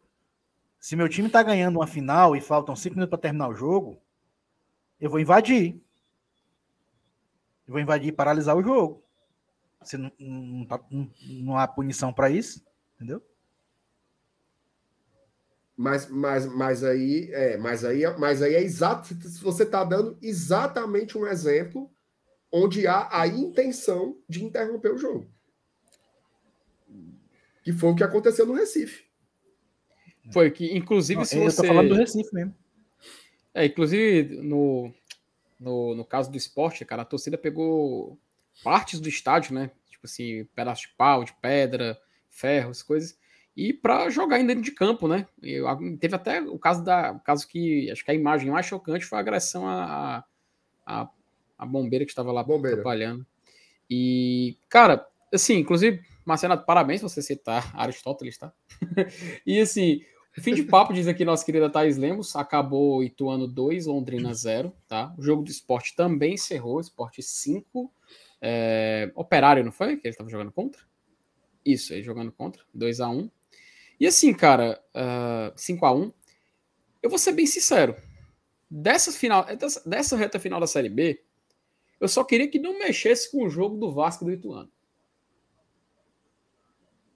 Speaker 3: se meu time está ganhando uma final e faltam cinco minutos para terminar o jogo, eu vou invadir. Eu vou invadir e paralisar o jogo. Se não, não, tá, não, não há punição para isso, entendeu?
Speaker 4: Mas, mas, mas aí é, mas aí, mas aí é exato. Você está dando exatamente um exemplo onde há a intenção de interromper o jogo. Que foi o que aconteceu no Recife.
Speaker 2: Foi que, inclusive, se
Speaker 3: você. Eu tô falando do Recife mesmo.
Speaker 2: É, inclusive, no, no, no caso do esporte, cara, a torcida pegou partes do estádio, né? Tipo assim, pedaço de pau, de pedra, ferro, as coisas e para jogar ainda dentro de campo, né? Eu, teve até o caso da o caso que acho que a imagem mais chocante foi a agressão à, a a bombeira que estava lá bombeira. atrapalhando. E, cara, assim, inclusive, Marcelo, parabéns você citar Aristóteles, tá? e assim, fim de papo, diz aqui nossa querida Thais Lemos, acabou Ituano 2, Londrina 0, tá? O jogo do esporte também encerrou, esporte 5, é, Operário, não foi? Que ele estava jogando contra? Isso, ele jogando contra, 2 a 1 e assim, cara, uh, ah, 5 a 1 eu vou ser bem sincero. Dessa, final, dessa, dessa reta final da Série B, eu só queria que não mexesse com o jogo do Vasco do Ituano.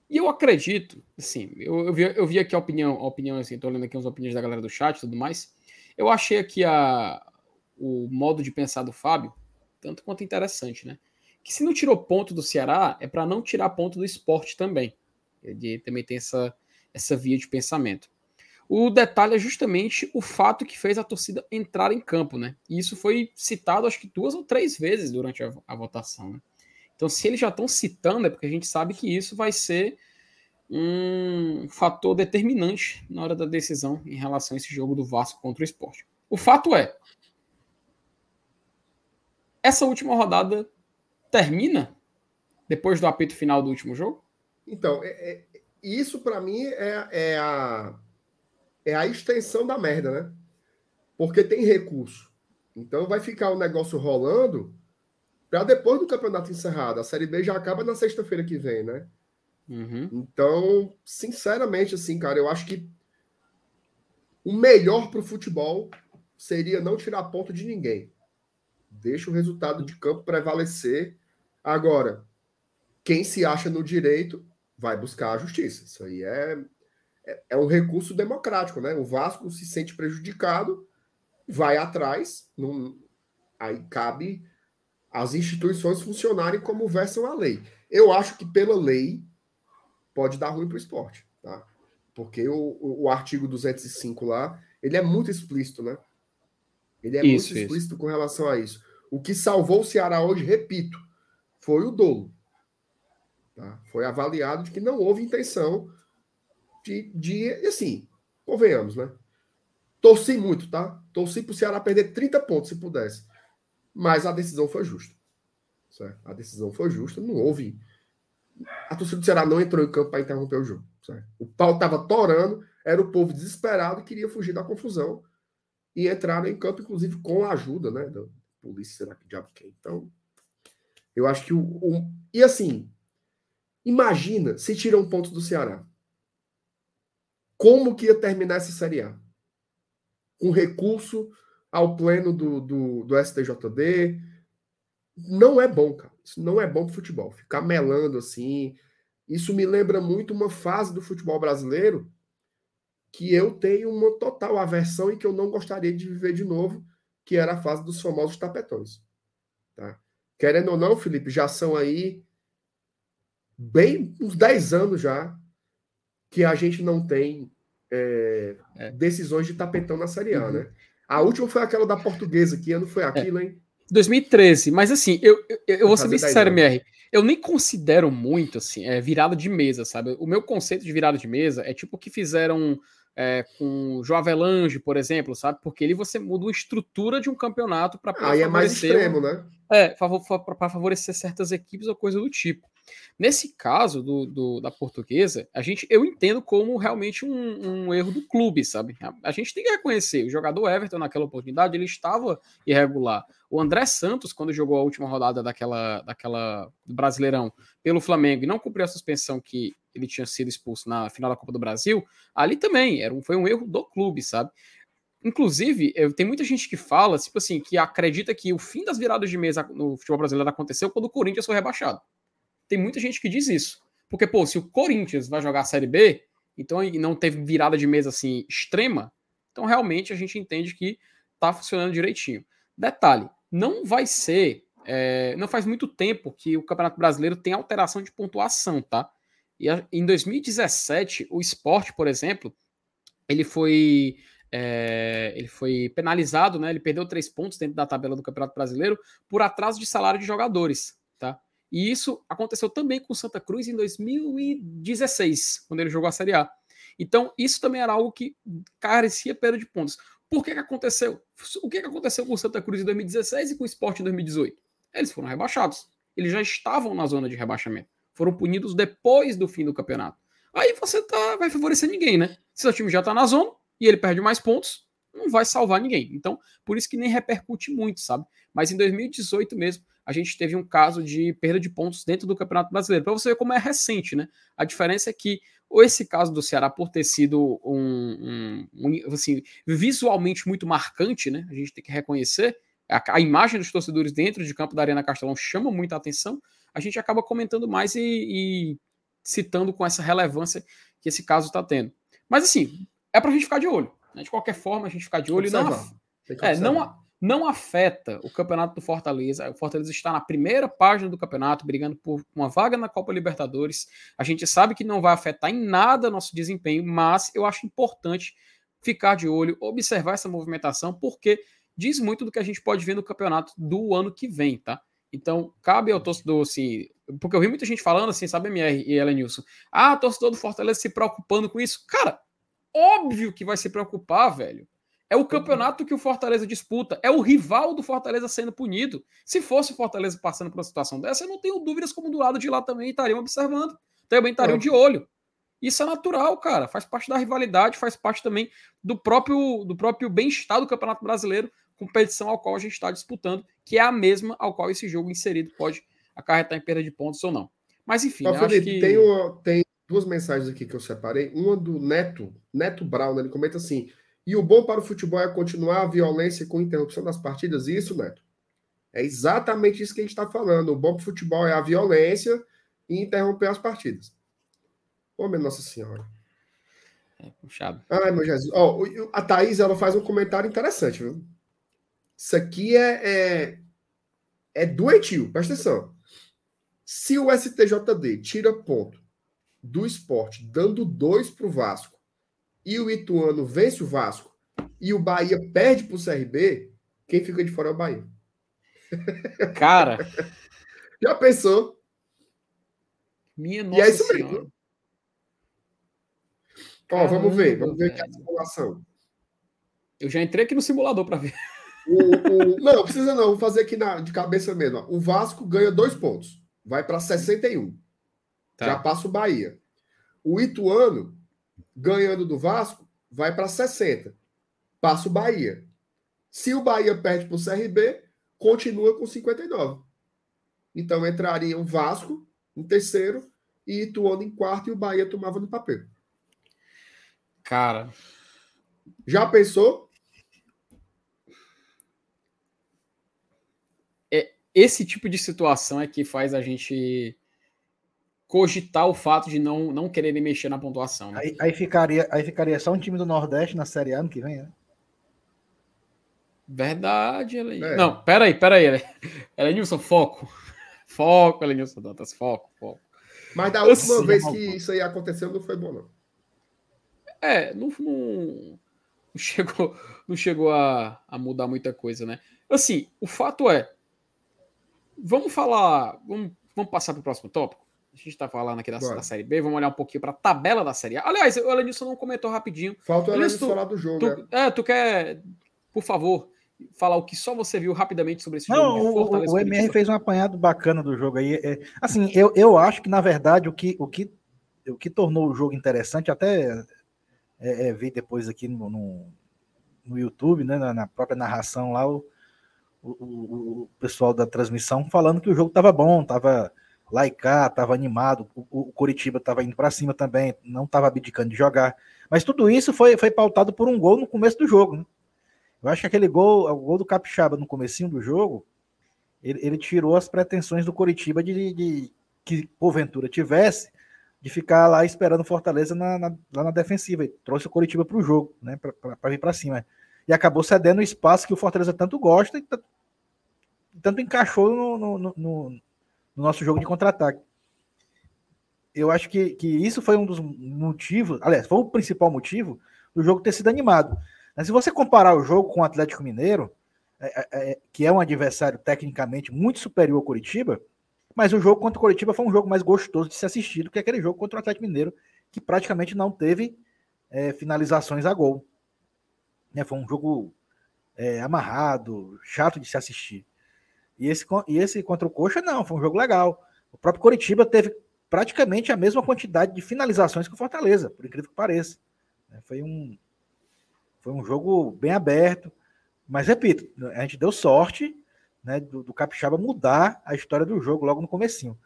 Speaker 2: E eu acredito, assim, eu, eu, vi, eu vi aqui a opinião, a opinião assim, tô lendo aqui as opiniões da galera do chat e tudo mais. Eu achei aqui a, o modo de pensar do Fábio tanto quanto interessante, né? Que se não tirou ponto do Ceará, é para não tirar ponto do esporte também. Ele também tem essa, essa via de pensamento. O detalhe é justamente o fato que fez a torcida entrar em campo, né? E isso foi citado acho que duas ou três vezes durante a, a votação. Né? Então, se eles já estão citando, é porque a gente sabe que isso vai ser um fator determinante na hora da decisão em relação a esse jogo do Vasco contra o esporte. O fato é, essa última rodada termina depois do apito final do último jogo?
Speaker 4: Então, é, isso para mim é, é, a, é a extensão da merda, né? Porque tem recurso. Então vai ficar o negócio rolando para depois do campeonato encerrado. A Série B já acaba na sexta-feira que vem, né?
Speaker 2: Uhum.
Speaker 4: Então, sinceramente, assim, cara, eu acho que o melhor para o futebol seria não tirar ponto de ninguém. Deixa o resultado de campo prevalecer. Agora, quem se acha no direito vai buscar a justiça. Isso aí é, é, é um recurso democrático, né? O Vasco se sente prejudicado, vai atrás, não, aí cabe as instituições funcionarem como versam a lei. Eu acho que pela lei pode dar ruim para o esporte, tá? Porque o, o, o, artigo 205 lá, ele é muito explícito, né? Ele é isso, muito explícito isso. com relação a isso. O que salvou o Ceará hoje, repito, foi o dolo. Tá? Foi avaliado de que não houve intenção de, de assim, convenhamos, né? Torci muito, tá? Torci para o Ceará perder 30 pontos se pudesse. Mas a decisão foi justa. Certo? A decisão foi justa, não houve. A torcida do Ceará não entrou em campo para interromper o jogo. Certo? O pau estava torando, era o povo desesperado e queria fugir da confusão. E entraram em campo, inclusive, com a ajuda né, da polícia, será que diabo quem? Então, eu acho que o, o. E assim, imagina se tiram pontos do Ceará. Como que ia terminar essa Série A? Com recurso ao pleno do, do, do STJD. Não é bom, cara. Isso não é bom para futebol. Ficar melando assim. Isso me lembra muito uma fase do futebol brasileiro que eu tenho uma total aversão e que eu não gostaria de viver de novo, que era a fase dos famosos tapetões. Tá? Querendo ou não, Felipe, já são aí bem uns 10 anos já que a gente não tem é, é. decisões de tapetão na Série A, uhum. né? A última foi aquela da portuguesa, que ano foi aquilo, hein?
Speaker 2: 2013, mas assim, eu, eu, eu vou ser bem sincero, MR, eu nem considero muito, assim, é, virada de mesa, sabe? O meu conceito de virada de mesa é tipo o que fizeram é, com o Joavelange, por exemplo, sabe? Porque ali você muda a estrutura de um campeonato para
Speaker 4: Aí é mais extremo, né?
Speaker 2: É, para favorecer certas equipes ou coisa do tipo. Nesse caso do, do, da portuguesa, a gente, eu entendo como realmente um, um erro do clube, sabe? A, a, gente tem que reconhecer, o jogador Everton naquela oportunidade, ele estava irregular. O André Santos, quando jogou a última rodada daquela, daquela do Brasileirão pelo Flamengo e não cumpriu a suspensão que ele tinha sido expulso na final da Copa do Brasil, ali também era um, foi um erro do clube, sabe? Inclusive, tem muita gente que fala, tipo assim, que acredita que o fim das viradas de mesa no futebol brasileiro aconteceu quando o Corinthians foi rebaixado. Tem muita gente que diz isso. Porque, pô, se o Corinthians vai jogar a Série B, então e não teve virada de mesa assim extrema, então realmente a gente entende que tá funcionando direitinho. Detalhe, não vai ser. É, não faz muito tempo que o Campeonato Brasileiro tem alteração de pontuação, tá? E a, em 2017, o esporte, por exemplo, ele foi. É, ele foi penalizado, né? Ele perdeu três pontos dentro da tabela do Campeonato Brasileiro por atraso de salário de jogadores. E isso aconteceu também com o Santa Cruz em 2016, quando ele jogou a Série A. Então, isso também era algo que carecia perda de pontos. Por que, que aconteceu? O que, que aconteceu com o Santa Cruz em 2016 e com o Sport em 2018? Eles foram rebaixados. Eles já estavam na zona de rebaixamento. Foram punidos depois do fim do campeonato. Aí você tá, vai favorecer ninguém, né? Se seu time já está na zona e ele perde mais pontos, não vai salvar ninguém. Então, por isso que nem repercute muito, sabe? Mas em 2018 mesmo, a gente teve um caso de perda de pontos dentro do Campeonato Brasileiro. Para você ver como é recente, né? A diferença é que ou esse caso do Ceará, por ter sido um, um, um assim, visualmente muito marcante, né? A gente tem que reconhecer. A, a, imagem dos torcedores dentro de campo da Arena Castelão chama muita atenção. A gente acaba comentando mais e, e citando com essa relevância que esse caso está tendo. Mas assim, é para a gente ficar de olho. Né? De qualquer forma, a gente ficar de olho. Não, é, não, não afeta o campeonato do Fortaleza. O Fortaleza está na primeira página do campeonato, brigando por uma vaga na Copa Libertadores. A gente sabe que não vai afetar em nada nosso desempenho, mas eu acho importante ficar de olho, observar essa movimentação, porque diz muito do que a gente pode ver no campeonato do ano que vem, tá? Então, cabe ao torcedor, assim, porque eu vi muita gente falando assim, sabe, MR e Elenilson, ah, torcedor do Fortaleza se preocupando com isso. Cara, óbvio que vai se preocupar, velho. É o campeonato que o Fortaleza disputa, é o rival do Fortaleza sendo punido. Se fosse o Fortaleza passando por uma situação dessa, eu não tenho dúvidas como do lado de lá também estariam observando, também estariam de olho. Isso é natural, cara. Faz parte da rivalidade, faz parte também do próprio, do próprio bem-estar do Campeonato Brasileiro, competição ao qual a gente está disputando, que é a mesma ao qual esse jogo inserido pode acarretar em perda de pontos ou não. Mas enfim,
Speaker 4: Mas, Felipe, que... tem, uma, tem duas mensagens aqui que eu separei. Uma do Neto, Neto Brown, né? ele comenta assim: e o bom para o futebol é continuar a violência com interrupção das partidas? Isso, Neto. É exatamente isso que a gente está falando. O bom para o futebol é a violência e interromper as partidas. Ô, minha Nossa Senhora.
Speaker 2: É puxado.
Speaker 4: Ai, meu Jesus. Oh, a Thaís ela faz um comentário interessante, viu? Isso aqui é, é, é doentio, presta atenção. Se o STJD tira ponto do esporte, dando dois para o Vasco, e o Ituano vence o Vasco, e o Bahia perde para o CRB, quem fica de fora é o Bahia.
Speaker 2: Cara.
Speaker 4: Já pensou?
Speaker 2: Minha nossa e é isso senhora. mesmo.
Speaker 4: Ó, vamos ver, vamos ver aqui a simulação.
Speaker 2: Eu já entrei aqui no simulador para ver.
Speaker 4: O, o, não, precisa não, vou fazer aqui na, de cabeça mesmo. O Vasco ganha dois pontos, vai para 61. Tá. Já passa o Bahia. O Ituano, ganhando do Vasco, vai para 60. Passa o Bahia. Se o Bahia perde para o CRB, continua com 59. Então entraria o Vasco em terceiro e Ituano em quarto e o Bahia tomava no papel.
Speaker 2: Cara.
Speaker 4: Já pensou?
Speaker 2: É, esse tipo de situação é que faz a gente cogitar o fato de não, não quererem mexer na pontuação. Né?
Speaker 3: Aí, aí, ficaria, aí ficaria só um time do Nordeste na Série A ano que vem, né?
Speaker 2: Verdade, Elenilson. É. Não, peraí, peraí. Elenilson, foco. Foco, Elenilson Dantas, foco, foco.
Speaker 4: Mas da última vez que isso aí aconteceu, não foi bom, não.
Speaker 2: É, não, não, não chegou, não chegou a, a mudar muita coisa, né? Assim, o fato é. Vamos falar. Vamos, vamos passar para o próximo tópico? A gente está falando aqui da, da, Série B, vamos olhar um pouquinho para a tabela da Série A. Aliás, o Elenilson não comentou rapidinho.
Speaker 4: Falta o Elenilson falar do jogo.
Speaker 2: Tu,
Speaker 4: né?
Speaker 2: É, tu quer, por favor, falar o que só você viu rapidamente sobre esse
Speaker 3: não, jogo? O, o MR fez um apanhado bacana do jogo aí. É, assim, eu, eu acho que, na verdade, o que, o, que, o que tornou o jogo interessante, até é, é, vi depois aqui no, no, no YouTube, né, na, na, própria narração lá, o, o, o, pessoal da transmissão falando que o jogo estava bom, estava lá e cá, estava animado, o, o Coritiba estava indo para cima também, não estava abdicando de jogar. Mas tudo isso foi, foi pautado por um gol no começo do jogo. Né? Eu acho que aquele gol, o gol do Capixaba no comecinho do jogo, ele, ele tirou as pretensões do Coritiba de, de, que porventura tivesse de ficar lá esperando Fortaleza na, na, lá na defensiva. E trouxe o Coritiba para o jogo, né? Para vir para cima. E acabou cedendo o espaço que o Fortaleza tanto gosta e tanto encaixou no, no, no, no nosso jogo de contra-ataque. Eu acho que, que isso foi um dos motivos, aliás, foi o principal motivo do jogo ter sido animado. Mas se você comparar o jogo com o Atlético Mineiro, é, é, é que é um adversário tecnicamente muito superior ao Curitiba, mas o jogo contra o Coritiba foi um jogo mais gostoso de se assistir do que aquele jogo contra o Atlético Mineiro, que praticamente não teve é, finalizações a gol. Né, foi um jogo é, amarrado, chato de se assistir. E esse, e esse contra o Coxa, não, foi um jogo legal. O próprio Coritiba teve praticamente a mesma quantidade de finalizações que o Fortaleza, por incrível que pareça. Né, foi um, foi um jogo bem aberto. Mas repito, a gente deu sorte né, do, do, Capixaba mudar a história do jogo logo no comecinho.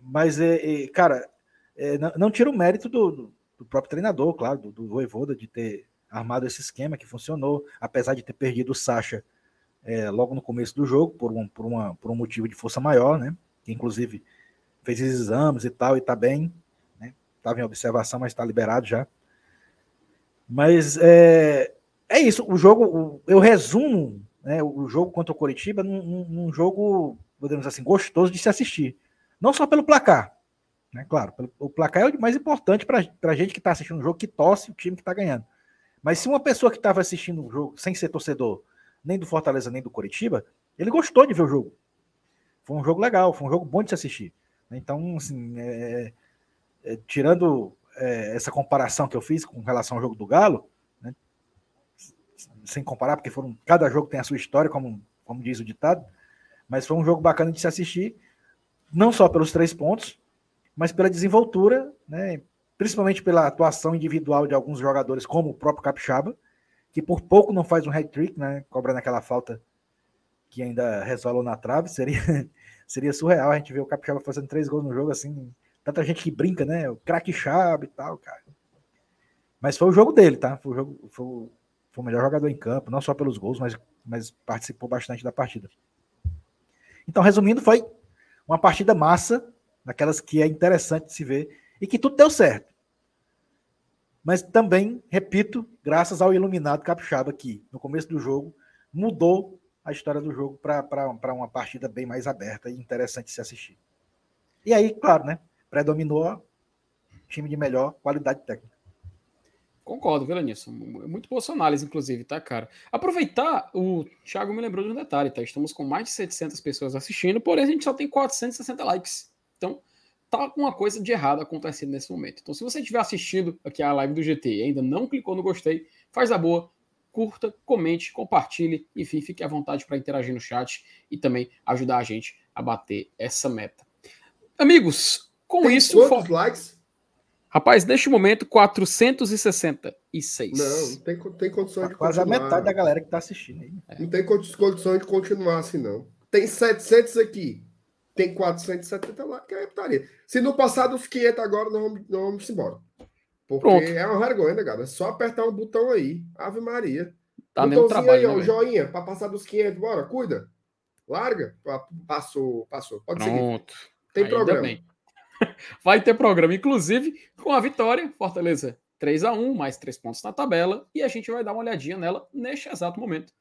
Speaker 3: Mas, é, é cara, é, não, não, tira o mérito do, do próprio treinador, claro, do, do Voivoda, de ter armado esse esquema que funcionou, apesar de ter perdido o Sacha é, logo no começo do jogo, por um, por, uma, por um motivo de força maior, né? Que inclusive fez exames e tal, e tá bem, né? Tava em observação, mas está liberado já. Mas é, é isso, o jogo, eu resumo né, o jogo contra o Coritiba num, num jogo, podemos assim, gostoso de se assistir. Não só pelo placar, né? Claro, o placar é o mais importante para a gente que está assistindo um jogo que torce o time que está ganhando. Mas se uma pessoa que estava assistindo o jogo sem ser torcedor, nem do Fortaleza nem do Coritiba, ele gostou de ver o jogo. Foi um jogo legal, foi um jogo bom de se assistir. Então, assim, é, é, tirando é, essa comparação que eu fiz com relação ao jogo do Galo, né, sem comparar, porque foram, cada jogo tem a sua história, como, como diz o ditado, mas foi um jogo bacana de se assistir, não só pelos três pontos, mas pela desenvoltura, né, principalmente pela atuação individual de alguns jogadores, como o próprio Capixaba, que por pouco não faz um hat-trick, né, cobrando aquela falta que ainda resvalou na trave, seria, seria surreal a gente ver o Capixaba fazendo três gols no jogo, assim, tanta gente que brinca, né, o craque Chaba e tal, cara. Mas foi o jogo dele, tá? Foi o, jogo, foi, o, foi o melhor jogador em campo, não só pelos gols, mas, mas participou bastante da partida. Então, resumindo, foi uma partida massa, daquelas que é interessante de se ver, e que tudo deu certo. Mas também, repito, graças ao iluminado Capixaba, que no começo do jogo mudou a história do jogo para uma partida bem mais aberta e interessante se assistir. E aí, claro, né? Predominou time de melhor qualidade técnica.
Speaker 2: Concordo, Velanisson. Muito boa sua análise, inclusive, tá, cara? Aproveitar, o Thiago me lembrou de um detalhe, tá? Estamos com mais de 700 pessoas assistindo, porém a gente só tem 460 likes. Então, tá alguma coisa de errado acontecendo nesse momento. Então, se você estiver assistindo aqui a live do GT e ainda não clicou no gostei, faz a boa, curta, comente, compartilhe, enfim, fique à vontade para interagir no chat e também ajudar a gente a bater essa meta. Amigos, com
Speaker 4: tem
Speaker 2: isso.
Speaker 4: Quantos for... likes?
Speaker 2: Rapaz, neste momento, 466.
Speaker 4: Não, tem, tem condições
Speaker 3: de Quase continuar. a metade da galera que está assistindo aí.
Speaker 4: É. Não tem condições de continuar assim, não. Tem 700 aqui. Tem 470 lá, que é putaria. Se no passado os 500 agora, nós vamos, nós vamos embora. Porque Pronto. é uma vergonha, né, cara? É só apertar um botão aí. Ave Maria.
Speaker 2: Tá nem trabalho,
Speaker 4: aí, né, ó, joinha, para passar dos 500. Bora, cuida. Larga. Passou, passou. Pode
Speaker 2: Pronto.
Speaker 4: seguir. Tem Ainda programa. Bem.
Speaker 2: Vai ter programa, inclusive, com a vitória. Fortaleza 3 a 1 mais 3 pontos na tabela. E a gente vai dar uma olhadinha nela neste exato momento.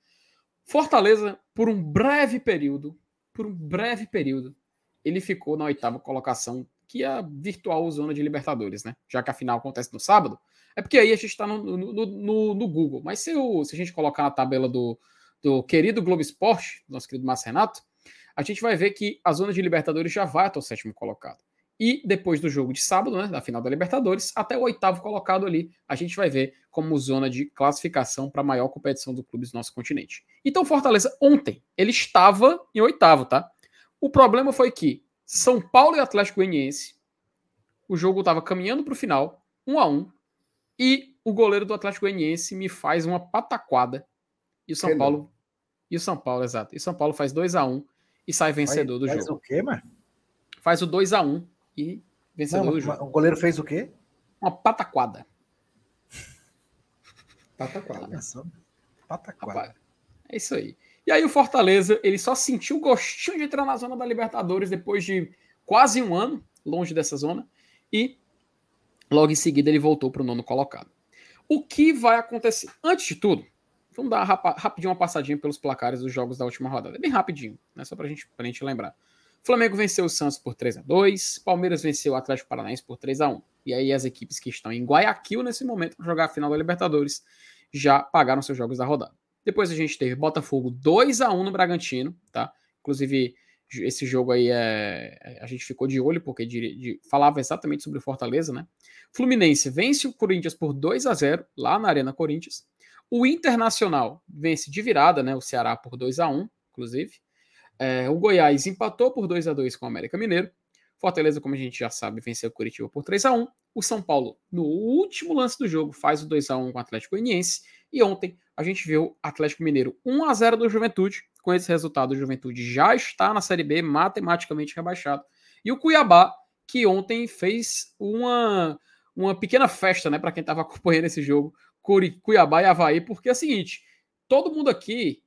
Speaker 2: Fortaleza, por um breve período, por um breve período, ele ficou na oitava colocação, que é a virtual zona de Libertadores, né? Já que a final acontece no sábado. É porque aí a gente está no, no, no, no, Google. Mas se, o, se a gente colocar na tabela do, do querido Globo Esporte, nosso querido Márcio Renato, a gente vai ver que a zona de Libertadores já vai até o sétimo colocado. E depois do jogo de sábado, né, da final da Libertadores, até o oitavo colocado ali, a gente vai ver como zona de classificação para a maior competição do clube do nosso continente. Então, Fortaleza, ontem, ele estava em oitavo, tá? O problema foi que São Paulo e Atlético Goianiense, o jogo estava caminhando para o final, um a um, e o goleiro do Atlético Goianiense me faz uma pataquada. E o São que Paulo. Não? E o São Paulo, exato. E o São Paulo faz 2 a 1 um, e sai vencedor do
Speaker 3: faz
Speaker 2: jogo.
Speaker 3: Faz o quê, mano?
Speaker 2: Faz o 2 a 1 um, e vencedor
Speaker 3: Não,
Speaker 2: do jogo.
Speaker 3: O goleiro fez o quê?
Speaker 2: Uma pataquada.
Speaker 4: Pataquada.
Speaker 3: Pataquada.
Speaker 2: é isso aí. E aí o Fortaleza, ele só sentiu o gostinho de entrar na zona da Libertadores depois de quase um ano longe dessa zona e logo em seguida ele voltou para o nono colocado. O que vai acontecer? Antes de tudo, vamos dar rapidinho uma passadinha pelos placares dos jogos da última rodada. É bem rapidinho, né? só para gente, a gente lembrar. Flamengo venceu o Santos por 3 a 2 Palmeiras venceu o Atlético Paranaense por 3 a 1 E aí as equipes que estão em Guayaquil nesse momento para jogar a final da Libertadores já pagaram seus jogos da rodada. Depois a gente teve Botafogo 2 a 1 no Bragantino, tá? Inclusive esse jogo aí é, é a gente ficou de olho porque de, de, falava exatamente sobre o Fortaleza, né? Fluminense vence o Corinthians por 2 a 0 lá na Arena Corinthians. O Internacional vence de virada, né? O Ceará por 2 a 1 inclusive. É, o Goiás empatou por 2 a 2 com o América Mineiro. Fortaleza, como a gente já sabe, venceu o Curitiba por 3 a 1 O São Paulo, no último lance do jogo, faz o 2 a 1 com o Atlético Goianiense. E ontem a gente viu o Atlético Mineiro 1 a 0 do Juventude. Com esse resultado, o Juventude já está na Série B, matematicamente rebaixado. E o Cuiabá, que ontem fez uma, uma pequena festa, né, para quem estava acompanhando esse jogo, Cuiabá e Havaí, porque é o seguinte: todo mundo aqui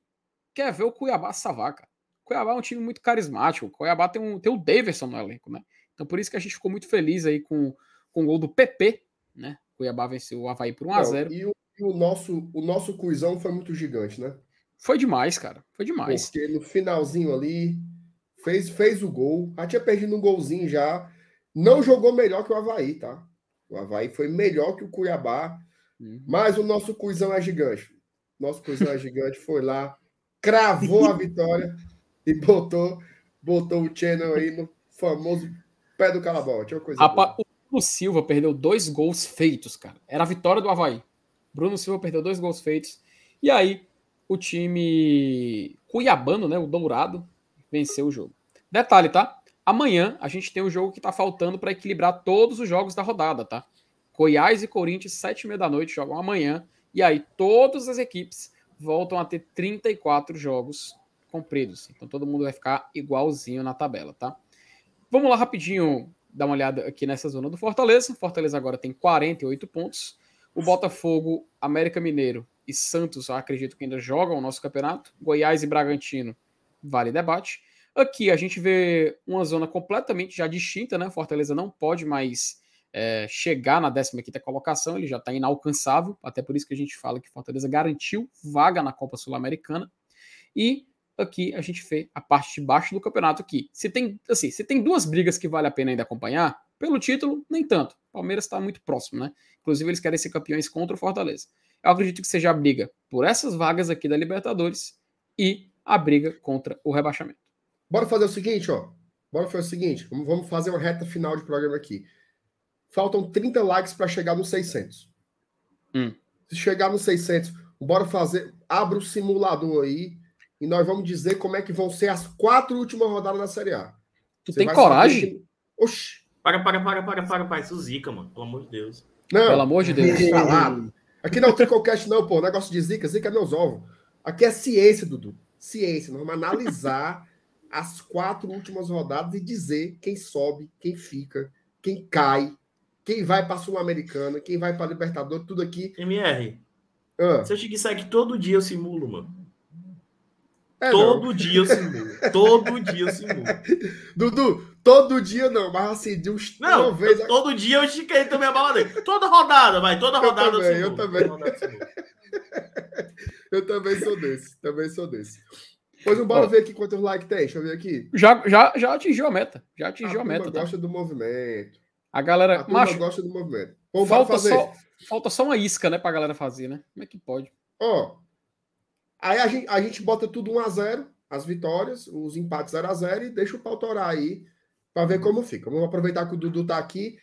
Speaker 2: quer ver o Cuiabá salvar, cara. Cuiabá é um time muito carismático. O Cuiabá tem, um, tem o Davidson no elenco, né? Então por isso que a gente ficou muito feliz aí com, com o gol do PP, né? Cuiabá venceu o Havaí por 1x0.
Speaker 4: E, o, e o, nosso, o nosso cuizão foi muito gigante, né?
Speaker 2: Foi demais, cara. Foi demais.
Speaker 4: Porque no finalzinho ali, fez, fez o gol. Já tinha perdido um golzinho já. Não jogou melhor que o Havaí, tá? O Havaí foi melhor que o Cuiabá. Uhum. Mas o nosso Cuizão é gigante. Nosso Cuizão é gigante. Foi lá, cravou a vitória e botou, botou o channel aí no famoso pé do calabão. Tinha coisa
Speaker 2: Rapaz, o Bruno Silva perdeu dois gols feitos, cara. Era a vitória do Havaí. Bruno Silva perdeu dois gols feitos. E aí, o time cuiabano, né, o Dourado, venceu o jogo. Detalhe, tá? Amanhã a gente tem o um jogo que tá faltando para equilibrar todos os jogos da rodada, tá? Goiás e Corinthians, sete e meia da noite, jogam amanhã. E aí todas as equipes voltam a ter 34 jogos compridos. Então todo mundo vai ficar igualzinho na tabela, tá? Vamos lá rapidinho dar uma olhada aqui nessa zona do Fortaleza. Fortaleza agora tem 48 pontos. O Botafogo, América Mineiro e Santos, acredito que ainda jogam o nosso campeonato. Goiás e Bragantino, vale debate. Aqui a gente vê uma zona completamente já distinta, né? Fortaleza não pode mais é, chegar na 15 colocação, ele já está inalcançável, até por isso que a gente fala que Fortaleza garantiu vaga na Copa Sul-Americana. E aqui a gente vê a parte de baixo do campeonato aqui. Se tem, assim, se tem duas brigas que vale a pena ainda acompanhar, pelo título, nem tanto. O Palmeiras está muito próximo, né? Inclusive, eles querem ser campeões contra o Fortaleza. Eu acredito que seja a briga por essas vagas aqui da Libertadores e a briga contra o rebaixamento.
Speaker 4: Bora fazer o seguinte, ó. Bora fazer o seguinte. Vamos fazer uma reta final de programa aqui. Faltam 30 likes para chegar nos 600. Hum. Se chegar nos 600, bora fazer. Abra o simulador aí e nós vamos dizer como é que vão ser as quatro últimas rodadas da Série A.
Speaker 2: Tu Você tem coragem? Que...
Speaker 5: Oxi. Para, para, para, para, para, para. Isso zica, mano. Pelo amor de Deus.
Speaker 2: Não. Pelo amor de Deus.
Speaker 4: Aqui não é o Tricocast, não, pô. Negócio de zica, zica é meus ovos. Aqui é ciência, Dudu. Ciência. Nós vamos analisar as quatro últimas rodadas e dizer quem sobe, quem fica, quem cai, quem vai para a Sul-Americana, quem vai para a Libertadores, tudo aqui.
Speaker 5: MR. Ah. Se eu te disser que todo dia eu simulo, mano. É, todo não. dia eu simulo. todo dia eu simulo.
Speaker 4: Dudu, todo dia não, mas assim, de uns
Speaker 5: Não, vez... todo dia eu estiquei também a bala dele. Toda rodada, vai, toda rodada
Speaker 4: eu, também, eu, eu também. eu também sou desse, também sou desse. Pois não bora ver aqui quantos likes tem, deixa eu ver aqui.
Speaker 2: Já, já, já atingiu a meta, já atingiu a, a meta.
Speaker 4: Tá? gosta do movimento.
Speaker 2: A galera.
Speaker 4: A macho, gosta do movimento.
Speaker 2: Bom, falta, só, falta só uma isca, né, pra galera fazer, né? Como é que pode?
Speaker 4: Ó. Aí a gente, a gente bota tudo 1x0, as vitórias, os empates 0x0 e deixa o pau torar aí pra ver como fica. Vamos aproveitar que o Dudu tá aqui.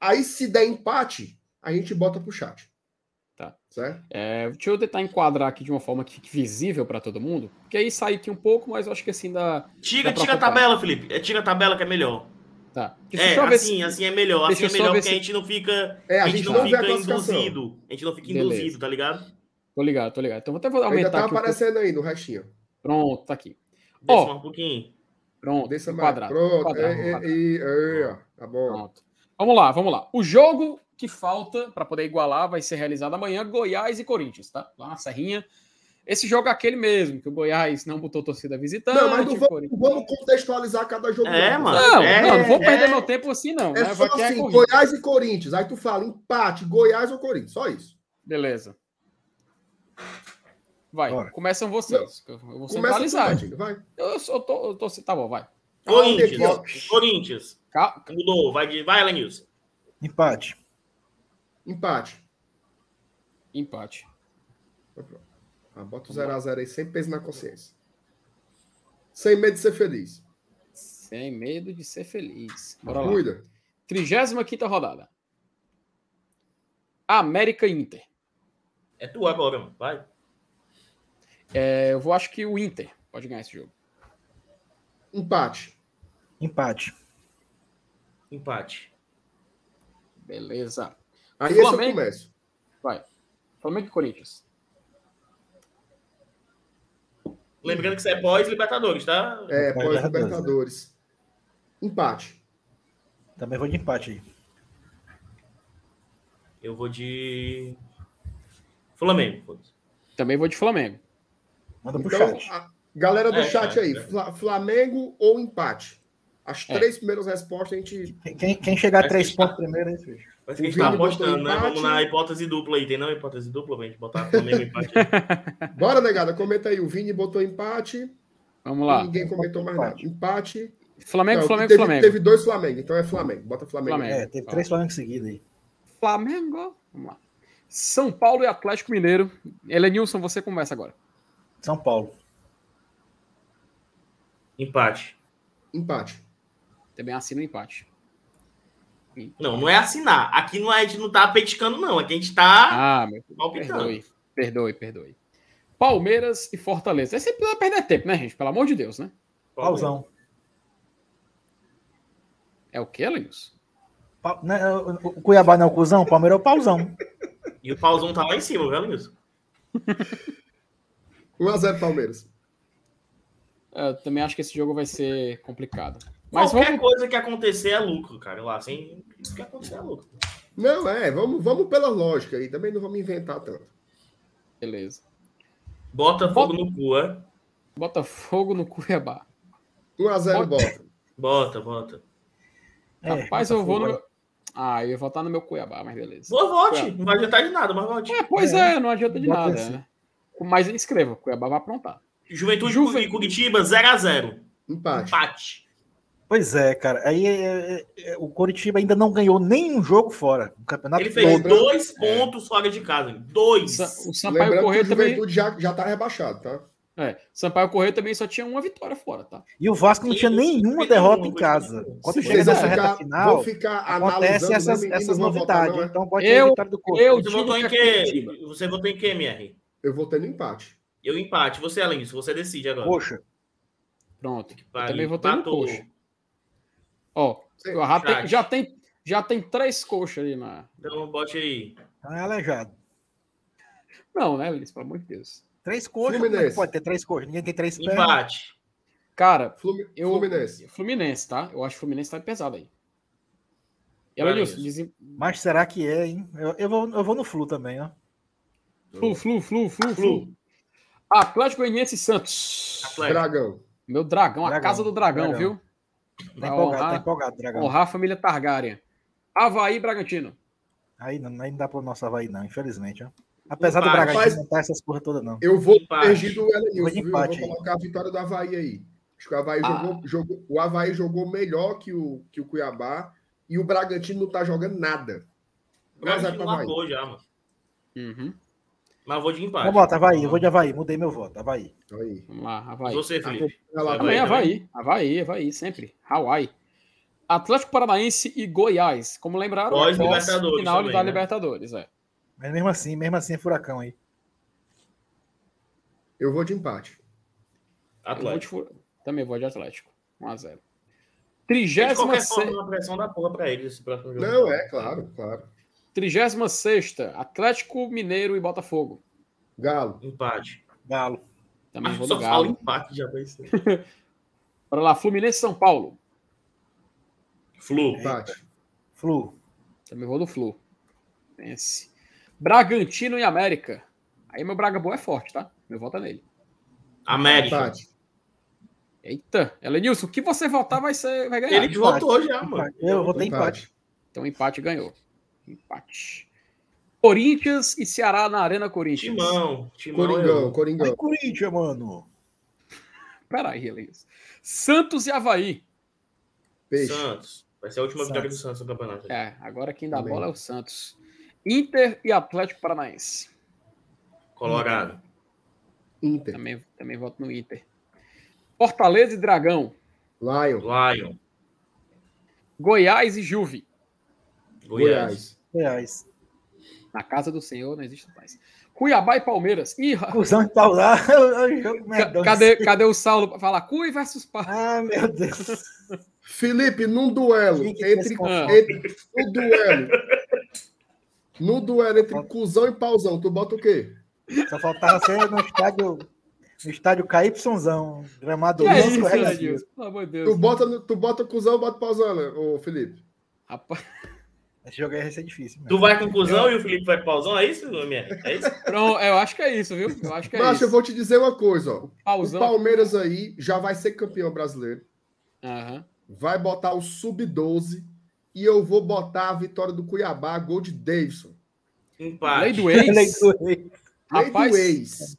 Speaker 4: Aí, se der empate, a gente bota pro chat.
Speaker 2: Tá. Certo? É, deixa eu tentar enquadrar aqui de uma forma que fique visível para todo mundo. Porque aí sai aqui um pouco, mas eu acho que assim dá.
Speaker 5: Tira, tira a tabela, Felipe. É, tira a tabela que é melhor.
Speaker 2: Tá.
Speaker 5: É, assim, se... assim é melhor. Assim é melhor porque se... a gente não fica. É, a, a gente, não, não fica induzido. A gente não fica Beleza. induzido, tá ligado?
Speaker 2: Tô ligado, tô ligado. Então vou até aumentar
Speaker 4: Ainda tá
Speaker 2: aqui.
Speaker 4: aparecendo um... aí no restinho.
Speaker 2: Pronto, tá aqui.
Speaker 5: Desce oh, um pouquinho.
Speaker 2: Pronto,
Speaker 4: Desça
Speaker 2: quadrado.
Speaker 4: Pronto,
Speaker 2: quadrado,
Speaker 4: é, quadrado. É, é, tá bom.
Speaker 2: Pronto. Vamos lá, vamos lá. O jogo que falta para poder igualar vai ser realizado amanhã, Goiás e Corinthians, tá? Lá na Serrinha. Esse jogo é aquele mesmo, que o Goiás não botou torcida visitante. Não,
Speaker 4: mas não vamos, vamos contextualizar cada jogo.
Speaker 5: É, mano.
Speaker 2: Não,
Speaker 5: é,
Speaker 2: não, não vou perder é, meu tempo assim, não.
Speaker 4: É
Speaker 2: né?
Speaker 4: só assim, é Goiás e Corinthians. Aí tu fala empate, Goiás ou Corinthians. Só isso.
Speaker 2: Beleza. Vai, Bora. começam vocês. Eu vou centralizar.
Speaker 4: vai.
Speaker 2: Eu, eu, tô, eu tô. Tá bom, vai.
Speaker 5: Corinthians. Corinthians. Cal... Mudou. Vai, vai Alan
Speaker 3: Empate.
Speaker 4: Empate.
Speaker 2: Empate.
Speaker 4: Ah, bota o 0x0 aí, sem peso na consciência. Sem medo de ser feliz.
Speaker 2: Sem medo de ser feliz. Bora
Speaker 4: Cuida.
Speaker 2: lá. 35 rodada. América Inter.
Speaker 5: É tu agora, mano. Vai.
Speaker 2: É, eu vou acho que o Inter pode ganhar esse jogo.
Speaker 4: Empate.
Speaker 3: Empate.
Speaker 5: Empate.
Speaker 2: Beleza.
Speaker 4: Aí Flamengo... esse eu começo.
Speaker 2: Vai. Flamengo e Corinthians.
Speaker 5: Lembrando que isso é pós-Libertadores, tá?
Speaker 4: É, pós-Libertadores. Empate.
Speaker 3: Também vou de empate aí.
Speaker 5: Eu vou de. Flamengo.
Speaker 2: Também vou de Flamengo.
Speaker 3: Manda pro então, chat. A
Speaker 4: galera do é, chat aí, é. Flamengo ou empate? As é. três primeiras respostas a gente.
Speaker 3: Quem, quem chegar a três pontos primeiro, é isso.
Speaker 5: Mas que a gente tá apostando, né? Vamos na hipótese dupla aí. Tem não hipótese dupla pra gente botar Flamengo empate?
Speaker 4: Bora, negada, comenta aí. O Vini botou empate.
Speaker 2: Vamos lá.
Speaker 4: Ninguém comentou mais nada. Empate.
Speaker 2: Flamengo, não, Flamengo,
Speaker 4: teve,
Speaker 2: Flamengo.
Speaker 4: Teve dois Flamengo, então é Flamengo. Bota Flamengo.
Speaker 3: Flamengo. É, teve três Flamengo seguidos aí.
Speaker 2: Flamengo. Vamos lá. São Paulo e Atlético Mineiro. Elenilson, você começa agora.
Speaker 3: São Paulo.
Speaker 5: Empate.
Speaker 4: Empate.
Speaker 2: Também assina o empate.
Speaker 5: Não, não é assinar. Aqui não, a gente não tá peticando, não. Aqui a gente tá
Speaker 2: ah, meu, perdoe, perdoe, perdoe. Palmeiras e Fortaleza. Esse precisa perder tempo, né, gente? Pelo amor de Deus, né?
Speaker 3: Pausão.
Speaker 2: É o que, Lenilson?
Speaker 3: Pa... Né, o Cuiabá não é o cuzão, o Palmeiras é o pauzão.
Speaker 5: E o pauzão tá lá em cima, viu, Lenilson?
Speaker 4: 1x0 Palmeiras.
Speaker 2: Eu também acho que esse jogo vai ser complicado.
Speaker 5: Mas Qualquer vamos... coisa que acontecer é lucro, cara. Lá, sem isso que acontecer é lucro.
Speaker 4: Não, é, vamos, vamos pela lógica aí. Também não vamos inventar tanto.
Speaker 2: Beleza.
Speaker 5: Bota fogo Bota... no cu, é?
Speaker 2: Bota fogo no Cuiabá.
Speaker 4: 1x0 bota.
Speaker 5: Bota, bota.
Speaker 2: É, Rapaz, eu vou no. Ah, eu ia votar no meu Cuiabá, mas beleza.
Speaker 5: Boa, vote. Não vai adiantar de nada, mas vote.
Speaker 2: É, pois é, é não adianta de nada. Né? Mas escreva, Cuiabá vai aprontar.
Speaker 5: Juventude Juve... e Curitiba 0x0.
Speaker 4: Empate.
Speaker 5: Empate.
Speaker 3: Pois é, cara. Aí é, é, é, o Curitiba ainda não ganhou nenhum jogo fora. O campeonato
Speaker 5: Ele fez todo. dois pontos fora de casa. Dois.
Speaker 2: O Sampaio Correia também.
Speaker 4: já, já tá rebaixado, tá?
Speaker 2: É, Sampaio Correia também só tinha uma vitória fora, tá?
Speaker 3: E o Vasco não tinha nenhuma derrota em casa. Quando chega nessa reta final,
Speaker 4: vou ficar
Speaker 3: acontece essas, essas novidades. Votar, é? Então pode
Speaker 2: eu, a vitória do Correia.
Speaker 5: Eu, Você votou em quê? Você votou em quê, MR?
Speaker 4: Eu votei no empate.
Speaker 5: Eu empate. Você, além disso, você decide agora.
Speaker 3: Poxa.
Speaker 2: Pronto. Eu também votei no coxa. Ó, já tem, já, tem, já tem três coxas ali na.
Speaker 5: Então bote aí.
Speaker 3: Tá aleijado.
Speaker 2: Não, né, Liz? Pelo amor de Deus.
Speaker 3: Três coxas, é pode ter três coxas? Ninguém tem três
Speaker 5: pés. Empate.
Speaker 2: Cara, eu, Fluminense. Fluminense, tá? Eu acho que o Fluminense tá pesado aí.
Speaker 3: Ela dizem... Mas será que é, hein? Eu, eu, vou, eu vou no Flu também, ó.
Speaker 2: Flu, Flu, Flu, Flu, Flu. Atlético Goianiense e Santos.
Speaker 4: Atlético. Dragão.
Speaker 2: Meu dragão, dragão, a casa do dragão, dragão. viu?
Speaker 3: Tá empolgado, honrar, tá empolgado, dragão.
Speaker 2: Honrar a família Targaryen. Havaí Bragantino.
Speaker 3: Aí não, aí não dá pro nosso Havaí, não, infelizmente, ó. Apesar do Bragantino não estar essas porra toda, não.
Speaker 4: Eu vou perder do Elenilson, viu? Vou colocar a vitória do Havaí aí. Acho que o Havaí, ah. jogou, jogou, o Havaí jogou melhor que o, que o Cuiabá e o Bragantino não tá jogando nada.
Speaker 5: O Bragantino largou já, mano.
Speaker 2: Uhum.
Speaker 5: Mas eu vou de empate.
Speaker 3: Eu voto Havaí, eu vou de Havaí, mudei meu voto, Havaí.
Speaker 4: Havaí.
Speaker 2: Vamos lá, Havaí.
Speaker 5: Você, Felipe.
Speaker 2: Também Havaí, Havaí, Havaí, sempre. Hawaii. Atlético Paranaense e Goiás. Como lembraram,
Speaker 5: pós Libertadores.
Speaker 2: Final também, da né? Libertadores, é.
Speaker 3: Mas mesmo assim, mesmo assim é furacão aí.
Speaker 4: Eu vou de empate.
Speaker 2: Atlético. Vou de... Também vou de Atlético. 1x0. Trigésima
Speaker 5: uma pressão da porra pra eles esse próximo jogo.
Speaker 4: Não, é, claro, claro.
Speaker 2: 36 Atlético Mineiro e Botafogo.
Speaker 4: Galo.
Speaker 5: Empate.
Speaker 3: Galo.
Speaker 2: Também vou do Galo.
Speaker 5: empate, já ser.
Speaker 2: Bora lá, Fluminense São Paulo.
Speaker 5: Flu.
Speaker 4: Empate.
Speaker 3: Flu.
Speaker 2: Também vou do Flu. Pense. Bragantino e América. Aí meu Braga Boa é forte, tá? Meu voto é nele.
Speaker 5: América. Empate.
Speaker 2: Eita, Elenilson, o que você votar vai, ser, vai ganhar.
Speaker 5: Ele empate. votou já, mano.
Speaker 3: Eu votei empate. empate.
Speaker 2: Então empate ganhou. Empate. Corinthians e Ceará na Arena Corinthians.
Speaker 5: Timão. Timão
Speaker 4: Coringão, eu... Coringão. Ai,
Speaker 3: Corinthians, mano.
Speaker 2: Peraí, Elenilson. Santos e Havaí.
Speaker 5: Peixe. Santos. Vai ser a última Santos. vitória do Santos no campeonato.
Speaker 2: É, agora quem dá Também. bola é o Santos. Inter e Atlético Paranaense.
Speaker 5: Colorado.
Speaker 4: Inter.
Speaker 2: Também, também voto no Inter. Fortaleza e Dragão.
Speaker 4: Lion.
Speaker 5: Lion.
Speaker 2: Goiás e Juve.
Speaker 5: Goiás.
Speaker 3: Goiás.
Speaker 2: Na casa do Senhor não existe paz. Cuiabá e Palmeiras. Ih,
Speaker 3: Cusão de Paulá.
Speaker 2: cadê, cadê o Saulo para falar Cui versus Pá?
Speaker 3: Ah, meu Deus.
Speaker 4: Felipe, num duelo entre, entre no duelo no duelo entre cuzão e pauzão, tu bota o quê?
Speaker 3: Só faltava ser no estádio no estádio KYzão, gramado
Speaker 2: é isso, Pelo amor de Deus.
Speaker 4: Tu bota, tu bota cuzão ou bota pauzão, né, ô Felipe?
Speaker 2: Rapaz.
Speaker 3: Esse jogo aí vai ser difícil.
Speaker 5: Mesmo. Tu vai com cuzão eu... e o Felipe vai pausão, é isso, Mier? É isso?
Speaker 2: Pronto, eu acho que é isso, viu? Eu acho que é
Speaker 4: Mas
Speaker 2: isso.
Speaker 4: eu vou te dizer uma coisa, ó. Pausão. O Palmeiras aí já vai ser campeão brasileiro.
Speaker 2: Uhum.
Speaker 4: Vai botar o sub-12 e eu vou botar a vitória do Cuiabá, gol de Davidson.
Speaker 5: Empate.
Speaker 2: Lei do ex.
Speaker 3: Lei do ex.
Speaker 4: Lei
Speaker 2: Rapaz,
Speaker 4: do ex.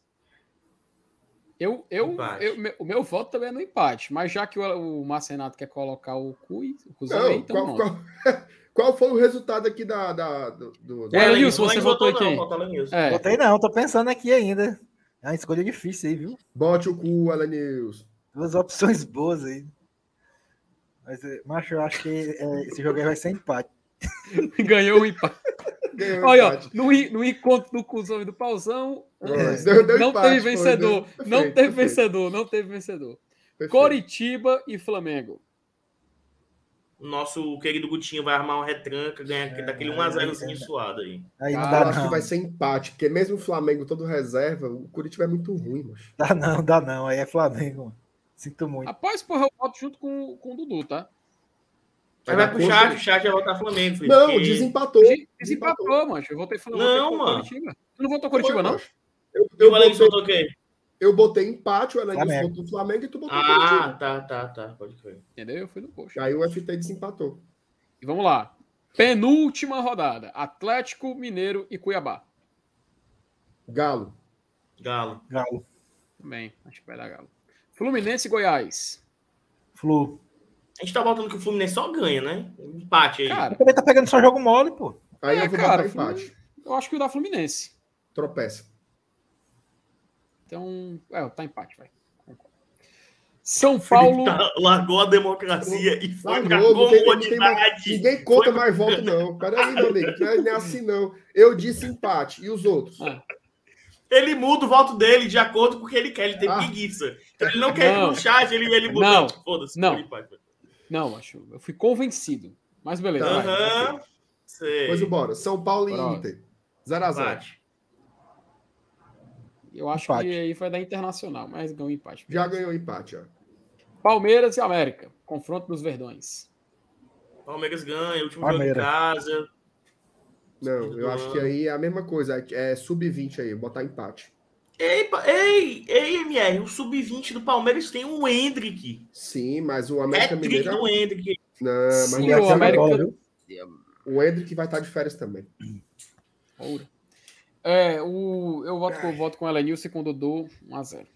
Speaker 2: Eu, eu, eu- o meu voto também é no empate, mas já que o, o Marcenato quer colocar o cu, e- o
Speaker 4: Não,
Speaker 2: então
Speaker 4: qual, qual, qual foi o resultado aqui da, da- do, do-
Speaker 2: É,
Speaker 5: não
Speaker 2: você votou em
Speaker 5: não,
Speaker 2: quem? É,
Speaker 3: Botei não, tô pensando aqui ainda. É uma escolha difícil aí, viu?
Speaker 4: Bote o cu, Elenilson.
Speaker 3: Duas opções boas aí. Mas, é, macho, eu acho que é, esse jogo aí vai ser empate.
Speaker 2: ganhou o empate.
Speaker 4: O
Speaker 2: Olha, ó, no, no encontro do cuzão e do pauzão,
Speaker 4: É, deu- deu
Speaker 2: não
Speaker 4: empate,
Speaker 2: teve
Speaker 4: foi,
Speaker 2: vencedor.
Speaker 4: deu-
Speaker 2: não teve
Speaker 4: perfeito,
Speaker 2: vencedor, não teve vencedor.
Speaker 4: perfeito.
Speaker 2: Coritiba e Flamengo.
Speaker 5: O nosso querido Gutinho vai armar uma retranca, ganhar
Speaker 3: É,
Speaker 5: daquele
Speaker 3: é,
Speaker 5: 1x0zinho
Speaker 3: é.
Speaker 5: suado aí.
Speaker 3: Aí não
Speaker 4: Eu
Speaker 3: dá
Speaker 4: acho
Speaker 3: não.
Speaker 4: que vai ser empate, porque mesmo o Flamengo todo reserva, o Curitiba é muito ruim, mano.
Speaker 3: Dá não, dá não. Aí é Flamengo, mano. Sinto muito.
Speaker 2: Rapaz, porra, eu voto junto com, com o Dudu, tá?
Speaker 5: Aí vai pro chat, o chat vai votar Flamengo, Felipe.
Speaker 4: Não,
Speaker 5: porque-
Speaker 4: desempatou.
Speaker 2: Desi- Desempatou, mano. Eu votei Flamengo.
Speaker 5: Não, mano.
Speaker 2: Curitiba. Tu não votou Curitiba, não?
Speaker 4: Eu, eu,
Speaker 5: o Elenilson
Speaker 4: botei,
Speaker 5: votou quem?
Speaker 4: eu botei empate, o
Speaker 3: Flamengo.
Speaker 4: botou Flamengo e tu botou
Speaker 5: Ah,
Speaker 4: Curitiba.
Speaker 5: tá, tá, tá. Pode crer.
Speaker 2: Entendeu? Eu fui no post.
Speaker 4: Aí o FT desempatou.
Speaker 2: E vamos lá. Penúltima rodada. Atlético, Mineiro e Cuiabá.
Speaker 4: Galo.
Speaker 5: Galo.
Speaker 3: Galo.
Speaker 2: Também, acho que vai dar galo. Fluminense e Goiás.
Speaker 3: Flu.
Speaker 5: A gente tá botando que o Fluminense só ganha, né? Empate aí.
Speaker 2: Cara,
Speaker 3: Também tá pegando só jogo mole, pô.
Speaker 4: Aí
Speaker 2: É,
Speaker 4: eu vou
Speaker 2: cara,
Speaker 4: botar empate.
Speaker 2: eu acho que o da Fluminense.
Speaker 4: Tropeça.
Speaker 2: Então, é, tá empate, vai. São Paulo.
Speaker 5: tá- largou a democracia e foi pra
Speaker 4: Largou, tem- não tem mais-. Ninguém conta
Speaker 5: Foi-
Speaker 4: mais voto, não. Peraí, meu amigo. Não é nem assim, não. Eu disse empate. E os outros?
Speaker 2: Ah,
Speaker 5: Ele muda o voto dele de acordo com o que ele quer. Ele tem
Speaker 4: Ah.
Speaker 5: preguiça. Então ele não quer ir no chat, ele, ele muda.
Speaker 2: Não.
Speaker 5: Foda-se.
Speaker 2: Não.
Speaker 5: foi empate.
Speaker 2: Não, acho. Eu fui convencido. Mas beleza.
Speaker 4: Tá.
Speaker 2: vai.
Speaker 5: Aham. Sei.
Speaker 4: Pois bora. São Paulo e. Inter. 0x0.
Speaker 5: Empate.
Speaker 2: Eu acho
Speaker 3: Empate.
Speaker 2: que aí vai dar internacional, mas ganhou empate.
Speaker 4: Já ganhou empate, ó.
Speaker 2: Palmeiras e América. Confronto dos Verdões.
Speaker 5: Palmeiras ganha, último
Speaker 3: Palmeiras.
Speaker 5: jogo em casa.
Speaker 4: Não, eu acho que aí é a mesma coisa. É sub-20 aí, botar empate.
Speaker 5: Ei, ei, ei, MR, o sub-20 do Palmeiras tem um Hendrick.
Speaker 4: Sim, mas o
Speaker 5: É
Speaker 4: América
Speaker 5: trick
Speaker 4: Mineiro.
Speaker 5: do Hendrick.
Speaker 4: Não, mas
Speaker 2: Sim,
Speaker 4: vai
Speaker 2: o
Speaker 4: ser
Speaker 2: América-?
Speaker 4: O Hendrick vai estar de férias também.
Speaker 2: Ouro. É, o, eu voto com, voto com o Elenilson e com o Dudu 1x0.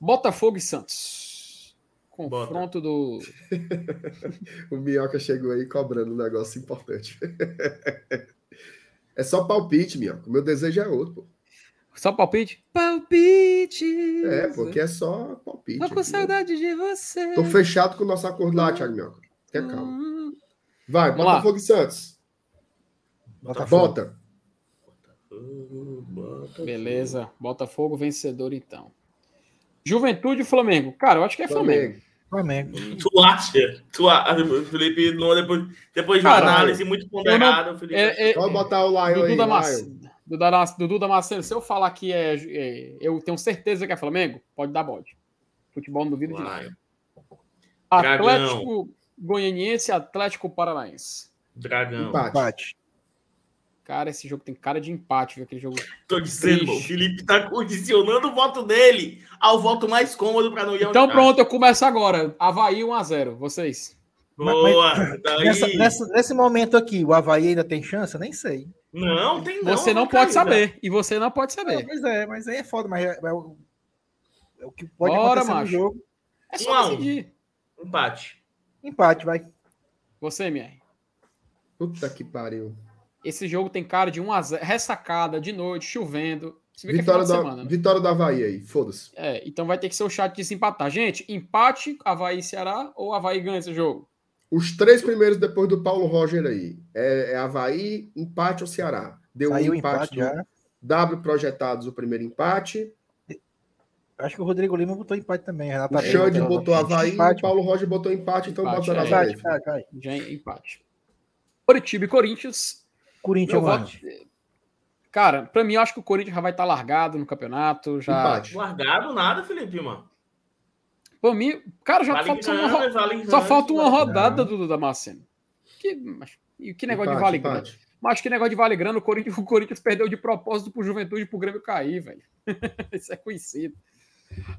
Speaker 2: Botafogo e Santos. Confronto do.
Speaker 4: O Minhoca chegou aí cobrando um negócio importante. é só palpite, Minhoca. O meu desejo é outro, pô.
Speaker 2: Só palpite? Palpite!
Speaker 4: É, porque é só palpite.
Speaker 2: Tô com
Speaker 4: aqui.
Speaker 2: saudade de você.
Speaker 4: Tô fechado com o nosso acordo lá, Thiago Minhoca. Tenha calma. Vai,
Speaker 2: Vamos lá.
Speaker 4: Botafogo e Santos.
Speaker 3: Botafogo.
Speaker 4: Bota.
Speaker 5: Bota.
Speaker 2: Beleza. Botafogo vencedor, então. Juventude e Flamengo. Cara, eu acho que é Flamengo.
Speaker 4: Flamengo.
Speaker 3: Flamengo.
Speaker 5: Tu acha? Tu acha? Felipe, não, depois, depois de uma análise muito ponderada, o Felipe.
Speaker 2: É, é,
Speaker 4: Pode botar o Lion aí.
Speaker 2: Dudu, da
Speaker 4: Lion.
Speaker 2: Dudu, da... Dudu Damasceno, se eu falar que é, é- Eu tenho certeza que é Flamengo, pode dar bode. Futebol não duvido de nada. Atlético Goianiense e Atlético Paranaense.
Speaker 5: Dragão.
Speaker 4: Empate.
Speaker 3: Empate.
Speaker 2: Cara, esse jogo tem cara de empate, viu? Aquele jogo.
Speaker 5: Tô dizendo, o Felipe tá condicionando o voto dele ao voto mais cômodo pra não ir ao
Speaker 2: Então pronto, eu começo agora. Havaí 1x0. Vocês.
Speaker 5: Boa. Daí...
Speaker 3: Nessa- nessa- nesse momento aqui, o Havaí ainda tem chance? Eu nem sei.
Speaker 5: Não, tem não.
Speaker 2: Você não pode saber. E você não pode
Speaker 3: É,
Speaker 2: saber.
Speaker 3: pois é, mas aí é foda, mas é, é o, é o que pode
Speaker 2: Bora,
Speaker 3: acontecer
Speaker 2: macho.
Speaker 3: no jogo.
Speaker 2: É só
Speaker 5: a um.
Speaker 2: decidir.
Speaker 5: Empate.
Speaker 3: Empate, vai.
Speaker 2: Você, MR.
Speaker 4: Puta que pariu.
Speaker 2: Esse jogo tem cara de 1x0. Ressacada, de noite, chovendo. Você vê que é
Speaker 4: Vitória,
Speaker 2: de
Speaker 4: da,
Speaker 2: semana, né?
Speaker 4: Vitória do Havaí aí, foda-se.
Speaker 2: É, então vai ter que ser o chat de desempatar. Gente, empate, Havaí e Ceará ou Havaí ganha esse jogo?
Speaker 4: Os três primeiros depois do Paulo Roger aí. É, é Havaí, empate ou Ceará. Deu
Speaker 3: Saiu
Speaker 4: um
Speaker 3: o
Speaker 4: empate,
Speaker 3: empate
Speaker 4: do
Speaker 3: já.
Speaker 4: W projetados o primeiro empate.
Speaker 3: Acho que o Rodrigo Lima botou empate também. Renato
Speaker 4: O
Speaker 3: Abreu
Speaker 4: Xande
Speaker 3: botou-
Speaker 4: botou Havaí,
Speaker 3: Empate,
Speaker 4: o Paulo Roger botou empate, então
Speaker 2: Empate,
Speaker 4: bota
Speaker 2: é.
Speaker 4: na
Speaker 3: empate,
Speaker 4: Havaí.
Speaker 3: empate, vai.
Speaker 2: Já é empate. Curitiba e Corinthians.
Speaker 3: Corinthians,
Speaker 2: Meu
Speaker 3: mano.
Speaker 2: voto. Cara, pra mim, eu acho que o Corinthians já vai estar largado no campeonato. Já...
Speaker 4: Empate.
Speaker 5: Guardado nada, Felipe, mano.
Speaker 2: Pra mim, cara, já
Speaker 5: Vale
Speaker 2: falta só uma,
Speaker 5: vale
Speaker 2: só falta uma
Speaker 5: vale-
Speaker 2: rodada do Damasceno. Que, mas, e que negócio de vale grana?
Speaker 4: empate.
Speaker 2: Mas que negócio de vale grana, o Corinthians, o Corinthians perdeu de propósito pro Juventude e pro Grêmio cair, velho. Isso é conhecido.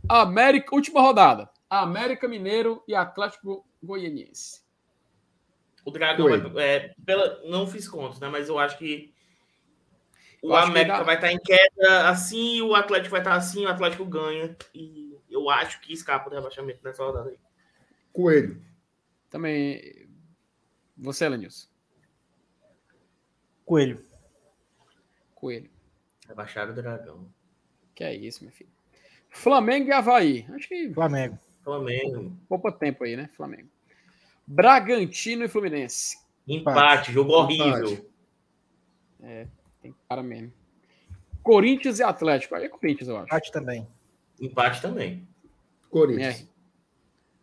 Speaker 2: América, última rodada. América Mineiro e Atlético Goianiense.
Speaker 5: O Dragão vai, é, pela, não fiz contas, né? Mas eu acho que o eu América vai estar tá em queda assim, o Atlético vai estar tá assim, o Atlético ganha. E eu acho que escapa do rebaixamento nessa rodada aí.
Speaker 4: Coelho.
Speaker 2: Também. Você, Lenilson.
Speaker 3: Coelho.
Speaker 2: Coelho.
Speaker 5: Rebaixado o Dragão.
Speaker 2: Que é isso, meu filho. Flamengo e Havaí. Acho que.
Speaker 3: Flamengo.
Speaker 5: Flamengo.
Speaker 2: Pouco tempo aí, né? Flamengo. Bragantino e Fluminense.
Speaker 5: Empate, Empate. jogo horrível.
Speaker 2: É, tem cara mesmo. Corinthians e Atlético. Aí é Corinthians, eu acho.
Speaker 3: Empate também.
Speaker 5: Empate também.
Speaker 4: Corinthians. É.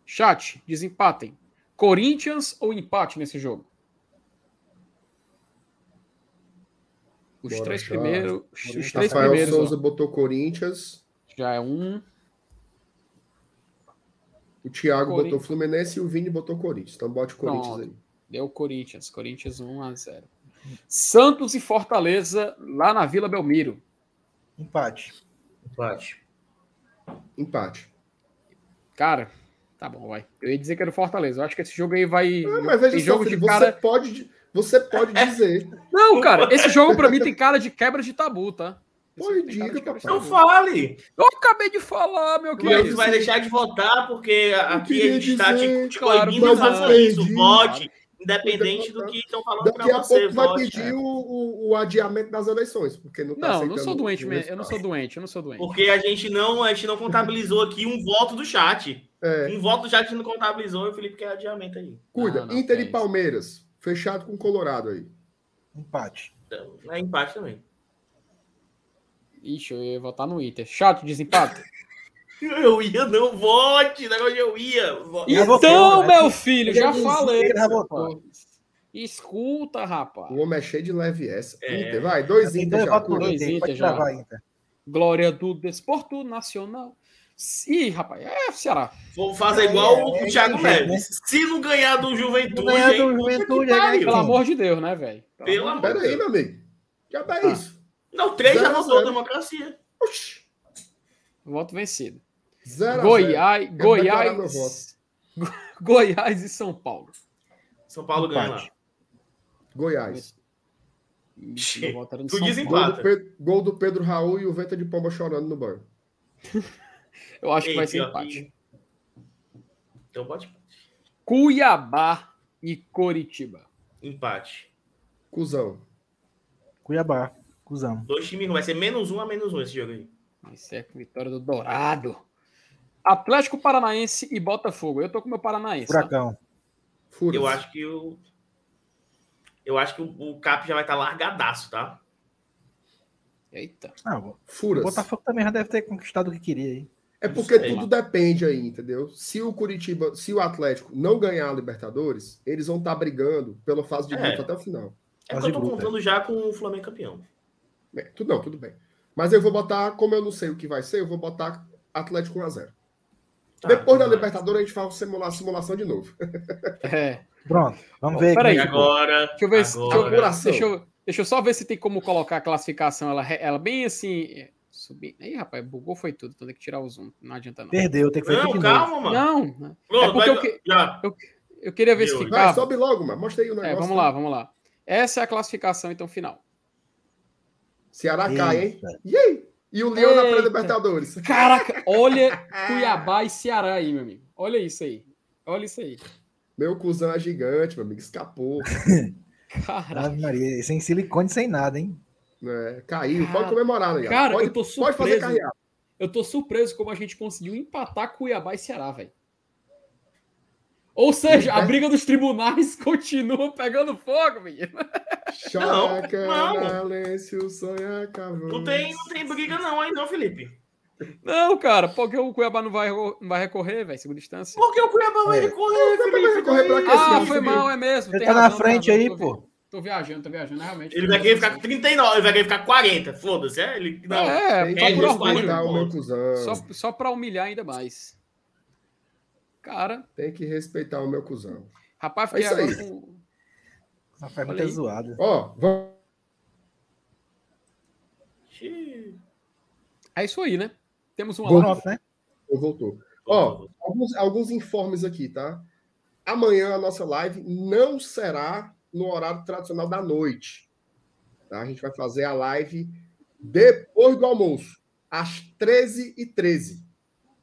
Speaker 2: Chat, desempatem. Corinthians ou empate nesse jogo? Os Bora, três primeiros. Os três
Speaker 4: Rafael
Speaker 2: primeiros.
Speaker 4: Souza ó. botou Corinthians.
Speaker 2: Já é um.
Speaker 4: O Thiago botou Fluminense e o Vini botou Corinthians. Então bote Corinthians Pronto. aí.
Speaker 2: Deu Corinthians. Corinthians 1 a 0. Santos e Fortaleza lá na Vila Belmiro.
Speaker 3: Empate.
Speaker 5: Empate.
Speaker 4: Empate.
Speaker 2: Cara, tá bom, vai. Eu ia dizer que era o Fortaleza. Eu acho que esse jogo aí vai.
Speaker 4: Ah, mas veja jogo de você cara... pode, você pode dizer.
Speaker 2: Não, cara, esse jogo para mim tem cara de quebra de tabu, tá?
Speaker 4: Pô, diga, papai.
Speaker 5: Não fale.
Speaker 2: Eu acabei de falar, meu querido.
Speaker 5: Você vai deixar de votar porque aqui a gente está te, te claro, coibindo fazer isso. Vote, independente do que estão falando
Speaker 4: para você. Daqui a pouco vai pedir é. o, o, adiamento das eleições, porque não tá
Speaker 2: Não, não sou doente, mesmo. eu não sou doente, eu não sou doente.
Speaker 5: Porque a gente não, a gente não contabilizou aqui um voto do chat. É. Um voto do chat não contabilizou e o Felipe quer adiamento aí.
Speaker 4: Cuida, não, Inter e Palmeiras, fechado com Colorado aí.
Speaker 3: Empate.
Speaker 5: Então, é empate também.
Speaker 2: Ixi, eu ia votar no Inter. Chato, desempate.
Speaker 5: Eu ia, não vote, negócio eu ia.
Speaker 2: Então, meu filho, já falei. Escuta, rapaz.
Speaker 4: O homem é cheio de leve essa. É. Inter, vai, dois Inter já.
Speaker 2: Dois Inter já. Glória do Desporto Nacional. Ih, rapaz, é Ceará.
Speaker 5: Vou fazer igual é, o é, Thiago Neves. Né? Se não ganhar do Juventude, ganhar do
Speaker 3: Juventude, é
Speaker 2: pelo amor de Deus, né, velho?
Speaker 5: Pelo amor
Speaker 4: de Deus. Peraí, meu amigo. Já tá isso.
Speaker 5: Não, três já votou a democracia. Oxi.
Speaker 2: Voto vencido.
Speaker 4: Zero
Speaker 2: Goiás, Goiás, Goiás e São Paulo.
Speaker 5: São Paulo ganha lá.
Speaker 4: Goiás.
Speaker 5: Tu.
Speaker 4: Gol do, gol do Pedro Raul e o Venta de Pomba chorando no banho.
Speaker 2: Eu acho Ei, que vai ser empate.
Speaker 5: Então pode.
Speaker 2: Cuiabá e Coritiba.
Speaker 5: Empate.
Speaker 4: Cusão.
Speaker 3: Cuiabá. Cusão.
Speaker 5: Dois times vai ser menos um a menos um esse jogo aí.
Speaker 2: Isso é vitória do Dourado. Atlético Paranaense e Botafogo. Eu tô com o meu Paranaense.
Speaker 3: Tá? Furacão.
Speaker 5: Tá? Eu acho que o. Eu acho que o, o Cap já vai estar tá largadaço, tá?
Speaker 2: Eita.
Speaker 3: Ah, Furas. O Botafogo também já deve ter conquistado o que queria aí.
Speaker 4: É porque tudo depende aí, entendeu? Se o Curitiba, se o Atlético não ganhar a Libertadores, eles vão estar tá brigando pela fase de grupo é. até o final.
Speaker 5: É que eu tô contando é. já com o Flamengo campeão.
Speaker 4: É, tudo, não, tudo bem. Mas eu vou botar, como eu não sei o que vai ser, eu vou botar Atlético 1x0. Tá, Depois da Libertadores, a gente faz uma simulação de novo.
Speaker 2: É.
Speaker 3: Pronto, vamos ver.
Speaker 5: Peraí, agora.
Speaker 2: Deixa eu ver agora. Se, deixa, eu, deixa eu só ver se tem como colocar a classificação. Ela, ela bem assim. Subir. Aí, rapaz, bugou foi tudo. Então tem que tirar o zoom. Não adianta não.
Speaker 3: Perdeu, tem que fazer
Speaker 5: Não, calma, mano.
Speaker 2: Não. Pronto, é porque vai, eu, já. Eu, eu, queria ver se ficava. Vai,
Speaker 4: sobe logo, mano. Mostra aí o negócio.
Speaker 2: É, vamos lá, vamos lá. Essa é a classificação, então, final.
Speaker 4: Ceará Eita. cai, hein? E aí? E o Leão na pré-Libertadores.
Speaker 2: Caraca, olha Cuiabá e Ceará aí, meu amigo. Olha isso aí. Olha isso aí.
Speaker 4: Meu cuzão é gigante, meu amigo. Escapou.
Speaker 3: Caraca. Maria, sem silicone, sem nada, hein?
Speaker 4: É, caiu. Cara, pode comemorar, né?
Speaker 2: Cara,
Speaker 4: pode,
Speaker 2: eu tô surpreso. Pode fazer carreata. Eu tô surpreso como a gente conseguiu empatar Cuiabá e Ceará, velho. Ou seja, a briga dos tribunais continua pegando fogo, menino.
Speaker 5: Choca, não, não. sonho acabou. Não tem, não tem briga não aí não, Felipe.
Speaker 2: Não, cara, porque o Cuiabá não vai, não vai recorrer, velho, segunda instância.
Speaker 5: Por que o Cuiabá vai é. recorrer, Felipe? Vai recorrer
Speaker 2: pra quê? Ah, foi mal, é mesmo.
Speaker 3: Ele tá razão, na frente aí, tô, pô.
Speaker 2: Tô viajando, tô viajando, realmente.
Speaker 5: Ele vai querer ficar com 39, ele vai querer ficar com 40, foda-se, é? Ele, não,
Speaker 2: é,
Speaker 4: é, é só, por
Speaker 2: só, só pra humilhar ainda mais. Cara.
Speaker 4: Tem que respeitar o meu cuzão.
Speaker 2: Rapaz, fiquei é agora aí. com.
Speaker 3: Essa pergunta é zoada.
Speaker 4: Ó, vamos.
Speaker 2: É isso aí, né? Temos um
Speaker 4: alarme. né? Voltou. Ó, alguns, alguns informes aqui, tá? amanhã a nossa live não será no horário tradicional da noite. Tá? A gente vai fazer a live depois do almoço, às 13h13.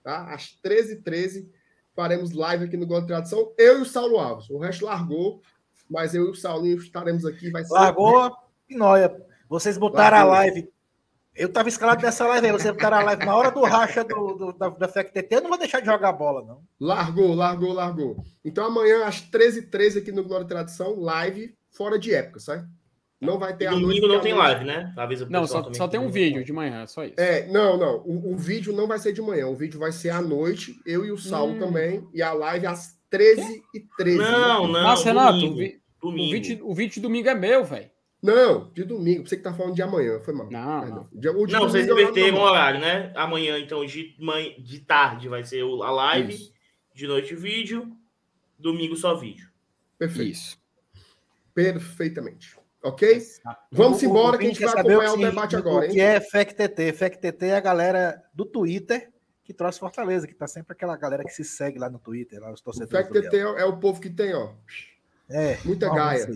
Speaker 4: Tá? Às 13h13 faremos live aqui no Gol de Tradição. Eu e o Saulo Alves. O resto largou, mas eu e o Saulinho estaremos aqui. Vai ser
Speaker 3: largou a pinóia. Vocês botaram largou. a live. Eu tava escalado nessa live aí. Vocês botaram a live na hora do racha do, do da, da FECTT. Eu não vou deixar de jogar bola, não.
Speaker 4: Largou, largou, largou. Então amanhã, às 13h13 aqui no Glória de Tradição, live fora de época, certo? Não vai ter
Speaker 5: a noite. Domingo não tem live, né?
Speaker 2: Avisa não, só, só tem um vídeo de manhã, só isso.
Speaker 4: É, não, não. O, o, vídeo não vai ser de manhã. O vídeo vai ser à noite, eu e o Saulo hum. também. E a live às 13h13.
Speaker 5: Não,
Speaker 2: não. Nossa, Renato, domingo, o, vi, domingo. O, vídeo, o vídeo de domingo é meu, velho.
Speaker 4: Não, de domingo. Você que tá falando de amanhã, foi mal.
Speaker 2: Não, não.
Speaker 5: De, o de não, vocês inverteram o horário, né? Amanhã, então, de, manhã, de tarde vai ser a live, isso. de noite vídeo, domingo só vídeo.
Speaker 4: Perfeito. Isso. Perfeitamente. Ok? Vamos o, embora que a gente vai acompanhar o, o debate agora.
Speaker 3: O que é FECTT? FECTT é a galera do Twitter que trouxe Fortaleza, que tá sempre aquela galera que se segue lá no Twitter, lá os torcedores.
Speaker 4: O FECTT é o povo que tem, ó.
Speaker 3: É.
Speaker 4: Muita gaia.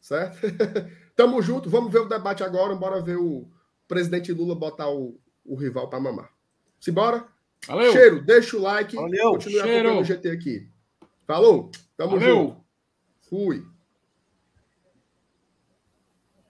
Speaker 4: Certo? Tamo junto, vamos ver o debate agora. Bora ver o presidente Lula botar o, o rival para mamar. Simbora?
Speaker 2: Valeu.
Speaker 4: Cheiro, deixa o like.
Speaker 3: Valeu.
Speaker 4: Continue acompanhando o GT aqui. Falou, tamo Valeu. junto. Fui.